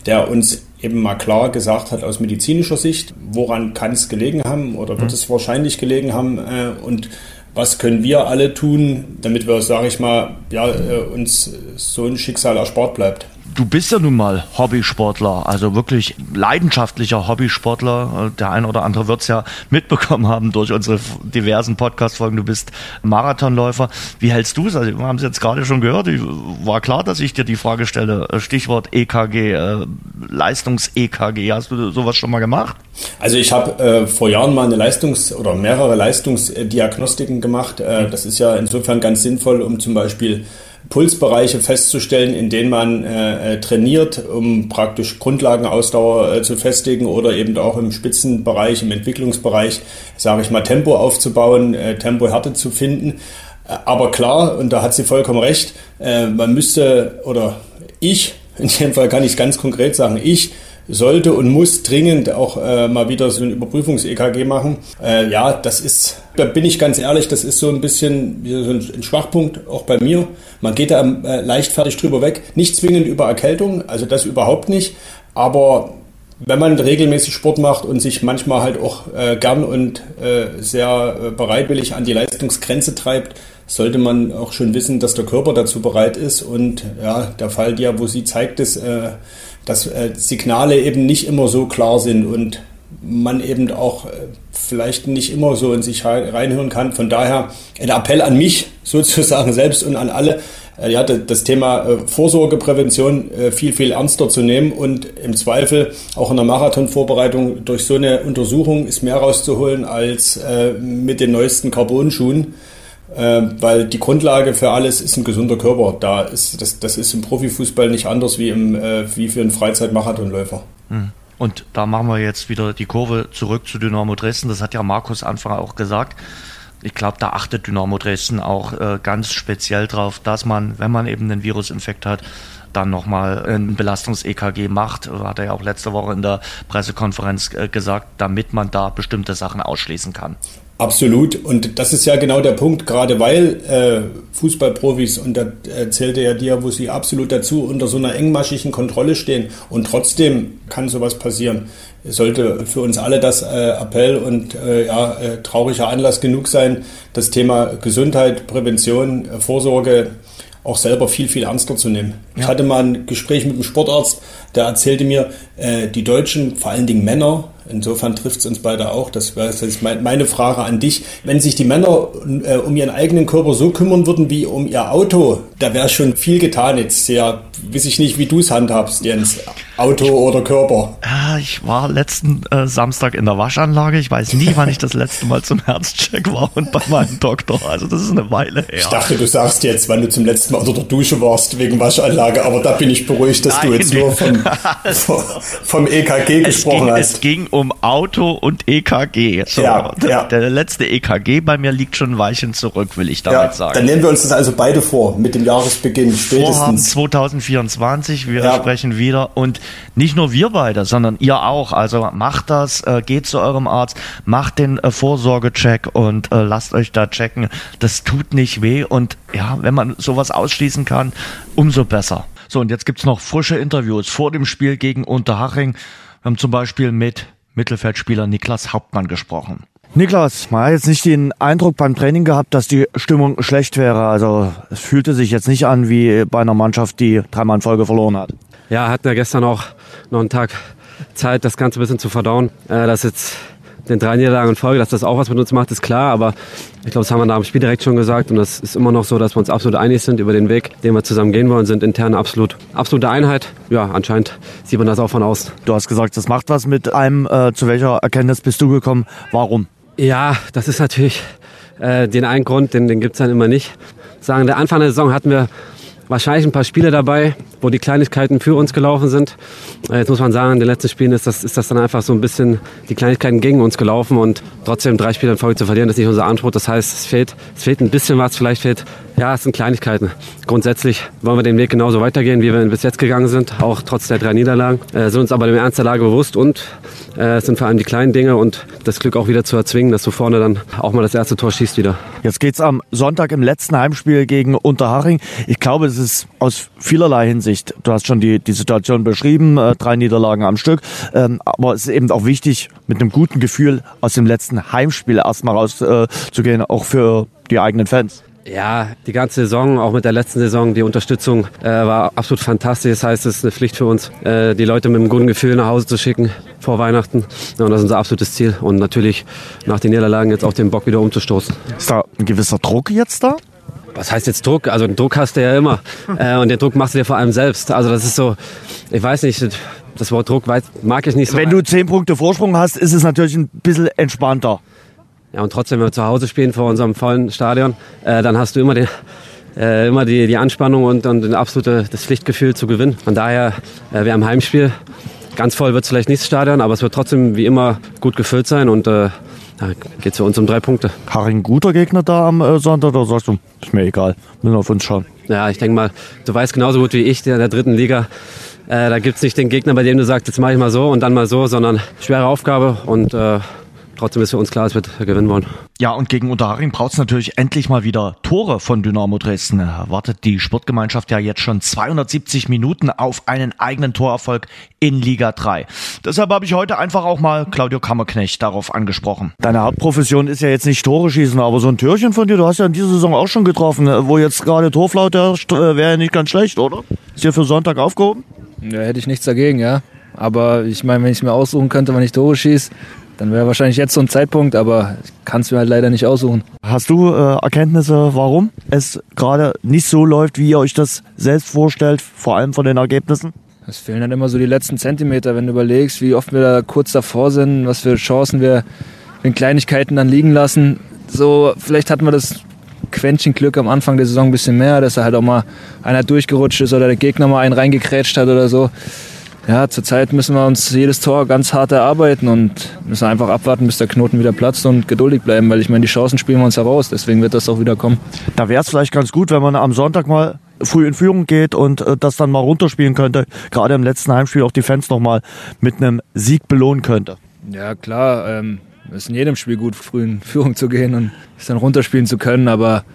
der uns eben mal klar gesagt hat aus medizinischer Sicht, woran kann es gelegen haben oder wird mhm. es wahrscheinlich gelegen haben äh, und was können wir alle tun, damit wir, sage ich mal, ja, äh, uns so ein Schicksal erspart bleibt du bist ja nun mal Hobbysportler, also wirklich leidenschaftlicher Hobbysportler. Der ein oder andere wird es ja mitbekommen haben durch unsere diversen Podcast-Folgen. Du bist Marathonläufer. Wie hältst du es? Also, wir haben es jetzt gerade schon gehört. War klar, dass ich dir die Frage stelle. Stichwort EKG, äh, Leistungs-EKG. Hast du sowas schon mal gemacht? Also ich habe äh, vor Jahren mal eine Leistungs- oder mehrere Leistungsdiagnostiken gemacht. Äh, das ist ja insofern ganz sinnvoll, um zum Beispiel Pulsbereiche festzustellen, in denen man äh, äh, trainiert, um praktisch Grundlagenausdauer äh, zu festigen oder eben auch im Spitzenbereich, im Entwicklungsbereich, sage ich mal, Tempo aufzubauen, äh, Tempohärte zu finden. Äh, aber klar, und da hat sie vollkommen recht, äh, man müsste, oder ich, in dem Fall kann ich ganz konkret sagen, ich sollte und muss dringend auch äh, mal wieder so ein Überprüfungs-EKG machen. Äh, ja, das ist, da bin ich ganz ehrlich, das ist so ein bisschen so ein Schwachpunkt auch bei mir. Man geht da äh, leichtfertig drüber weg. Nicht zwingend über Erkältung, also das überhaupt nicht. Aber wenn man regelmäßig Sport macht und sich manchmal halt auch äh, gern und äh, sehr äh, bereitwillig an die Leistungsgrenze treibt, sollte man auch schon wissen, dass der Körper dazu bereit ist. Und ja, der Fall, der, wo sie zeigt, ist, äh, dass äh, Signale eben nicht immer so klar sind und man eben auch äh, vielleicht nicht immer so in sich reinhören kann. Von daher ein Appell an mich sozusagen selbst und an alle, äh, ja, das Thema Vorsorgeprävention viel, viel ernster zu nehmen und im Zweifel auch in der Marathonvorbereitung durch so eine Untersuchung ist mehr rauszuholen als mit den neuesten Carbon-Schuhen. Weil die Grundlage für alles ist ein gesunder Körper. Da ist, das, das ist im Profifußball nicht anders wie, im, wie für einen Freizeitmarathonläufer. Hm. Und da machen wir jetzt wieder die Kurve zurück zu Dynamo Dresden. Das hat ja Markus Anfang auch gesagt. Ich glaube, da achtet Dynamo Dresden auch äh, ganz speziell drauf, dass man, wenn man eben einen Virusinfekt hat, dann nochmal ein Belastungs-EKG macht. Hat er ja auch letzte Woche in der Pressekonferenz äh, gesagt, damit man da bestimmte Sachen ausschließen kann. Absolut. Und das ist ja genau der Punkt, gerade weil äh, Fußballprofis, und da erzählte ja dir, wo sie absolut dazu unter so einer engmaschigen Kontrolle stehen und trotzdem kann sowas passieren. Sollte für uns alle das äh, Appell und äh, ja, äh, trauriger Anlass genug sein, das Thema Gesundheit, Prävention, äh, Vorsorge auch selber viel, viel ernster zu nehmen. Ja. Ich hatte mal ein Gespräch mit einem Sportarzt, der erzählte mir, äh, die Deutschen, vor allen Dingen Männer, Insofern trifft es uns beide auch. Das wäre jetzt meine Frage an dich. Wenn sich die Männer äh, um ihren eigenen Körper so kümmern würden wie um ihr Auto, da wäre schon viel getan. Jetzt ja, weiß ich nicht, wie du es handhabst, Jens. Auto oder Körper? Ja, ich war letzten äh, Samstag in der Waschanlage. Ich weiß nie, wann ich das letzte Mal zum Herzcheck war und bei meinem Doktor. Also das ist eine Weile her. Ich dachte, du sagst jetzt, wann du zum letzten Mal unter der Dusche warst wegen Waschanlage, aber da bin ich beruhigt, dass Nein, du jetzt nur vom, vom, vom EKG gesprochen ging, hast. Es ging um Auto und EKG. So, ja, ja. Der letzte EKG bei mir liegt schon ein Weilchen zurück, will ich damit ja, sagen. Dann nehmen wir uns das also beide vor mit dem Jahresbeginn spätestens. Vorhaben 2024, wir ja. sprechen wieder und nicht nur wir beide, sondern ihr auch. Also macht das, äh, geht zu eurem Arzt, macht den äh, Vorsorgecheck und äh, lasst euch da checken. Das tut nicht weh und ja, wenn man sowas ausschließen kann, umso besser. So, und jetzt gibt's noch frische Interviews vor dem Spiel gegen Unterhaching. Wir haben zum Beispiel mit Mittelfeldspieler Niklas Hauptmann gesprochen. Niklas, man hat jetzt nicht den Eindruck beim Training gehabt, dass die Stimmung schlecht wäre. Also es fühlte sich jetzt nicht an wie bei einer Mannschaft, die dreimal in Folge verloren hat. Ja, hatten ja gestern auch noch einen Tag Zeit, das Ganze ein bisschen zu verdauen. Äh, dass jetzt den drei Niederlagen in Folge, dass das auch was mit uns macht, ist klar. Aber ich glaube, das haben wir nach dem Spiel direkt schon gesagt. Und das ist immer noch so, dass wir uns absolut einig sind über den Weg, den wir zusammen gehen wollen, sind intern absolut, absolute Einheit. Ja, anscheinend sieht man das auch von außen. Du hast gesagt, das macht was mit einem. Äh, zu welcher Erkenntnis bist du gekommen? Warum? Ja, das ist natürlich äh, den einen Grund, den, den gibt es dann immer nicht. Sagen, der Anfang der Saison hatten wir wahrscheinlich ein paar Spiele dabei, wo die Kleinigkeiten für uns gelaufen sind. Äh, jetzt muss man sagen, in den letzten Spielen ist das, ist das dann einfach so ein bisschen die Kleinigkeiten gegen uns gelaufen und trotzdem drei Spiele in Folge zu verlieren, ist nicht unser Anspruch. Das heißt, es fehlt, es fehlt ein bisschen was, vielleicht fehlt, ja, es sind Kleinigkeiten. Grundsätzlich wollen wir den Weg genauso weitergehen, wie wir bis jetzt gegangen sind, auch trotz der drei Niederlagen, äh, sind uns aber dem Ernst der Lage bewusst und äh, es sind vor allem die kleinen Dinge und das Glück auch wieder zu erzwingen, dass du vorne dann auch mal das erste Tor schießt wieder. Jetzt geht's am Sonntag im letzten Heimspiel gegen Unterhaching. Ich glaube, es ist aus vielerlei Hinsicht, du hast schon die, die Situation beschrieben, äh, drei Niederlagen am Stück, ähm, aber es ist eben auch wichtig, mit einem guten Gefühl aus dem letzten Heimspiel erstmal rauszugehen, äh, auch für die eigenen Fans. Ja, die ganze Saison, auch mit der letzten Saison, die Unterstützung äh, war absolut fantastisch. Das heißt, es ist eine Pflicht für uns, äh, die Leute mit einem guten Gefühl nach Hause zu schicken vor Weihnachten. Ja, und das ist unser absolutes Ziel. Und natürlich nach den Niederlagen jetzt auch den Bock wieder umzustoßen. Ist da ein gewisser Druck jetzt da? Was heißt jetzt Druck? Also einen Druck hast du ja immer. Äh, und den Druck machst du dir vor allem selbst. Also das ist so, ich weiß nicht, das Wort Druck mag ich nicht so. Wenn du zehn Punkte Vorsprung hast, ist es natürlich ein bisschen entspannter. Ja, und trotzdem, wenn wir zu Hause spielen vor unserem vollen Stadion, äh, dann hast du immer, den, äh, immer die, die Anspannung und, und ein absolutes das Pflichtgefühl zu gewinnen. Von daher, äh, wir haben Heimspiel. Ganz voll wird es vielleicht nicht das Stadion, aber es wird trotzdem wie immer gut gefüllt sein und äh, da geht es für uns um drei Punkte. Haring, ein guter Gegner da am äh, Sonntag oder sagst du, ist mir egal, müssen auf uns schauen? Ja, ich denke mal, du weißt genauso gut wie ich, der in der dritten Liga, äh, da gibt es nicht den Gegner, bei dem du sagst, jetzt mache ich mal so und dann mal so, sondern schwere Aufgabe und äh, trotzdem ist für uns klar, es wird gewinnen wollen. Ja, und gegen Unterhaching braucht es natürlich endlich mal wieder Tore von Dynamo Dresden. Wartet die Sportgemeinschaft ja jetzt schon 270 Minuten auf einen eigenen Torerfolg in Liga 3. Deshalb habe ich heute einfach auch mal Claudio Kammerknecht darauf angesprochen. Deine Hauptprofession ist ja jetzt nicht Tore schießen, aber so ein Türchen von dir, du hast ja in dieser Saison auch schon getroffen, wo jetzt gerade Torflaut herrscht, äh, wäre ja nicht ganz schlecht, oder? Ist dir für Sonntag aufgehoben? Ja, hätte ich nichts dagegen, ja. Aber ich meine, wenn ich es mir aussuchen könnte, wenn ich Tore schieße, dann wäre wahrscheinlich jetzt so ein Zeitpunkt, aber ich kann es mir halt leider nicht aussuchen. Hast du äh, Erkenntnisse, warum es gerade nicht so läuft, wie ihr euch das selbst vorstellt, vor allem von den Ergebnissen? Es fehlen dann immer so die letzten Zentimeter, wenn du überlegst, wie oft wir da kurz davor sind, was für Chancen wir in Kleinigkeiten dann liegen lassen. So, vielleicht hatten wir das Quäntchen Glück am Anfang der Saison ein bisschen mehr, dass er halt auch mal einer durchgerutscht ist oder der Gegner mal einen reingekrätscht hat oder so ja, zurzeit müssen wir uns jedes Tor ganz hart erarbeiten und müssen einfach abwarten, bis der Knoten wieder platzt und geduldig bleiben, weil ich meine, die Chancen spielen wir uns heraus, deswegen wird das auch wieder kommen. Da wäre es vielleicht ganz gut, wenn man am Sonntag mal früh in Führung geht und äh, das dann mal runterspielen könnte. Gerade im letzten Heimspiel auch die Fans nochmal mit einem Sieg belohnen könnte. Ja, klar. Ähm, ist in jedem Spiel gut, früh in Führung zu gehen und es dann runterspielen zu können, aber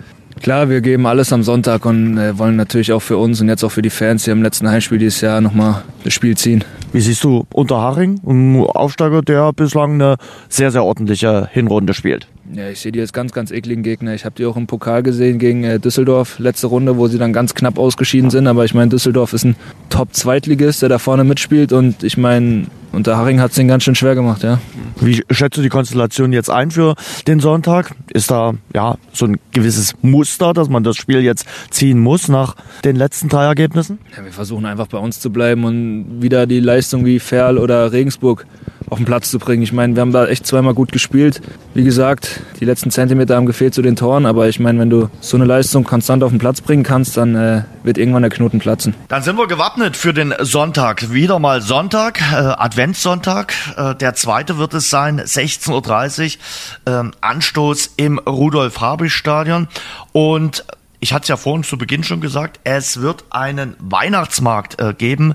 Klar, wir geben alles am Sonntag und äh, wollen natürlich auch für uns und jetzt auch für die Fans hier im letzten Heimspiel dieses Jahr nochmal das Spiel ziehen. Wie siehst du Unterhaching, ein Aufsteiger, der bislang eine sehr, sehr ordentliche Hinrunde spielt? Ja, ich sehe die als ganz, ganz ekligen Gegner. Ich habe die auch im Pokal gesehen gegen äh, Düsseldorf, letzte Runde, wo sie dann ganz knapp ausgeschieden sind. Aber ich meine, Düsseldorf ist ein Top-Zweitligist, der da vorne mitspielt. Und ich meine, und der Haring hat es den ganz schön schwer gemacht, ja. Wie schätzt du die Konstellation jetzt ein für den Sonntag? Ist da ja so ein gewisses Muster, dass man das Spiel jetzt ziehen muss nach den letzten drei Ergebnissen? Ja, wir versuchen einfach bei uns zu bleiben und wieder die Leistung wie Ferl oder Regensburg auf den Platz zu bringen. Ich meine, wir haben da echt zweimal gut gespielt. Wie gesagt, die letzten Zentimeter haben gefehlt zu den Toren, aber ich meine, wenn du so eine Leistung konstant auf den Platz bringen kannst, dann äh, wird irgendwann der Knoten platzen. Dann sind wir gewappnet für den Sonntag. Wieder mal Sonntag, äh, Adventssonntag. Äh, der zweite wird es sein, 16.30 Uhr, äh, Anstoß im Rudolf-Habich-Stadion. Und ich hatte es ja vorhin zu Beginn schon gesagt, es wird einen Weihnachtsmarkt äh, geben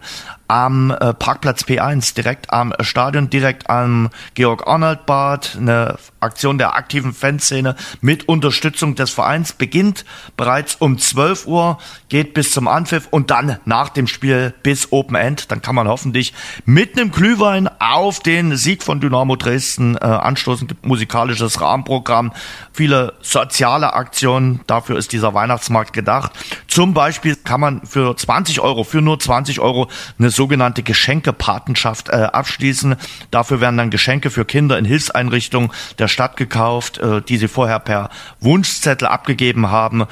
am äh, Parkplatz P1, direkt am Stadion, direkt am Georg-Arnold-Bad. Eine Aktion der aktiven Fanszene mit Unterstützung des Vereins beginnt bereits um 12 Uhr, geht bis zum Anpfiff und dann nach dem Spiel bis Open End. Dann kann man hoffentlich mit einem Glühwein auf den Sieg von Dynamo Dresden äh, anstoßen. Gibt musikalisches Rahmenprogramm, viele soziale Aktionen. Dafür ist dieser Weihnachtsmarkt gedacht. Zum Beispiel kann man für 20 Euro, für nur 20 Euro eine sogenannte Geschenkepatenschaft äh, abschließen. Dafür werden dann Geschenke für Kinder in Hilfseinrichtungen der Stadt gekauft, äh, die sie vorher per Wunschzettel abgegeben haben.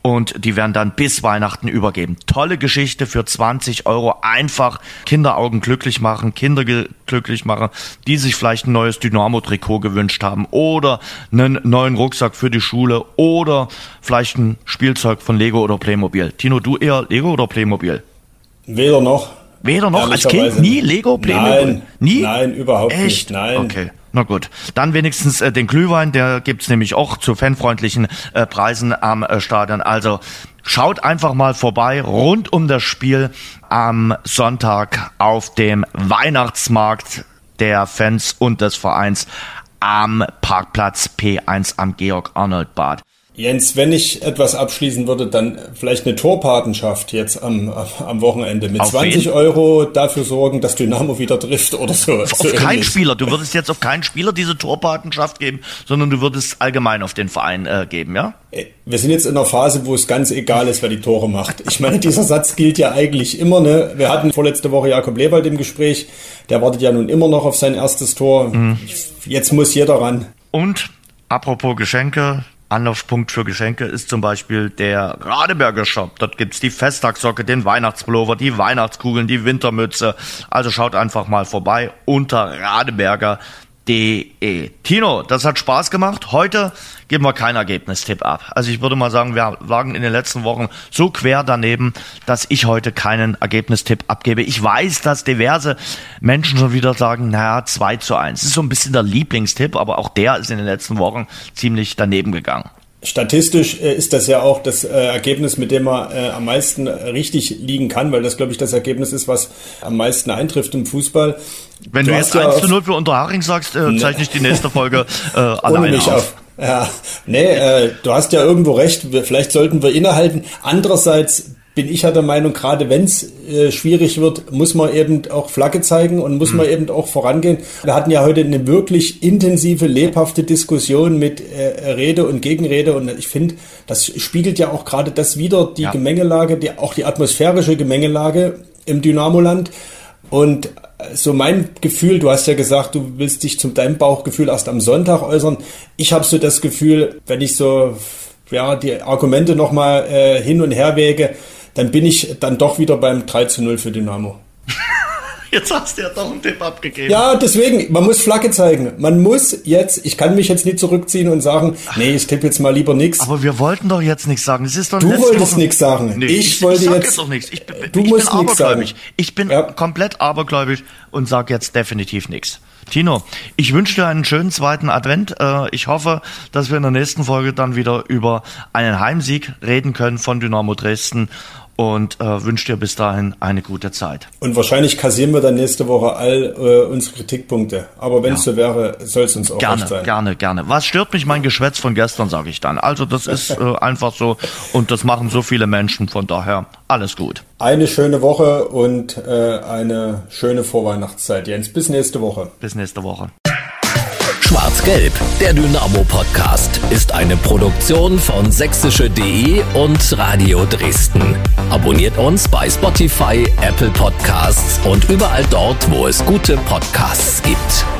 und die werden dann bis Weihnachten übergeben. Tolle Geschichte für 20 Euro. Einfach Kinderaugen glücklich machen, Kinder glücklich machen, die sich vielleicht ein neues Dynamo-Trikot gewünscht haben oder einen neuen Rucksack für die Schule oder vielleicht ein Spielzeug von Lego oder Playmobil. Tino, du eher Lego oder Playmobil? Weder noch. Weder noch als Kind nie Lego Playmobil? Nein, nie? Nein, überhaupt Echt? nicht. Nein. Okay. Na gut, dann wenigstens äh, den Glühwein, der gibt's nämlich auch zu fanfreundlichen äh, Preisen am äh, Stadion. Also schaut einfach mal vorbei rund um das Spiel am Sonntag auf dem Weihnachtsmarkt der Fans und des Vereins am Parkplatz P1 am Georg Arnold Bad. Jens, wenn ich etwas abschließen würde, dann vielleicht eine Torpatenschaft jetzt am, am Wochenende mit auf 20 wen? Euro dafür sorgen, dass Dynamo wieder trifft oder so. Auf, so keinen Spieler. Du würdest jetzt auf keinen Spieler diese Torpatenschaft geben, sondern du würdest allgemein auf den Verein äh, geben, ja? Äh, wir sind jetzt in einer Phase, wo es ganz egal ist, wer die Tore macht. Ich meine, dieser Satz gilt ja eigentlich immer. Ne? Wir hatten vorletzte Woche Jakob Lewald im Gespräch. Der wartet ja nun immer noch auf sein erstes Tor. Mhm. Jetzt muss jeder ran. Und apropos Geschenke, Anlaufpunkt für Geschenke ist zum Beispiel der Radeberger Shop. Dort gibt's die Festtagssocke, den Weihnachtspullover, die Weihnachtskugeln, die Wintermütze. Also schaut einfach mal vorbei unter Radeberger De. Tino, das hat Spaß gemacht. Heute geben wir keinen Ergebnistipp ab. Also ich würde mal sagen, wir lagen in den letzten Wochen so quer daneben, dass ich heute keinen Ergebnistipp abgebe. Ich weiß, dass diverse Menschen schon wieder sagen, naja, 2 zu 1. Das ist so ein bisschen der Lieblingstipp, aber auch der ist in den letzten Wochen ziemlich daneben gegangen. Statistisch äh, ist das ja auch das äh, Ergebnis, mit dem man äh, am meisten richtig liegen kann, weil das, glaube ich, das Ergebnis ist, was am meisten eintrifft im Fußball. Wenn du, du jetzt 1 zu 0 für Unterhaching sagst, äh, zeichne ich die nächste Folge äh, alleine auf. auf. Ja, nee, äh, du hast ja irgendwo recht. Vielleicht sollten wir innehalten. Andererseits bin ich ja der Meinung, gerade wenn es äh, schwierig wird, muss man eben auch Flagge zeigen und muss mhm. man eben auch vorangehen. Wir hatten ja heute eine wirklich intensive, lebhafte Diskussion mit äh, Rede und Gegenrede und ich finde, das spiegelt ja auch gerade das wieder, die ja. Gemengelage, die, auch die atmosphärische Gemengelage im Dynamoland. Und äh, so mein Gefühl, du hast ja gesagt, du willst dich zum deinem Bauchgefühl erst am Sonntag äußern. Ich habe so das Gefühl, wenn ich so ja, die Argumente nochmal äh, hin und her wäge, dann bin ich dann doch wieder beim 3 zu 0 für Dynamo. Jetzt hast du ja doch einen Tipp abgegeben. Ja, deswegen, man muss Flagge zeigen. Man muss jetzt, ich kann mich jetzt nicht zurückziehen und sagen, nee, ich tippe jetzt mal lieber nichts. Aber wir wollten doch jetzt nichts sagen. Es ist doch du wolltest nichts sagen. Nee, ich, ich, wollte ich jetzt, jetzt doch nichts. Ich, du ich musst bin abergläubig. Sagen. Ich bin ja. komplett abergläubig und sage jetzt definitiv nichts. Tino, ich wünsche dir einen schönen zweiten Advent. Äh, ich hoffe, dass wir in der nächsten Folge dann wieder über einen Heimsieg reden können von Dynamo Dresden und äh, wünsche dir bis dahin eine gute Zeit. Und wahrscheinlich kassieren wir dann nächste Woche all äh, unsere Kritikpunkte. Aber wenn es ja. so wäre, soll es uns auch gerne, sein. Gerne, gerne. Was stört mich mein Geschwätz von gestern, sage ich dann. Also das ist äh, einfach so und das machen so viele Menschen. Von daher alles gut. Eine schöne Woche und äh, eine schöne Vorweihnachtszeit, Jens. Bis nächste Woche. Bis nächste Woche. Schwarz-Gelb, der Dynamo-Podcast, ist eine Produktion von sächsische.de und Radio Dresden. Abonniert uns bei Spotify, Apple Podcasts und überall dort, wo es gute Podcasts gibt.